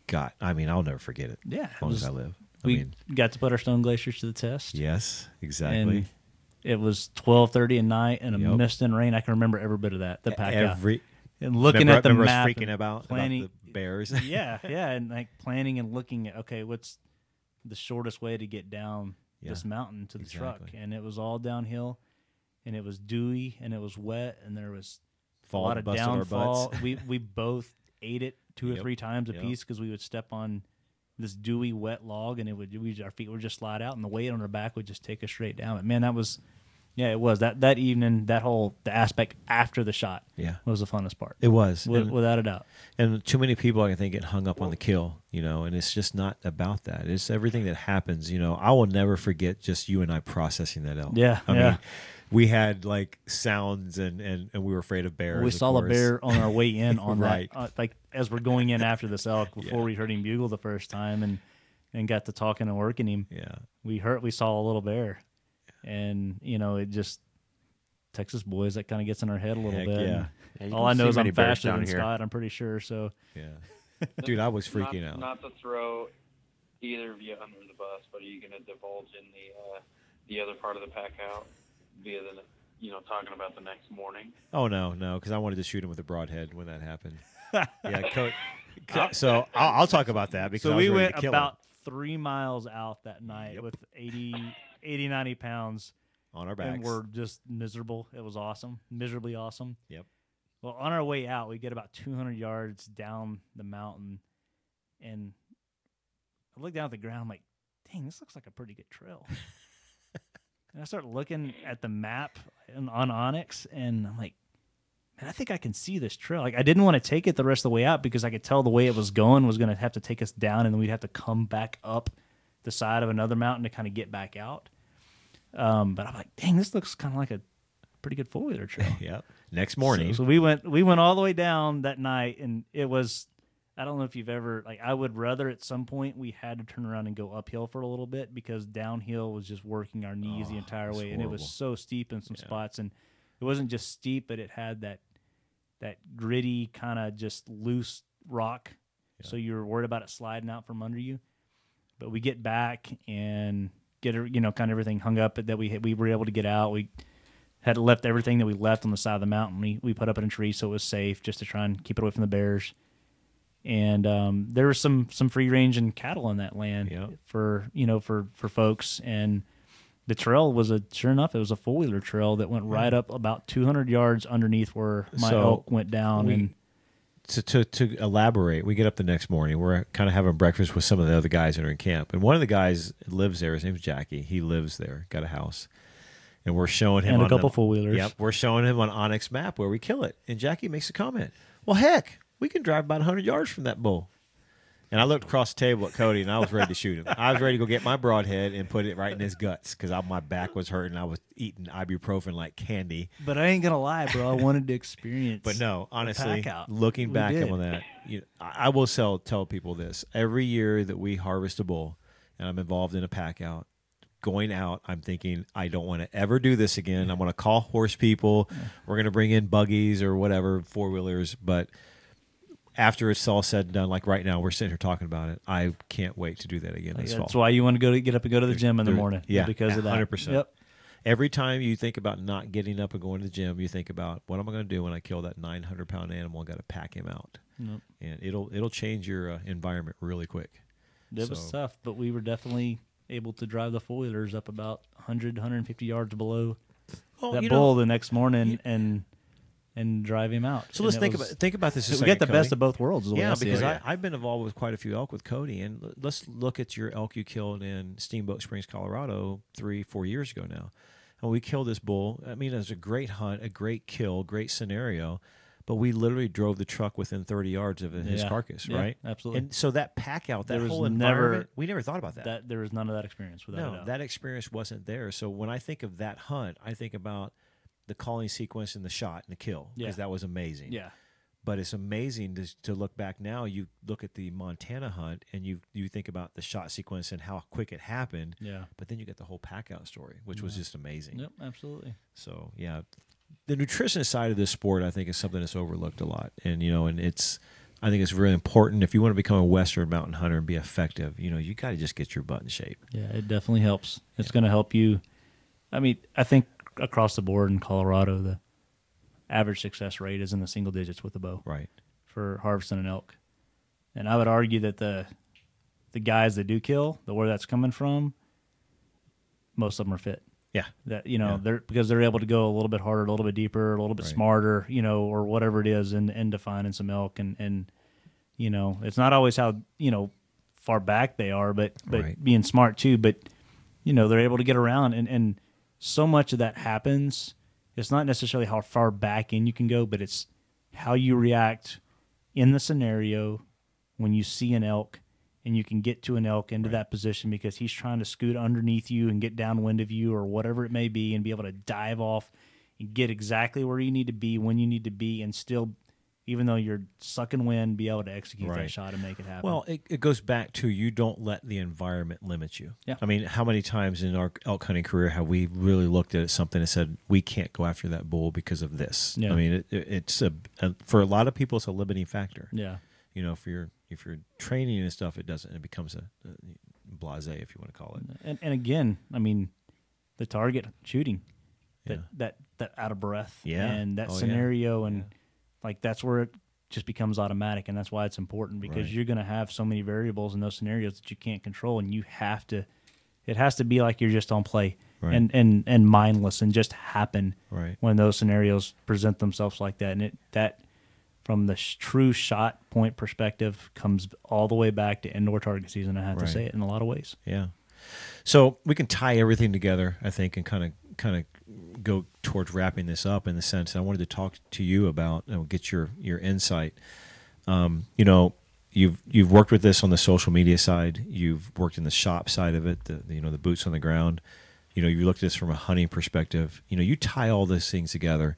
[SPEAKER 1] got. I mean, I'll never forget it.
[SPEAKER 2] Yeah,
[SPEAKER 1] as long
[SPEAKER 2] it
[SPEAKER 1] as I live. I
[SPEAKER 2] we
[SPEAKER 1] mean,
[SPEAKER 2] got to put our Stone Glaciers to the test.
[SPEAKER 1] yes, exactly.
[SPEAKER 2] And it was twelve thirty at night and a
[SPEAKER 1] Yep.
[SPEAKER 2] mist and rain. I can remember every bit of that. The pack out.
[SPEAKER 1] Every
[SPEAKER 2] and looking
[SPEAKER 1] remember,
[SPEAKER 2] at the map,
[SPEAKER 1] freaking about,
[SPEAKER 2] planning.
[SPEAKER 1] about the bears.
[SPEAKER 2] yeah, yeah, and like planning and looking at okay, what's the shortest way to get down this mountain to the truck? And it was all downhill, and it was dewy and it was wet, and there was
[SPEAKER 1] Fall
[SPEAKER 2] a lot of downfall. we we both ate it two or three times a
[SPEAKER 1] yep.
[SPEAKER 2] piece because we would step on this dewy wet log and it would we our feet would just slide out and the weight on our back would just take us straight down. But man, that was yeah, it was that that evening. That whole the aspect after the shot
[SPEAKER 1] Yeah.
[SPEAKER 2] was the funnest part,
[SPEAKER 1] It was,
[SPEAKER 2] wi-
[SPEAKER 1] and,
[SPEAKER 2] without a doubt.
[SPEAKER 1] and too many people I think get hung up on the kill, you know, and it's just not about that. It's everything that happens. You know, I will never forget just you and I processing that elk.
[SPEAKER 2] Yeah,
[SPEAKER 1] I
[SPEAKER 2] yeah.
[SPEAKER 1] mean, we had like sounds and and, and we were afraid of bears.
[SPEAKER 2] we
[SPEAKER 1] of
[SPEAKER 2] saw a bear on our way in on
[SPEAKER 1] Right.
[SPEAKER 2] that, uh, like as we're going in after this elk before
[SPEAKER 1] Yeah.
[SPEAKER 2] we heard him bugle the first time and and got to talking and working him.
[SPEAKER 1] Yeah,
[SPEAKER 2] we heard we saw a little bear, and you know it just Texas boys that kind of gets in our head a little
[SPEAKER 1] Heck
[SPEAKER 2] bit.
[SPEAKER 1] yeah.
[SPEAKER 3] Yeah,
[SPEAKER 2] All I know is I'm faster than
[SPEAKER 3] here.
[SPEAKER 2] Scott. I'm pretty sure. So
[SPEAKER 1] yeah. Dude, I was freaking
[SPEAKER 4] not,
[SPEAKER 1] out.
[SPEAKER 4] Not to throw either of you under the bus, but are you going to divulge in the uh, the other part of the pack out via the you know talking about the next morning?
[SPEAKER 1] Oh no, no, because I wanted to shoot him with a broadhead when that happened. yeah, co- co- so I'll, I'll talk about that because
[SPEAKER 2] so
[SPEAKER 1] I was
[SPEAKER 2] we went
[SPEAKER 1] to kill him
[SPEAKER 2] about three miles out that night
[SPEAKER 1] Yep.
[SPEAKER 2] with 80, 80, 90 pounds,
[SPEAKER 1] on our backs.
[SPEAKER 2] and we're just miserable. It was awesome, miserably awesome.
[SPEAKER 1] Yep.
[SPEAKER 2] Well, on our way out, we get about 200 yards down the mountain, and I look down at the ground. I'm like, dang, this looks like a pretty good trail. and I start looking at the map on, on onX, and I'm like, man, I think I can see this trail. Like, I didn't want to take it the rest of the way out because I could tell the way it was going was going to have to take us down, and then we'd have to come back up the side of another mountain to kind of get back out. Um, but I'm like, dang, this looks kind of like a pretty good four wheeler trail.
[SPEAKER 1] Yep. Next morning,
[SPEAKER 2] So, so we went we went all the way down that night, and it was. I don't know if you've ever like. I would rather at some point we had to turn around and go uphill for a little bit because downhill was just working our knees the
[SPEAKER 1] Oh,
[SPEAKER 2] entire
[SPEAKER 1] it was
[SPEAKER 2] way, and it was so steep in some
[SPEAKER 1] Yeah.
[SPEAKER 2] spots, and it wasn't just steep, but it had that that gritty kind of just loose rock.
[SPEAKER 1] Yeah.
[SPEAKER 2] So you were worried about it sliding out from under you. But we get back and get it, you know, kind of everything hung up that we we were able to get out. We had left everything that we left on the side of the mountain. We we put up in a tree so it was safe, just to try and keep it away from the bears. And um, there was some some free range and cattle on that land
[SPEAKER 1] Yep.
[SPEAKER 2] for you know for for folks. And the trail was a sure enough it was a four wheeler trail that went right up about 200 yards underneath where my
[SPEAKER 1] So,
[SPEAKER 2] elk went down.
[SPEAKER 1] we-
[SPEAKER 2] and
[SPEAKER 1] to, to to elaborate, we get up the next morning. We're kind of having breakfast with some of the other guys that are in camp, and one of the guys lives there. His name's Jackie. He lives there, got a house, and we're showing him
[SPEAKER 2] And a couple four-wheelers.
[SPEAKER 1] Yep, we're showing him on onX map where we kill it, and Jackie makes a comment. Well, heck, we can drive about hundred yards from that bull. And I looked across the table at Cody, and I was ready to shoot him. I was ready to go get my broadhead and put it right in his guts because my back was hurting. I was eating ibuprofen like candy.
[SPEAKER 2] but I ain't gonna lie, bro. I wanted to experience.
[SPEAKER 1] But no, honestly, looking
[SPEAKER 2] We
[SPEAKER 1] back
[SPEAKER 2] did.
[SPEAKER 1] on that, you I I will tell tell people this: every year that we harvest a bull, and I'm involved in a pack out, going out, I'm thinking I don't want to ever do this again. I'm going to call horse people. We're going to bring in buggies or whatever four wheelers, but. After it's all said and done, like right now, we're sitting here talking about it. I can't wait to do that again this
[SPEAKER 2] That's
[SPEAKER 1] fall.
[SPEAKER 2] why you want to go to get up and go to the gym in the morning.
[SPEAKER 1] yeah,
[SPEAKER 2] because of that.
[SPEAKER 1] 100%.
[SPEAKER 2] Yep.
[SPEAKER 1] Every time you think about not getting up and going to the gym, you think about what am I going to do when I kill that 900 pound animal? I got to pack him out,
[SPEAKER 2] Yep.
[SPEAKER 1] and it'll it'll change your uh, environment really quick.
[SPEAKER 2] It was
[SPEAKER 1] So-
[SPEAKER 2] tough, but we were definitely able to drive the four wheelers up about 100, 150 yards below that bull the next morning and and drive him out.
[SPEAKER 1] So let's think was, about think about this.
[SPEAKER 2] So we get the Cody. best of both worlds.
[SPEAKER 1] yeah, because I, have been involved with quite a few elk with Cody, and let's look at your elk you killed in Steamboat Springs, Colorado, three four years ago now. And we killed this bull. I mean, it was a great hunt, a great kill, great scenario but we literally drove the truck within 30 yards of his yeah. carcass,
[SPEAKER 2] yeah,
[SPEAKER 1] right?
[SPEAKER 2] Absolutely.
[SPEAKER 1] And so that pack out, that whole environment, never, we never thought about that.
[SPEAKER 2] that. There was none of that experience without that.
[SPEAKER 1] No, that experience wasn't there. So when I think of that hunt, I think about the calling sequence and the shot and the kill because yeah. that was amazing.
[SPEAKER 2] Yeah.
[SPEAKER 1] But it's amazing to, to look back now. You look at the Montana hunt and you you think about the shot sequence and how quick it happened.
[SPEAKER 2] Yeah.
[SPEAKER 1] But then you get the whole pack out story, which was just amazing.
[SPEAKER 2] Yep, absolutely.
[SPEAKER 1] So yeah, the nutrition side of this sport, I think, is something that's overlooked a lot, and you know, and it's. I think it's really important if you want to become a Western mountain hunter and be effective. You know, you got to just get your butt in shape.
[SPEAKER 2] Yeah, it definitely helps. It's yeah. going to help you. I mean, I think across the board in Colorado, the average success rate is in the single digits with the bow.
[SPEAKER 1] Right.
[SPEAKER 2] For harvesting an elk, and I would argue that the the guys that do kill, the where that's coming from, most of them are fit.
[SPEAKER 1] Yeah.
[SPEAKER 2] That you know, yeah. they're because they're able to go a little bit harder, a little bit deeper, a little bit right. smarter, you know, or whatever it is in in defining some elk and and you know, it's not always how, you know, far back they are, but but right. being smart too, but you know, they're able to get around and and so much of that happens. It's not necessarily how far back in you can go, but it's how you react in the scenario when you see an elk and you can get to an elk into right. that position because he's trying to scoot underneath you and get downwind of you or whatever it may be and be able to dive off and get exactly where you need to be when you need to be and still even though you're sucking wind be able to execute right. that shot and make it happen
[SPEAKER 1] well it, it goes back to you don't let the environment limit you
[SPEAKER 2] yeah.
[SPEAKER 1] i mean how many times in our elk hunting career have we really looked at something and said we can't go after that bull because of this yeah. i mean it, it's a, a for a lot of people it's a limiting factor
[SPEAKER 2] yeah
[SPEAKER 1] you know, if you're if you're training and stuff, it doesn't. It becomes a, a blase, if you want to call it.
[SPEAKER 2] And, and again, I mean, the target shooting, that yeah. that that out of breath,
[SPEAKER 1] yeah,
[SPEAKER 2] and that oh, scenario, yeah. and yeah. Like that's where it just becomes automatic, and that's why it's important because right. you're going to have so many variables in those scenarios that you can't control, and you have to. It has to be like you're just on play. Right. And, and and mindless and just happen
[SPEAKER 1] right.
[SPEAKER 2] when those scenarios present themselves like that and it that from the sh- true shot point perspective comes all the way back to indoor target season. I have right. to say it in a lot of ways.
[SPEAKER 1] Yeah. So we can tie everything together, I think, and kind of kind of go towards wrapping this up in the sense I wanted to talk to you about know, get your your insight. Um, you know, you've you've worked with this on the social media side. You've worked in the shop side of it. The, the you know the boots on the ground. You know, you looked at this from a hunting perspective. You know, you tie all those things together.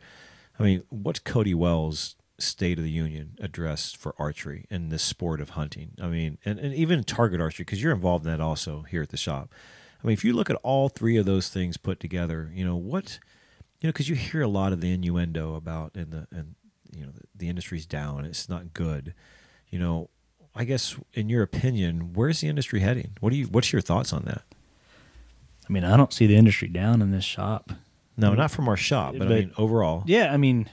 [SPEAKER 1] I mean, what's Cody Wells State of the Union address for archery and the sport of hunting. I mean, and, and even target archery, because you're involved in that also here at the shop. I mean, if you look at all three of those things put together, you know, what, you know, because you hear a lot of the innuendo about, and the, and, you know, the, the industry's down, it's not good. You know, I guess in your opinion, where's the industry heading? What do you, what's your thoughts on that?
[SPEAKER 2] I mean, I don't see the industry down in this shop.
[SPEAKER 1] No, not from our shop, but, but I mean overall.
[SPEAKER 2] Yeah, I mean,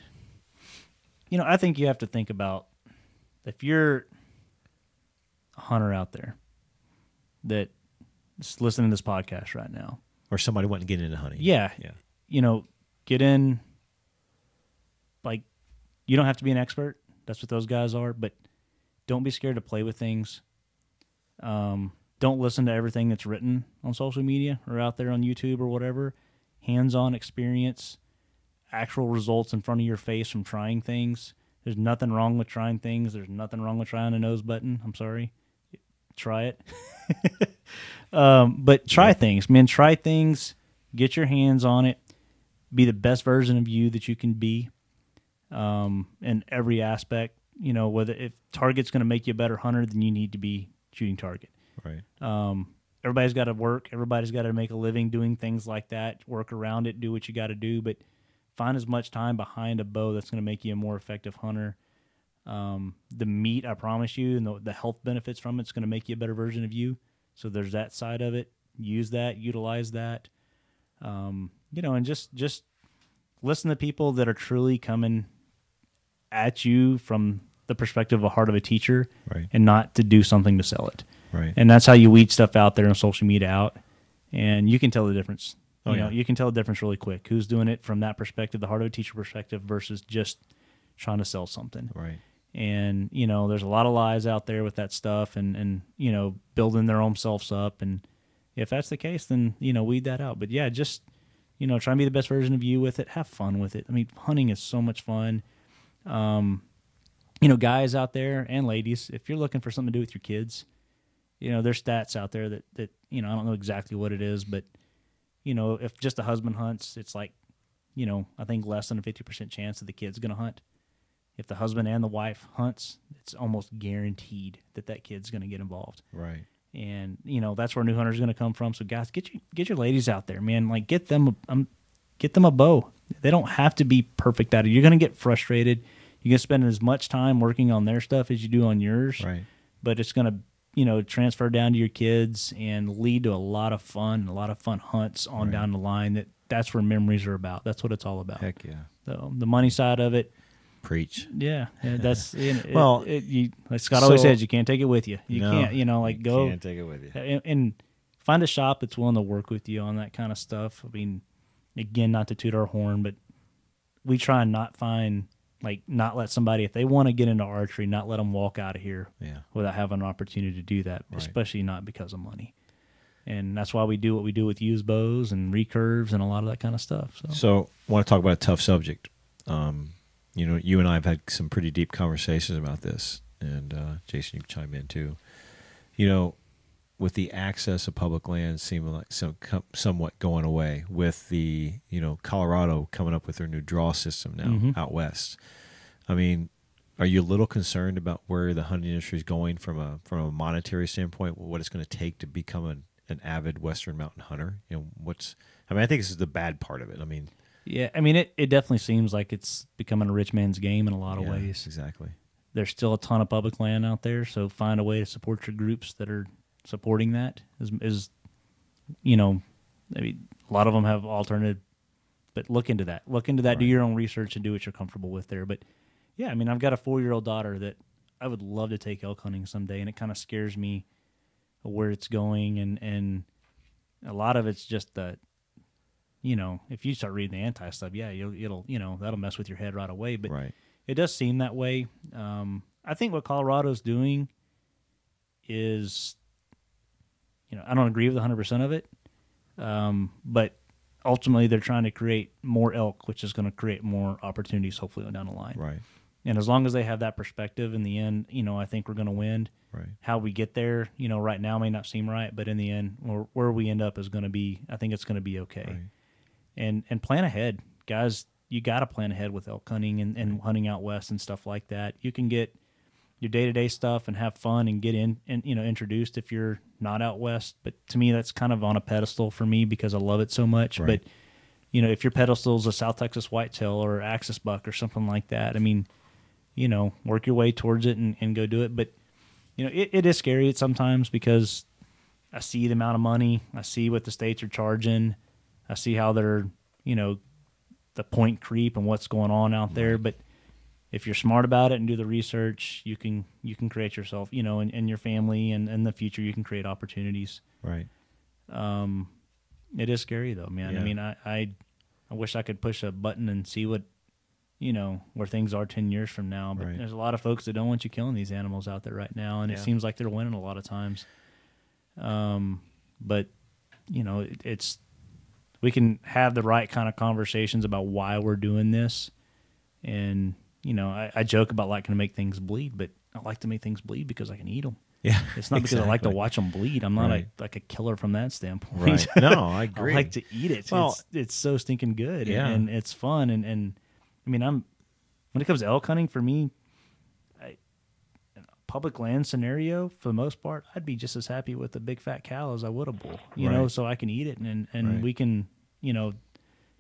[SPEAKER 2] you know, I think you have to think about if you're a hunter out there that is listening to this podcast right now,
[SPEAKER 1] or somebody wanting to get into hunting.
[SPEAKER 2] Yeah,
[SPEAKER 1] yeah.
[SPEAKER 2] You know, get in. Like, you don't have to be an expert. That's what those guys are. But don't be scared to play with things. Um, don't listen to everything that's written on social media or out there on YouTube or whatever. Hands-on experience actual results in front of your face from trying things. There's nothing wrong with trying things. There's nothing wrong with trying a nose button. I'm sorry. Try it. um, but try things, man. Try things. Get your hands on it. Be the best version of you that you can be um, in every aspect. You know, whether if target's going to make you a better hunter, then you need to be shooting target.
[SPEAKER 1] Right.
[SPEAKER 2] Um, everybody's got to work. Everybody's got to make a living doing things like that. Work around it. Do what you got to do. But find as much time behind a bow that's going to make you a more effective hunter. Um, the meat, I promise you, and the, the health benefits from it's going to make you a better version of you. So there's that side of it. Use that, utilize that. Um, you know, and just just listen to people that are truly coming at you from the perspective of a heart of a teacher,
[SPEAKER 1] right.
[SPEAKER 2] and not to do something to sell it.
[SPEAKER 1] Right.
[SPEAKER 2] And that's how you weed stuff out there on social media out. and you can tell the difference.
[SPEAKER 1] Oh,
[SPEAKER 2] you know,
[SPEAKER 1] yeah.
[SPEAKER 2] you can tell the difference really quick. Who's doing it from that perspective, the heart of a teacher perspective, versus just trying to sell something.
[SPEAKER 1] Right.
[SPEAKER 2] And you know, there's a lot of lies out there with that stuff, and and you know, building their own selves up. And if that's the case, then you know, weed that out. But yeah, just you know, try and be the best version of you with it. Have fun with it. I mean, hunting is so much fun. Um, you know, guys out there and ladies, if you're looking for something to do with your kids, you know, there's stats out there that that you know, I don't know exactly what it is, but you know, if just a husband hunts, it's like, you know, I think less than a fifty percent chance that the kid's gonna hunt. If the husband and the wife hunts, it's almost guaranteed that that kid's gonna get involved
[SPEAKER 1] Right.
[SPEAKER 2] and you know that's where new hunters going to come from. So guys, get your get your ladies out there, man. Like get them a, um, get them a bow. They don't have to be perfect at it. You're going to get frustrated. You're going to spend as much time working on their stuff as you do on yours.
[SPEAKER 1] Right.
[SPEAKER 2] But it's going to you know transfer down to your kids and lead to a lot of fun, a lot of fun hunts on
[SPEAKER 1] Right.
[SPEAKER 2] down the line. That that's where memories are about. That's what it's all about.
[SPEAKER 1] Heck yeah.
[SPEAKER 2] So the money side of it,
[SPEAKER 1] Preach.
[SPEAKER 2] yeah, yeah, that's you know,
[SPEAKER 1] Well,
[SPEAKER 2] it, you, like Scott always
[SPEAKER 1] so-
[SPEAKER 2] says, you can't take it with you. You
[SPEAKER 1] No,
[SPEAKER 2] can't, you know, like go
[SPEAKER 1] Can't take it with you.
[SPEAKER 2] and, and find a shop that's willing to work with you on that kind of stuff. I mean, again, not to toot our horn, but we try and not find like not let somebody if they want to get into archery, not let them walk out of here
[SPEAKER 1] Yeah.
[SPEAKER 2] without having an opportunity to do that,
[SPEAKER 1] Right.
[SPEAKER 2] especially not because of money. And that's why we do what we do with used bows and recurves and a lot of that kind of stuff. So,
[SPEAKER 1] So, I want to talk about a tough subject. Um, you know, you and I have had some pretty deep conversations about this, and uh, Jason, you can chime in too. You know, with the access of public lands seeming like some somewhat going away, with the you know Colorado coming up with their new draw system now
[SPEAKER 2] Mhm.
[SPEAKER 1] out west. I mean, are you a little concerned about where the hunting industry is going from a from a monetary standpoint? What it's going to take to become an, an avid Western mountain hunter? You know, what's I mean, I think this is the bad part of it. I mean,
[SPEAKER 2] yeah, I mean, it, it definitely seems like it's becoming a rich man's game in a lot of
[SPEAKER 1] yeah,
[SPEAKER 2] ways.
[SPEAKER 1] exactly.
[SPEAKER 2] there's still a ton of public land out there so find a way to support your groups that are supporting that is, is you know I mean, a lot of them have alternative but look into that look into that do your own research and do what you're comfortable with there but yeah i mean i've got a four year old daughter that i would love to take elk hunting someday and it kind of scares me where it's going and and a lot of it's just that you know if you start reading the anti stuff yeah you'll, it'll you know that'll mess with your head right away but
[SPEAKER 1] right.
[SPEAKER 2] it does seem that way. Um, I think what Colorado's doing is, you know, I don't agree with 100% of it, um, but ultimately they're trying to create more elk, which is going to create more opportunities hopefully down the line.
[SPEAKER 1] Right.
[SPEAKER 2] And as long as they have that perspective in the end, you know, I think we're going to win.
[SPEAKER 1] Right.
[SPEAKER 2] How we get there, you know, right now may not seem right, but in the end, where, where we end up is going to be, I think it's going to be okay
[SPEAKER 1] Right.
[SPEAKER 2] And and plan ahead. Guys you got to plan ahead with elk hunting and, and hunting out west and stuff like that. You can get your day-to-day stuff and have fun and get in and you know introduced if you're not out west. But to me that's kind of on a pedestal for me because i love it so much.
[SPEAKER 1] Right.
[SPEAKER 2] but you know if your pedestal is a south texas whitetail or axis buck or something like that i mean you know work your way towards it and, and go do it. But you know it, it is scary sometimes because i see the amount of money i see what the states are charging I see how they're, you know, the point creep and what's going on out there. But if you're smart about it and do the research, you can you can create yourself, you know, and, and your family and in the future you can create opportunities.
[SPEAKER 1] Right.
[SPEAKER 2] Um, it is scary though, man.
[SPEAKER 1] Yeah.
[SPEAKER 2] I mean, I, I I wish I could push a button and see what you know where things are ten years from now. But
[SPEAKER 1] Right.
[SPEAKER 2] there's a lot of folks that don't want you killing these animals out there right now, and it seems like they're winning a lot of times. Um, but you know, it, it's we can have the right kind of conversations about why we're doing this, and you know, I, I joke about liking to make things bleed, but I like to make things bleed because I can eat them.
[SPEAKER 1] Yeah.
[SPEAKER 2] It's not because I like to watch them bleed. I'm not
[SPEAKER 1] Right.
[SPEAKER 2] a, like a killer from that standpoint.
[SPEAKER 1] Right. No, I agree.
[SPEAKER 2] I like to eat it.
[SPEAKER 1] Well-
[SPEAKER 2] it's, it's so stinking good.
[SPEAKER 1] Yeah.
[SPEAKER 2] And, and it's fun. And, and I mean, I'm, when it comes to elk hunting, for me, I, in a public land scenario, for the most part, I'd be just as happy with a big fat cow as I would a bull, you know, so I can eat it and, and
[SPEAKER 1] Right.
[SPEAKER 2] we can, you know,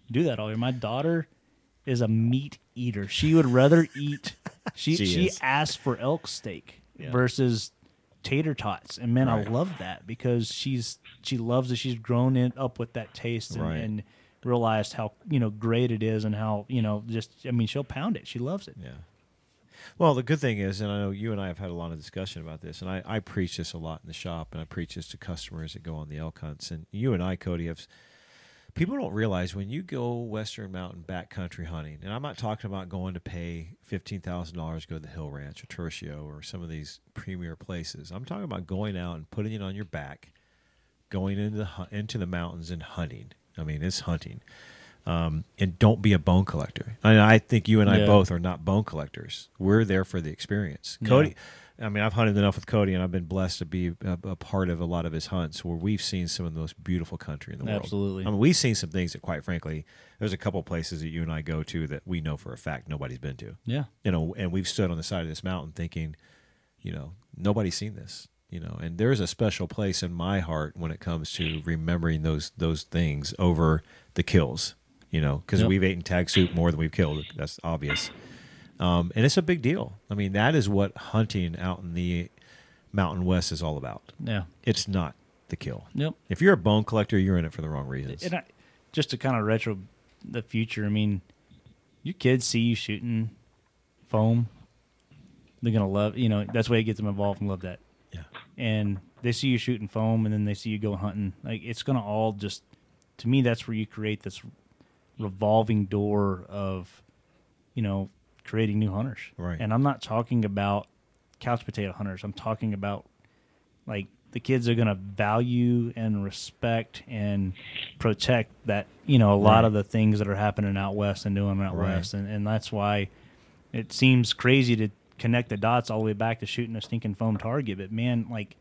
[SPEAKER 2] do that all year. My daughter is a meat eater. She would rather eat, she,
[SPEAKER 1] She
[SPEAKER 2] she, asked for elk steak
[SPEAKER 1] Yeah.
[SPEAKER 2] versus tater tots and man
[SPEAKER 1] Right.
[SPEAKER 2] i love that because she's she loves it she's grown in up with that taste and,
[SPEAKER 1] Right.
[SPEAKER 2] and realized how you know great it is and how you know just i mean she'll pound it she loves it
[SPEAKER 1] Yeah. Well, the good thing is, and I know you and I have had a lot of discussion about this, and I, I preach this a lot in the shop, and I preach this to customers that go on the elk hunts. And you and I, Cody, have people don't realize when you go western mountain backcountry hunting, and I'm not talking about going to pay fifteen thousand dollars to go to the Hill Ranch or Tertio or some of these premier places. I'm talking about going out and putting it on your back, going into the into the mountains and hunting. I mean, it's hunting. Um, and don't be a bone collector. I, I think you and I yeah. both are not bone collectors. We're there for the experience. Cody, yeah. I mean, I've hunted enough with Cody, and I've been blessed to be a, a, part of a lot of his hunts where we've seen some of the most beautiful country in the
[SPEAKER 2] world. Absolutely.
[SPEAKER 1] I mean, we've seen some things that, quite frankly, there's a couple places that you and I go to that we know for a fact nobody's been to.
[SPEAKER 2] Yeah.
[SPEAKER 1] You know, and we've stood on the side of this mountain thinking, you know, nobody's seen this. You know, and there's a special place in my heart when it comes to remembering those those things over the kills. You know, because yep. we've eaten tag soup more than we've killed. That's obvious. Um, and it's a big deal. I mean, that is what hunting out in the Mountain West is all about.
[SPEAKER 2] Yeah.
[SPEAKER 1] It's not the kill.
[SPEAKER 2] Yep.
[SPEAKER 1] If you're a bone collector, you're in it for the wrong reasons.
[SPEAKER 2] And I, just to kind of retro the future, I mean, your kids see you shooting foam, they're gonna love. You know, that's why it gets them involved and love that.
[SPEAKER 1] Yeah.
[SPEAKER 2] And they see you shooting foam, and then they see you go hunting. Like it's gonna all just. To me, that's where you create this revolving door of, you know, creating new hunters.
[SPEAKER 1] Right.
[SPEAKER 2] And I'm not talking about couch potato hunters. I'm talking about like the kids are going to value and respect and protect that you know a lot right. of the things that are happening out west and doing out right. west and, and that's why it seems crazy to connect the dots all the way back to shooting a stinking foam target but man like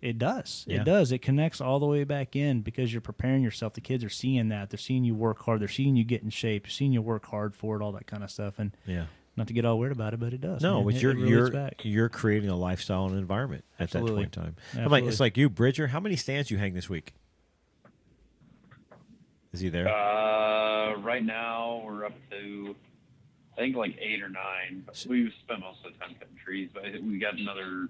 [SPEAKER 2] it does yeah. it does it connects all the way back in because you're preparing yourself the kids are seeing that they're seeing you work hard they're seeing you get in shape they're seeing you work hard for it all that kind of stuff and
[SPEAKER 1] yeah
[SPEAKER 2] not to get all weird about it, but it does.
[SPEAKER 1] No, but you're you're you're creating a lifestyle and environment at Absolutely. that point in time. I'm Like, it's like you, Bridger. How many stands you hang this week? Is he there?
[SPEAKER 4] Uh, right now we're up to, I think like eight or nine. we spent most of the time cutting trees, but we got another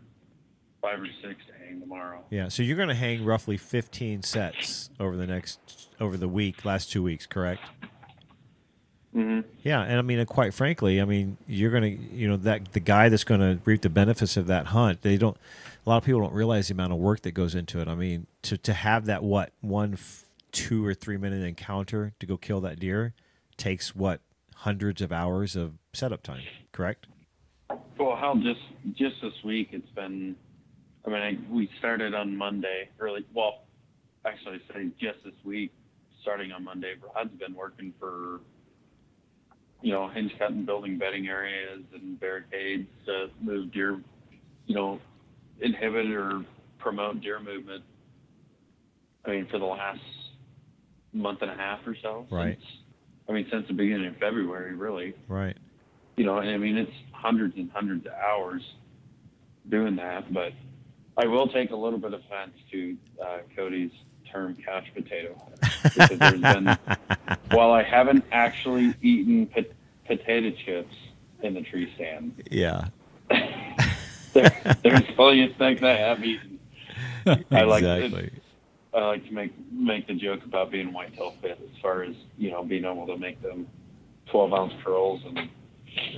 [SPEAKER 4] five or six to hang tomorrow.
[SPEAKER 1] Yeah, so you're going to hang roughly 15 sets over the next over the week, last two weeks, correct?
[SPEAKER 4] Mm-hmm.
[SPEAKER 1] Yeah, and I mean, quite frankly, I mean, you're gonna, you know, that the guy that's going to reap the benefits of that hunt. They don't. A lot of people don't realize the amount of work that goes into it. I mean, to to have that what one, f- two or three minute encounter to go kill that deer takes what hundreds of hours of setup time. Correct.
[SPEAKER 4] Well, how just just this week it's been. I mean, I, we started on Monday early. Well, actually, say just this week, starting on Monday. Rod's been working for you know, hinge cutting, building bedding areas and barricades to move deer, you know, inhibit or promote deer movement. I mean, for the last month and a half or so.
[SPEAKER 1] Right.
[SPEAKER 4] Since, I mean, since the beginning of February, really.
[SPEAKER 1] Right.
[SPEAKER 4] You know, and I mean, it's hundreds and hundreds of hours doing that, but I will take a little bit of offense to uh, Cody's term couch potato because there's been while I haven't actually eaten po- potato chips in the tree stand.
[SPEAKER 1] Yeah.
[SPEAKER 4] there, there's plenty of things I have eaten.
[SPEAKER 1] I like exactly.
[SPEAKER 4] I like to make make the joke about being whitetail fit as far as you know being able to make them 12 ounce curls and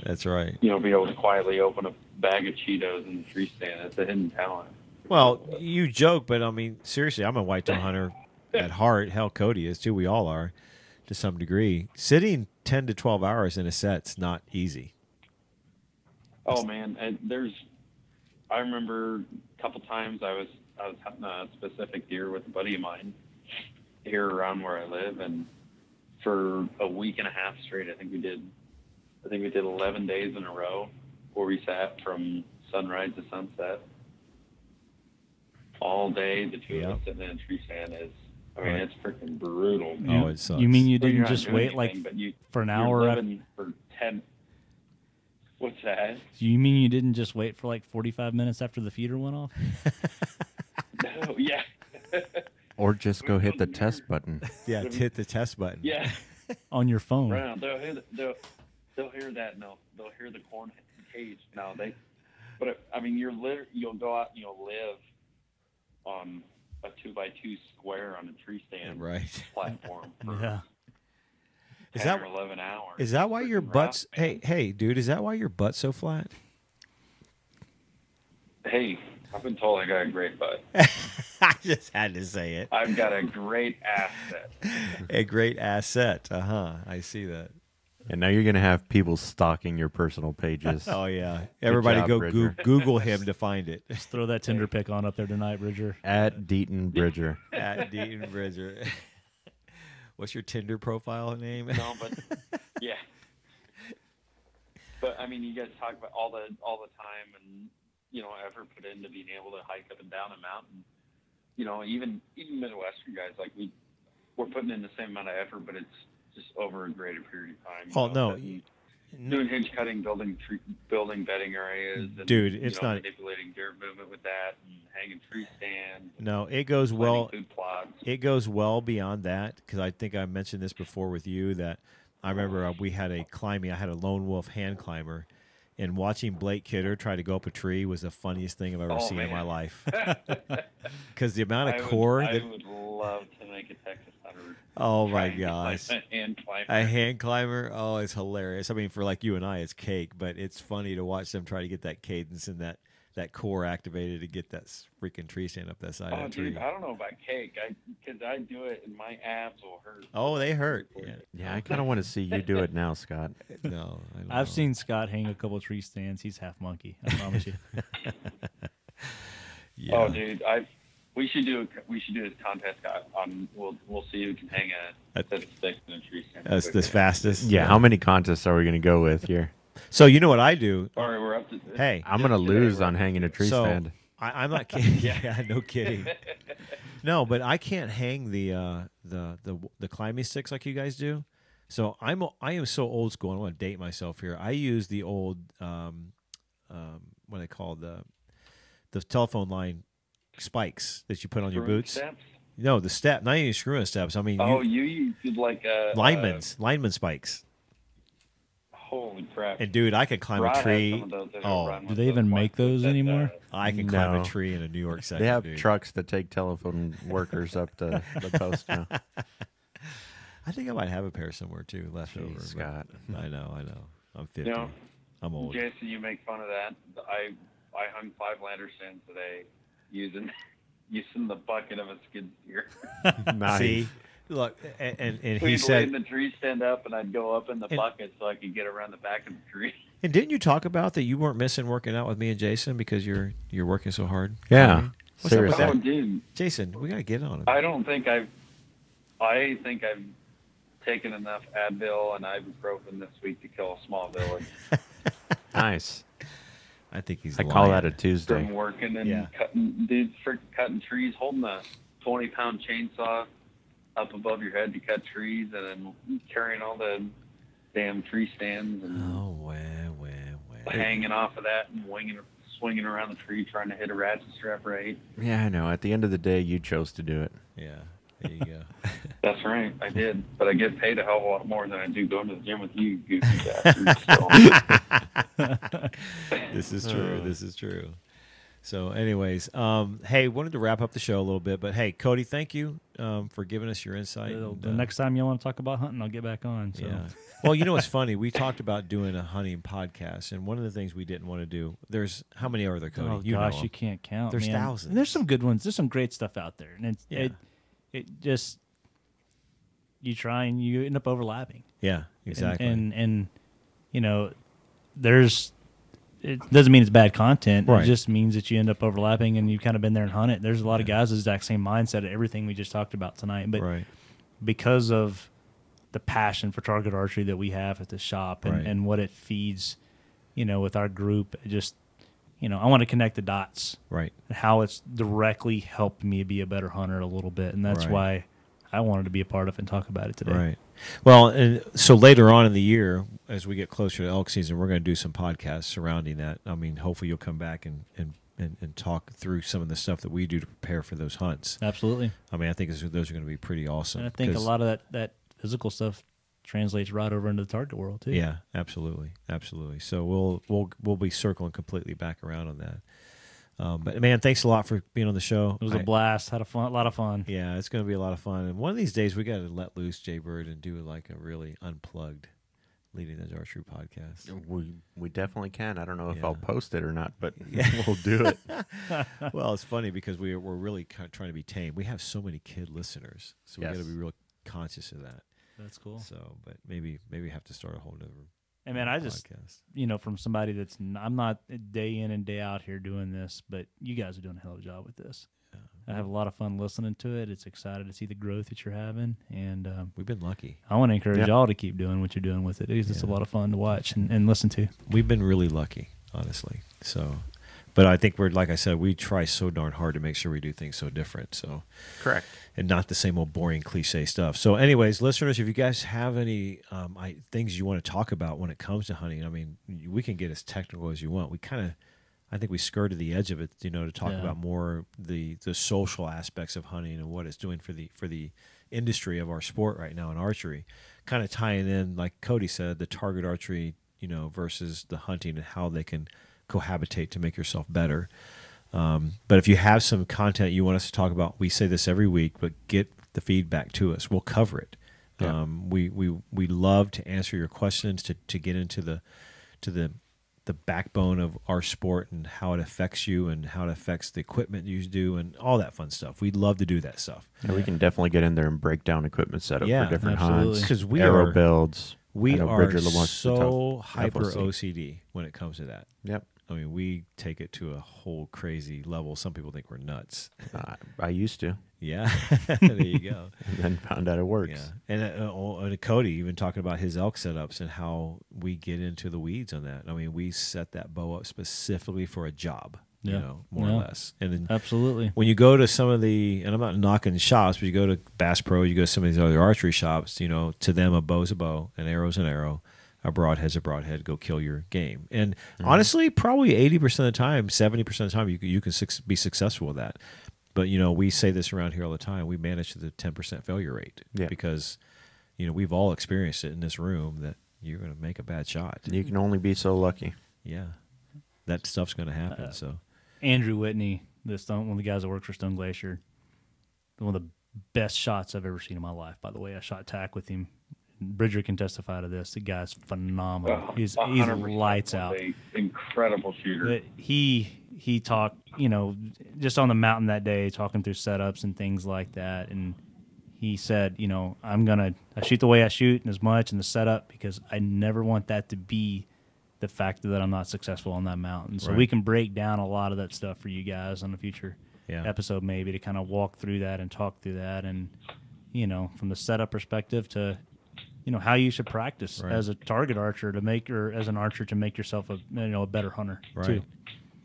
[SPEAKER 1] that's right.
[SPEAKER 4] You know, be able to quietly open a bag of Cheetos in the tree stand. That's a hidden talent.
[SPEAKER 1] Well, you joke, but I mean, seriously, I'm a whitetail hunter at heart. Hell, Cody is too. We all are, to some degree. Sitting ten to twelve hours in a set's not easy.
[SPEAKER 4] Oh man, and there's. I remember a couple times I was I was hunting a specific deer with a buddy of mine here around where I live, and for a week and a half straight, I think we did. I think we did 11 days in a row where we sat from sunrise to sunset all day. The two yep. of us sitting in a tree stand is. I mean, right. it's freaking brutal.
[SPEAKER 1] Oh, it sucks.
[SPEAKER 2] You mean you didn't just wait anything, like you, for an hour?
[SPEAKER 4] Living for ten. What's that?
[SPEAKER 2] You mean you didn't just wait for like forty-five minutes after the feeder went off?
[SPEAKER 4] no, yeah.
[SPEAKER 3] or just go hit the test button.
[SPEAKER 1] Yeah, hit the test button.
[SPEAKER 4] Yeah.
[SPEAKER 2] On your phone.
[SPEAKER 4] Right. They'll hear the, they'll, they'll hear that and they'll they'll hear the corn cage. No, they. But I mean, you're literally you'll go out and you'll live on a two by two square on a tree stand
[SPEAKER 1] right.
[SPEAKER 4] platform.
[SPEAKER 2] yeah.
[SPEAKER 4] is that, or eleven hours.
[SPEAKER 1] Is that why your butt's? Hey, hey, dude, is that why your butt's so flat?
[SPEAKER 4] Hey, I've been told I got a great butt.
[SPEAKER 1] I just had to say it.
[SPEAKER 4] I've got a great asset.
[SPEAKER 1] a great asset. Uh huh. I see that.
[SPEAKER 3] And now you're gonna have people stalking your personal pages.
[SPEAKER 1] oh yeah, everybody job, go go- Google him to find it.
[SPEAKER 2] Just throw that Tinder pick on up there tonight, Bridger.
[SPEAKER 3] At Deaton Bridger.
[SPEAKER 1] At Deaton Bridger. What's your Tinder profile name?
[SPEAKER 4] No, but yeah. But I mean, you guys talk about all the all the time and you know effort put into being able to hike up and down a mountain. You know, even even Midwestern guys like we we're putting in the same amount of effort, but it's just over a greater period of time.
[SPEAKER 1] Oh know,
[SPEAKER 4] no. Doing hinge cutting, building tree, building bedding areas, and,
[SPEAKER 1] dude, it's
[SPEAKER 4] you know,
[SPEAKER 1] not
[SPEAKER 4] manipulating dirt movement with that, and hanging tree stands.
[SPEAKER 1] No, it goes well. It goes well beyond that because I think I mentioned this before with you that I remember uh, we had a climbing. I had a lone wolf hand climber, and watching Blake Kidder try to go up a tree was the funniest thing I've ever oh, seen man. in my life. Because the amount of
[SPEAKER 4] I
[SPEAKER 1] core.
[SPEAKER 4] Would,
[SPEAKER 1] that,
[SPEAKER 4] I would love to make a Texas hunter.
[SPEAKER 1] Oh my gosh! A hand climber. A hand climber. Oh, it's hilarious. I mean, for like you and I, it's cake, but it's funny to watch them try to get that cadence and that that core activated to get that freaking tree stand up that side
[SPEAKER 4] oh,
[SPEAKER 1] of the tree.
[SPEAKER 4] Dude, I don't know about cake. I because I do it and my abs will hurt.
[SPEAKER 1] Oh, they hurt.
[SPEAKER 3] Yeah, yeah I kind of want to see you do it now, Scott.
[SPEAKER 1] no,
[SPEAKER 2] I've seen Scott hang a couple tree stands. He's half monkey. I promise you.
[SPEAKER 4] Oh, yeah. Oh, dude, I we should do a, we should do this contest on we'll we'll see who can hang a, a stick in a tree stand.
[SPEAKER 1] That's the fastest.
[SPEAKER 3] Yeah, how many contests are we going to go with here?
[SPEAKER 1] So you know what I do?
[SPEAKER 4] All right, we're up to.
[SPEAKER 1] Hey,
[SPEAKER 3] I'm gonna lose on hanging a tree
[SPEAKER 1] so,
[SPEAKER 3] stand.
[SPEAKER 1] I, am not kidding. yeah, no kidding. no, but I can't hang the uh, the the the climbing sticks like you guys do. So I'm I am so old school. I want to date myself here. I use the old um, um, what they call the the telephone line spikes that you put on your boots.
[SPEAKER 4] Steps?
[SPEAKER 1] No, the step. Not even screwing steps. I mean,
[SPEAKER 4] oh, you, you use like a
[SPEAKER 1] lineman's uh, lineman spikes.
[SPEAKER 4] Holy crap!
[SPEAKER 1] And dude, I could climb a tree.
[SPEAKER 2] Oh, do they even make those anymore?
[SPEAKER 1] Uh, I can climb a tree in a New York City.
[SPEAKER 3] They have
[SPEAKER 1] dude.
[SPEAKER 3] trucks that take telephone workers up to the post now.
[SPEAKER 1] I think I might have a pair somewhere too left
[SPEAKER 3] Jeez, over. Scott,
[SPEAKER 1] I know, I know. I'm 50. You know, I'm old.
[SPEAKER 4] Jason, you make fun of that. I I hung five ladder stands today using using the bucket of a skid steer.
[SPEAKER 1] nice. See, Look, and and, and he
[SPEAKER 4] said the tree stand up, and I'd go up in the and, bucket so I could get around the back of the tree.
[SPEAKER 1] And didn't you talk about that you weren't missing working out with me and Jason because you're you're working so hard?
[SPEAKER 3] Yeah,
[SPEAKER 1] What's
[SPEAKER 4] seriously. Oh, dude,
[SPEAKER 1] Jason, we gotta get on it.
[SPEAKER 4] I don't think I've. I think I've taken enough Advil and ibuprofen this week to kill a small village.
[SPEAKER 3] nice.
[SPEAKER 1] I think he's.
[SPEAKER 3] I
[SPEAKER 1] lying.
[SPEAKER 3] call that a Tuesday.
[SPEAKER 4] From working and yeah. cutting, dude, for cutting trees, holding a twenty pound chainsaw up above your head to cut trees, and then carrying all the damn tree stands and
[SPEAKER 1] oh, wow, wow, wow.
[SPEAKER 4] hanging off of that and winging, swinging around the tree trying to hit a ratchet strap right.
[SPEAKER 3] Yeah, I know. At the end of the day, you chose to do it.
[SPEAKER 1] Yeah. There you go.
[SPEAKER 4] That's right, I did, but I get paid a hell of a lot more than I do going to the gym with you, goofy bastards.
[SPEAKER 1] this is true. Uh. This is true. So, anyways, um, hey, wanted to wrap up the show a little bit, but hey, Cody, thank you um, for giving us your insight.
[SPEAKER 2] The, and, uh, next time you want to talk about hunting, I'll get back on. So. Yeah.
[SPEAKER 1] well, you know what's funny? We talked about doing a hunting podcast, and one of the things we didn't want to do. There's how many are there, Cody?
[SPEAKER 2] Oh
[SPEAKER 1] you
[SPEAKER 2] gosh, you can't count.
[SPEAKER 1] There's
[SPEAKER 2] man.
[SPEAKER 1] thousands.
[SPEAKER 2] And there's some good ones. There's some great stuff out there, and it's, yeah. it it just you try and you end up overlapping.
[SPEAKER 1] Yeah, exactly.
[SPEAKER 2] And and, and you know, there's it doesn't mean it's bad content. Right. It just means that you end up overlapping and you've kind of been there and hunted. There's a lot of guys the exact same mindset of everything we just talked about tonight. But
[SPEAKER 1] right.
[SPEAKER 2] because of the passion for target archery that we have at the shop and, right. and what it feeds, you know, with our group, just you know, I want to connect the dots.
[SPEAKER 1] Right.
[SPEAKER 2] How it's directly helped me be a better hunter a little bit. And that's why I wanted to be a part of and talk about it today.
[SPEAKER 1] Right. Well, and so later on in the year, as we get closer to elk season, we're going to do some podcasts surrounding that. I mean, hopefully you'll come back and, and, and, and talk through some of the stuff that we do to prepare for those hunts.
[SPEAKER 2] Absolutely.
[SPEAKER 1] I mean, I think those are going to be pretty awesome.
[SPEAKER 2] And I think a lot of that, that physical stuff translates right over into the target world too.
[SPEAKER 1] Yeah, absolutely, absolutely. So we'll we'll we'll be circling completely back around on that. Um, but man, thanks a lot for being on the show.
[SPEAKER 2] It was a
[SPEAKER 1] I-
[SPEAKER 2] blast. Had a fun, a lot of fun.
[SPEAKER 1] Yeah, it's going to be a lot of fun. And one of these days, we got to let loose Jay Bird and do like a really unplugged leading the edge archery podcast.
[SPEAKER 3] We we definitely can. I don't know if
[SPEAKER 1] Yeah.
[SPEAKER 3] I'll post it or not, but
[SPEAKER 1] Yeah.
[SPEAKER 3] we'll do it.
[SPEAKER 1] well, it's funny because we we're really kind of trying to be tame. We have so many kid listeners, so we got to be real conscious of that.
[SPEAKER 2] That's cool.
[SPEAKER 1] So, but maybe maybe have to start a whole other.
[SPEAKER 2] And man, I just
[SPEAKER 1] podcast.
[SPEAKER 2] you know from somebody that's n- I'm not day in and day out here doing this, but you guys are doing a hell of a job with this. I have a lot of fun listening to it. It's excited to see the growth that you're having, and um,
[SPEAKER 1] We've been lucky.
[SPEAKER 2] I want to encourage
[SPEAKER 3] Yeah.
[SPEAKER 2] y'all to keep doing what you're doing with it. It's just a lot of fun to watch and, and listen to.
[SPEAKER 1] We've been really lucky, honestly. So, but I think we're like I said, we try so darn hard to make sure we do things so different. So,
[SPEAKER 3] Correct.
[SPEAKER 1] And not the same old boring cliche stuff. So, anyways, listeners, if you guys have any um, I, things you want to talk about when it comes to hunting, I mean, we can get as technical as you want. We kind of, I think we skirted the edge of it, you know, to talk
[SPEAKER 2] Yeah.
[SPEAKER 1] about more the the social aspects of hunting and what it's doing for the for the industry of our sport right now in archery. Kind of tying in, like Cody said, the target archery, you know, versus the hunting and how they can cohabitate to make yourself better. Um, but if you have some content you want us to talk about, we say this every week, but get the feedback to us. We'll cover it.
[SPEAKER 3] Yeah.
[SPEAKER 1] Um, we, we, we love to answer your questions, to, to get into the, to the, the backbone of our sport and how it affects you and how it affects the equipment you do and all that fun stuff. We'd love to do that stuff.
[SPEAKER 3] Yeah, we can definitely get in there and break down equipment setup
[SPEAKER 1] Yeah,
[SPEAKER 3] for different
[SPEAKER 2] absolutely.
[SPEAKER 3] hunts.
[SPEAKER 1] Because we
[SPEAKER 3] arrow
[SPEAKER 1] are,
[SPEAKER 3] builds.
[SPEAKER 1] We are
[SPEAKER 3] Bridger
[SPEAKER 1] so hyper OCD when it comes to that.
[SPEAKER 3] Yep.
[SPEAKER 1] I mean, we take it to a whole crazy level. Some people think we're nuts.
[SPEAKER 3] Uh, I used to,
[SPEAKER 1] Yeah, there you go.
[SPEAKER 3] and then found out it works.
[SPEAKER 1] Yeah, and uh, uh, and Cody even talking about his elk setups and how we get into the weeds on that. I mean, we set that bow up specifically for a job, you
[SPEAKER 2] Yeah.
[SPEAKER 1] know, more
[SPEAKER 2] Yeah.
[SPEAKER 1] or less. And then
[SPEAKER 2] Absolutely.
[SPEAKER 1] when you go to some of the, and I'm not knocking shops, but you go to Bass Pro, you go to some of these other archery shops, you know, to them a bow's a bow, an arrow's an arrow, a broadhead's a broadhead. Go kill your game. And honestly, probably 80% of the time, 70% of the time, you can, you can suc be successful with that. But you know, we say this around here all the time. We manage the 10% failure rate
[SPEAKER 3] Yeah.
[SPEAKER 1] because you know we've all experienced it in this room that you're going to make a bad shot.
[SPEAKER 3] You can only be so lucky.
[SPEAKER 1] Yeah, that stuff's going to happen.
[SPEAKER 2] Uh,
[SPEAKER 1] so
[SPEAKER 2] Andrew Whitney, the Stone, one of the guys that works for Stone Glacier, one of the best shots I've ever seen in my life. By the way, I shot tack with him. Bridger can testify to this. The guy's phenomenal.
[SPEAKER 4] Oh,
[SPEAKER 2] he's he's lights out.
[SPEAKER 4] incredible shooter.
[SPEAKER 2] But he he talked, you know, just on the mountain that day, talking through setups and things like that, and he said, you know, I'm gonna I shoot the way I shoot and as much in the setup because I never want that to be the factor that I'm not successful on that mountain. So we can break down a lot of that stuff for you guys on a future
[SPEAKER 1] Yeah.
[SPEAKER 2] episode, maybe to kind of walk through that and talk through that, and you know, from the setup perspective to you know how you should practice
[SPEAKER 1] Right.
[SPEAKER 2] as a target archer to make or as an archer to make yourself a you know a better hunter
[SPEAKER 1] Right.
[SPEAKER 2] too.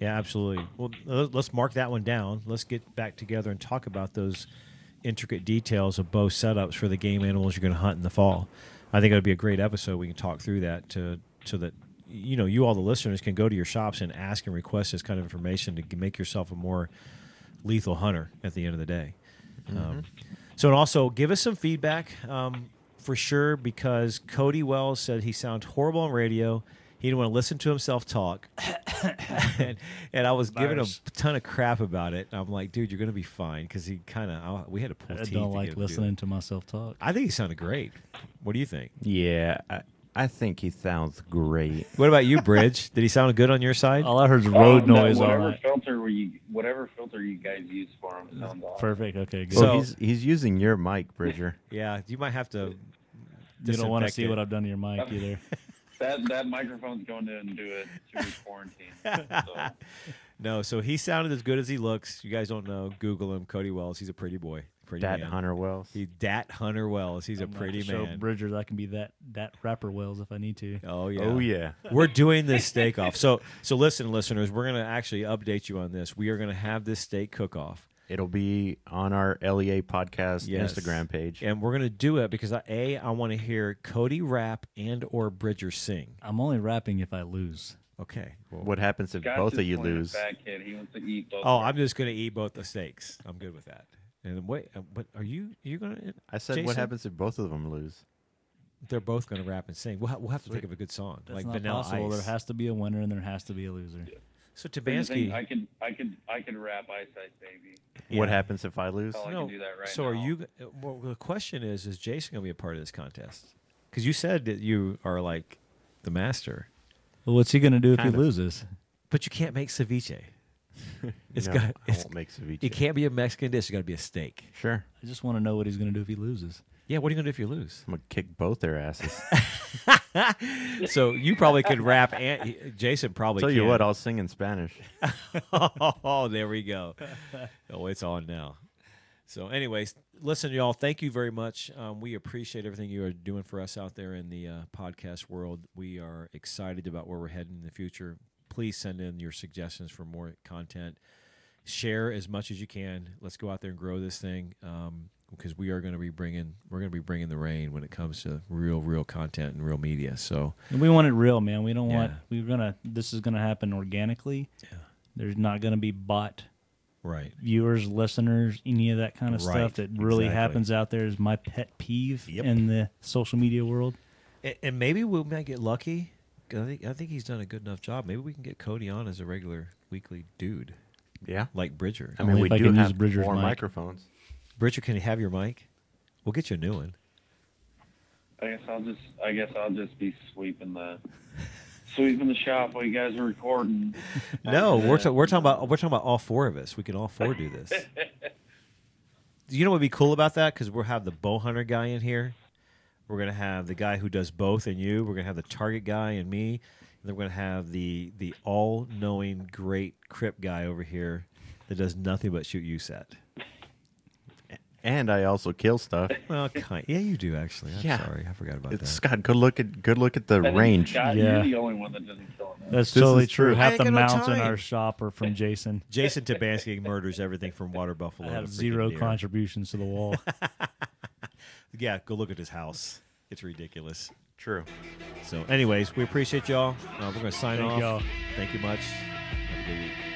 [SPEAKER 1] Yeah, absolutely. Well, let's mark that one down. Let's get back together and talk about those intricate details of bow setups for the game animals you're going to hunt in the fall. I think it would be a great episode. We can talk through that to so that you know you all the listeners can go to your shops and ask and request this kind of information to make yourself a more lethal hunter at the end of the day. Um, so, and also give us some feedback um, for sure because Cody Wells said he sounded horrible on radio. He didn't want to listen to himself talk. and, and I was giving him a ton of crap about it. I'm like, dude, you're going to be fine because he kind of, we had to pull
[SPEAKER 2] I
[SPEAKER 1] teeth.
[SPEAKER 2] don't like
[SPEAKER 1] get to do
[SPEAKER 2] listening to myself talk.
[SPEAKER 1] I think he sounded great. What do you think?
[SPEAKER 3] Yeah, I, I think he sounds great.
[SPEAKER 1] What about you, Bridge? Did he sound good on your side?
[SPEAKER 2] All I heard is road
[SPEAKER 4] Um,
[SPEAKER 2] noise all
[SPEAKER 4] whatever
[SPEAKER 2] night.
[SPEAKER 4] filter we, whatever filter you guys use for him sounds awesome.
[SPEAKER 2] Perfect. Okay, good.
[SPEAKER 1] So-
[SPEAKER 3] Well, he's he's using your mic, Bridger.
[SPEAKER 1] Yeah, you might have to.
[SPEAKER 2] You don't want to see
[SPEAKER 1] it.
[SPEAKER 2] what I've done to your mic either.
[SPEAKER 4] That that microphone's going to do it to quarantine. So.
[SPEAKER 1] No, so he sounded as good as he looks. You guys don't know. Google him, Cody Wells. He's a pretty boy. Pretty
[SPEAKER 3] Dat
[SPEAKER 1] man.
[SPEAKER 3] Hunter Wells.
[SPEAKER 1] He Dat Hunter Wells. He's a
[SPEAKER 2] I'm gonna
[SPEAKER 1] pretty
[SPEAKER 2] have to show
[SPEAKER 1] man.
[SPEAKER 2] Bridger that I can be that that rapper Wells if I need to.
[SPEAKER 1] Oh yeah.
[SPEAKER 3] Oh yeah.
[SPEAKER 1] We're doing this steak off. So so listen, listeners, we're gonna actually update you on this. We are gonna have this steak cook off.
[SPEAKER 3] It'll be on our LEA podcast
[SPEAKER 1] Yes.
[SPEAKER 3] Instagram page.
[SPEAKER 1] And we're gonna do it because I, A, I want to hear Cody rap and or Bridger sing.
[SPEAKER 2] I'm only rapping if I lose.
[SPEAKER 1] Okay. Well,
[SPEAKER 3] What happens if
[SPEAKER 4] Scott's
[SPEAKER 3] both of you lose?
[SPEAKER 4] Fat kid. He wants to eat both.
[SPEAKER 1] oh, I'm just gonna eat both the steaks. I'm good with that. And wait, uh, but are you you gonna?
[SPEAKER 3] I said,
[SPEAKER 1] Jason?
[SPEAKER 3] what happens if both of them lose?
[SPEAKER 1] They're both gonna rap and sing. We'll, ha- we'll have to think of a good song
[SPEAKER 2] That's
[SPEAKER 1] like
[SPEAKER 2] not
[SPEAKER 1] Vanilla
[SPEAKER 2] possible.
[SPEAKER 1] Ice.
[SPEAKER 2] There has to be a winner and there has to be a loser.
[SPEAKER 1] So Tabansky,
[SPEAKER 5] I can I can I can rap Ice Ice Baby.
[SPEAKER 3] What happens if I lose?
[SPEAKER 5] Oh, I
[SPEAKER 1] no.
[SPEAKER 5] can do that right
[SPEAKER 1] so
[SPEAKER 5] now.
[SPEAKER 1] are you? Well, the question is: Is Jason going to be a part of this contest? Because you said that you are like the master,
[SPEAKER 2] Well, what's he going to do if
[SPEAKER 3] Kinda.
[SPEAKER 2] he loses?
[SPEAKER 1] but you can't make ceviche. It's
[SPEAKER 3] no,
[SPEAKER 1] got.
[SPEAKER 3] I
[SPEAKER 1] It's,
[SPEAKER 3] won't make ceviche.
[SPEAKER 1] it can't be a Mexican dish. It's got to be a steak.
[SPEAKER 3] Sure.
[SPEAKER 2] I just want to know what he's going to do if he loses.
[SPEAKER 1] Yeah. What are you going to do if you lose?
[SPEAKER 3] I'm gonna kick both their asses.
[SPEAKER 1] so you probably could rap. And Jason probably.
[SPEAKER 3] Tell you
[SPEAKER 1] can.
[SPEAKER 3] what, I'll sing in Spanish.
[SPEAKER 1] oh, there we go. Oh, it's on now. So, anyways, listen, y'all. Thank you very much. Um, we appreciate everything you are doing for us out there in the uh, podcast world. We are excited about where we're heading in the future. Please send in your suggestions for more content. Share as much as you can. Let's go out there and grow this thing um, because we are going to be bringing we're going to be bringing the rain when it comes to real, real content and real media. So,
[SPEAKER 2] And we want it real, man. We don't want. We're gonna. This is gonna happen organically.
[SPEAKER 1] Yeah.
[SPEAKER 2] There's not gonna be bot
[SPEAKER 1] right.
[SPEAKER 2] viewers, listeners, any of that kind of
[SPEAKER 1] Right,
[SPEAKER 2] stuff that really
[SPEAKER 1] exactly.
[SPEAKER 2] happens out there is my pet peeve
[SPEAKER 1] Yep.
[SPEAKER 2] in the social media world.
[SPEAKER 1] And, and maybe we might get lucky. I think I think he's done a good enough job. Maybe we can get Cody on as a regular weekly dude,
[SPEAKER 3] Yeah.
[SPEAKER 1] like Bridger.
[SPEAKER 3] I
[SPEAKER 2] Only
[SPEAKER 3] mean, we
[SPEAKER 2] if I
[SPEAKER 3] do
[SPEAKER 2] can use
[SPEAKER 3] have
[SPEAKER 2] Bridger's
[SPEAKER 3] more
[SPEAKER 2] mic.
[SPEAKER 3] microphones.
[SPEAKER 1] Bridger, can you have your mic? We'll get you a new one.
[SPEAKER 5] I guess I'll just I guess I'll just be sweeping the sweeping the shop while you guys are recording.
[SPEAKER 1] No, we're ta- we're talking about we're talking about all four of us. We can all four do this. you know what would be cool about that? Because we'll have the bow hunter guy in here. We're gonna have the guy who does both, and you. We're gonna have the target guy and me. And then we're gonna have the the all knowing great crip guy over here that does nothing but shoot USAT.
[SPEAKER 3] And I also kill stuff.
[SPEAKER 1] Well, kind, yeah, you do actually. I'm
[SPEAKER 3] Yeah.
[SPEAKER 1] sorry, I forgot about
[SPEAKER 3] It's,
[SPEAKER 1] that.
[SPEAKER 3] Scott, good look at good look at the
[SPEAKER 5] I think,
[SPEAKER 3] range.
[SPEAKER 5] Scott,
[SPEAKER 2] Yeah.
[SPEAKER 5] You're the only one that doesn't kill him.
[SPEAKER 2] That's
[SPEAKER 3] This
[SPEAKER 2] totally true.
[SPEAKER 3] true.
[SPEAKER 2] Half the
[SPEAKER 1] got
[SPEAKER 2] mounts in our shop are from Jason.
[SPEAKER 1] Jason Tabansky murders everything from water buffalo.
[SPEAKER 2] I have
[SPEAKER 1] freaking
[SPEAKER 2] zero
[SPEAKER 1] deer.
[SPEAKER 2] contributions to the wall.
[SPEAKER 1] Yeah, go look at his house. It's ridiculous.
[SPEAKER 3] True.
[SPEAKER 1] So, anyways, we appreciate y'all. Uh, we're gonna sign
[SPEAKER 2] Thank
[SPEAKER 1] off.
[SPEAKER 2] y'all.
[SPEAKER 1] Thank you much. Have a good week.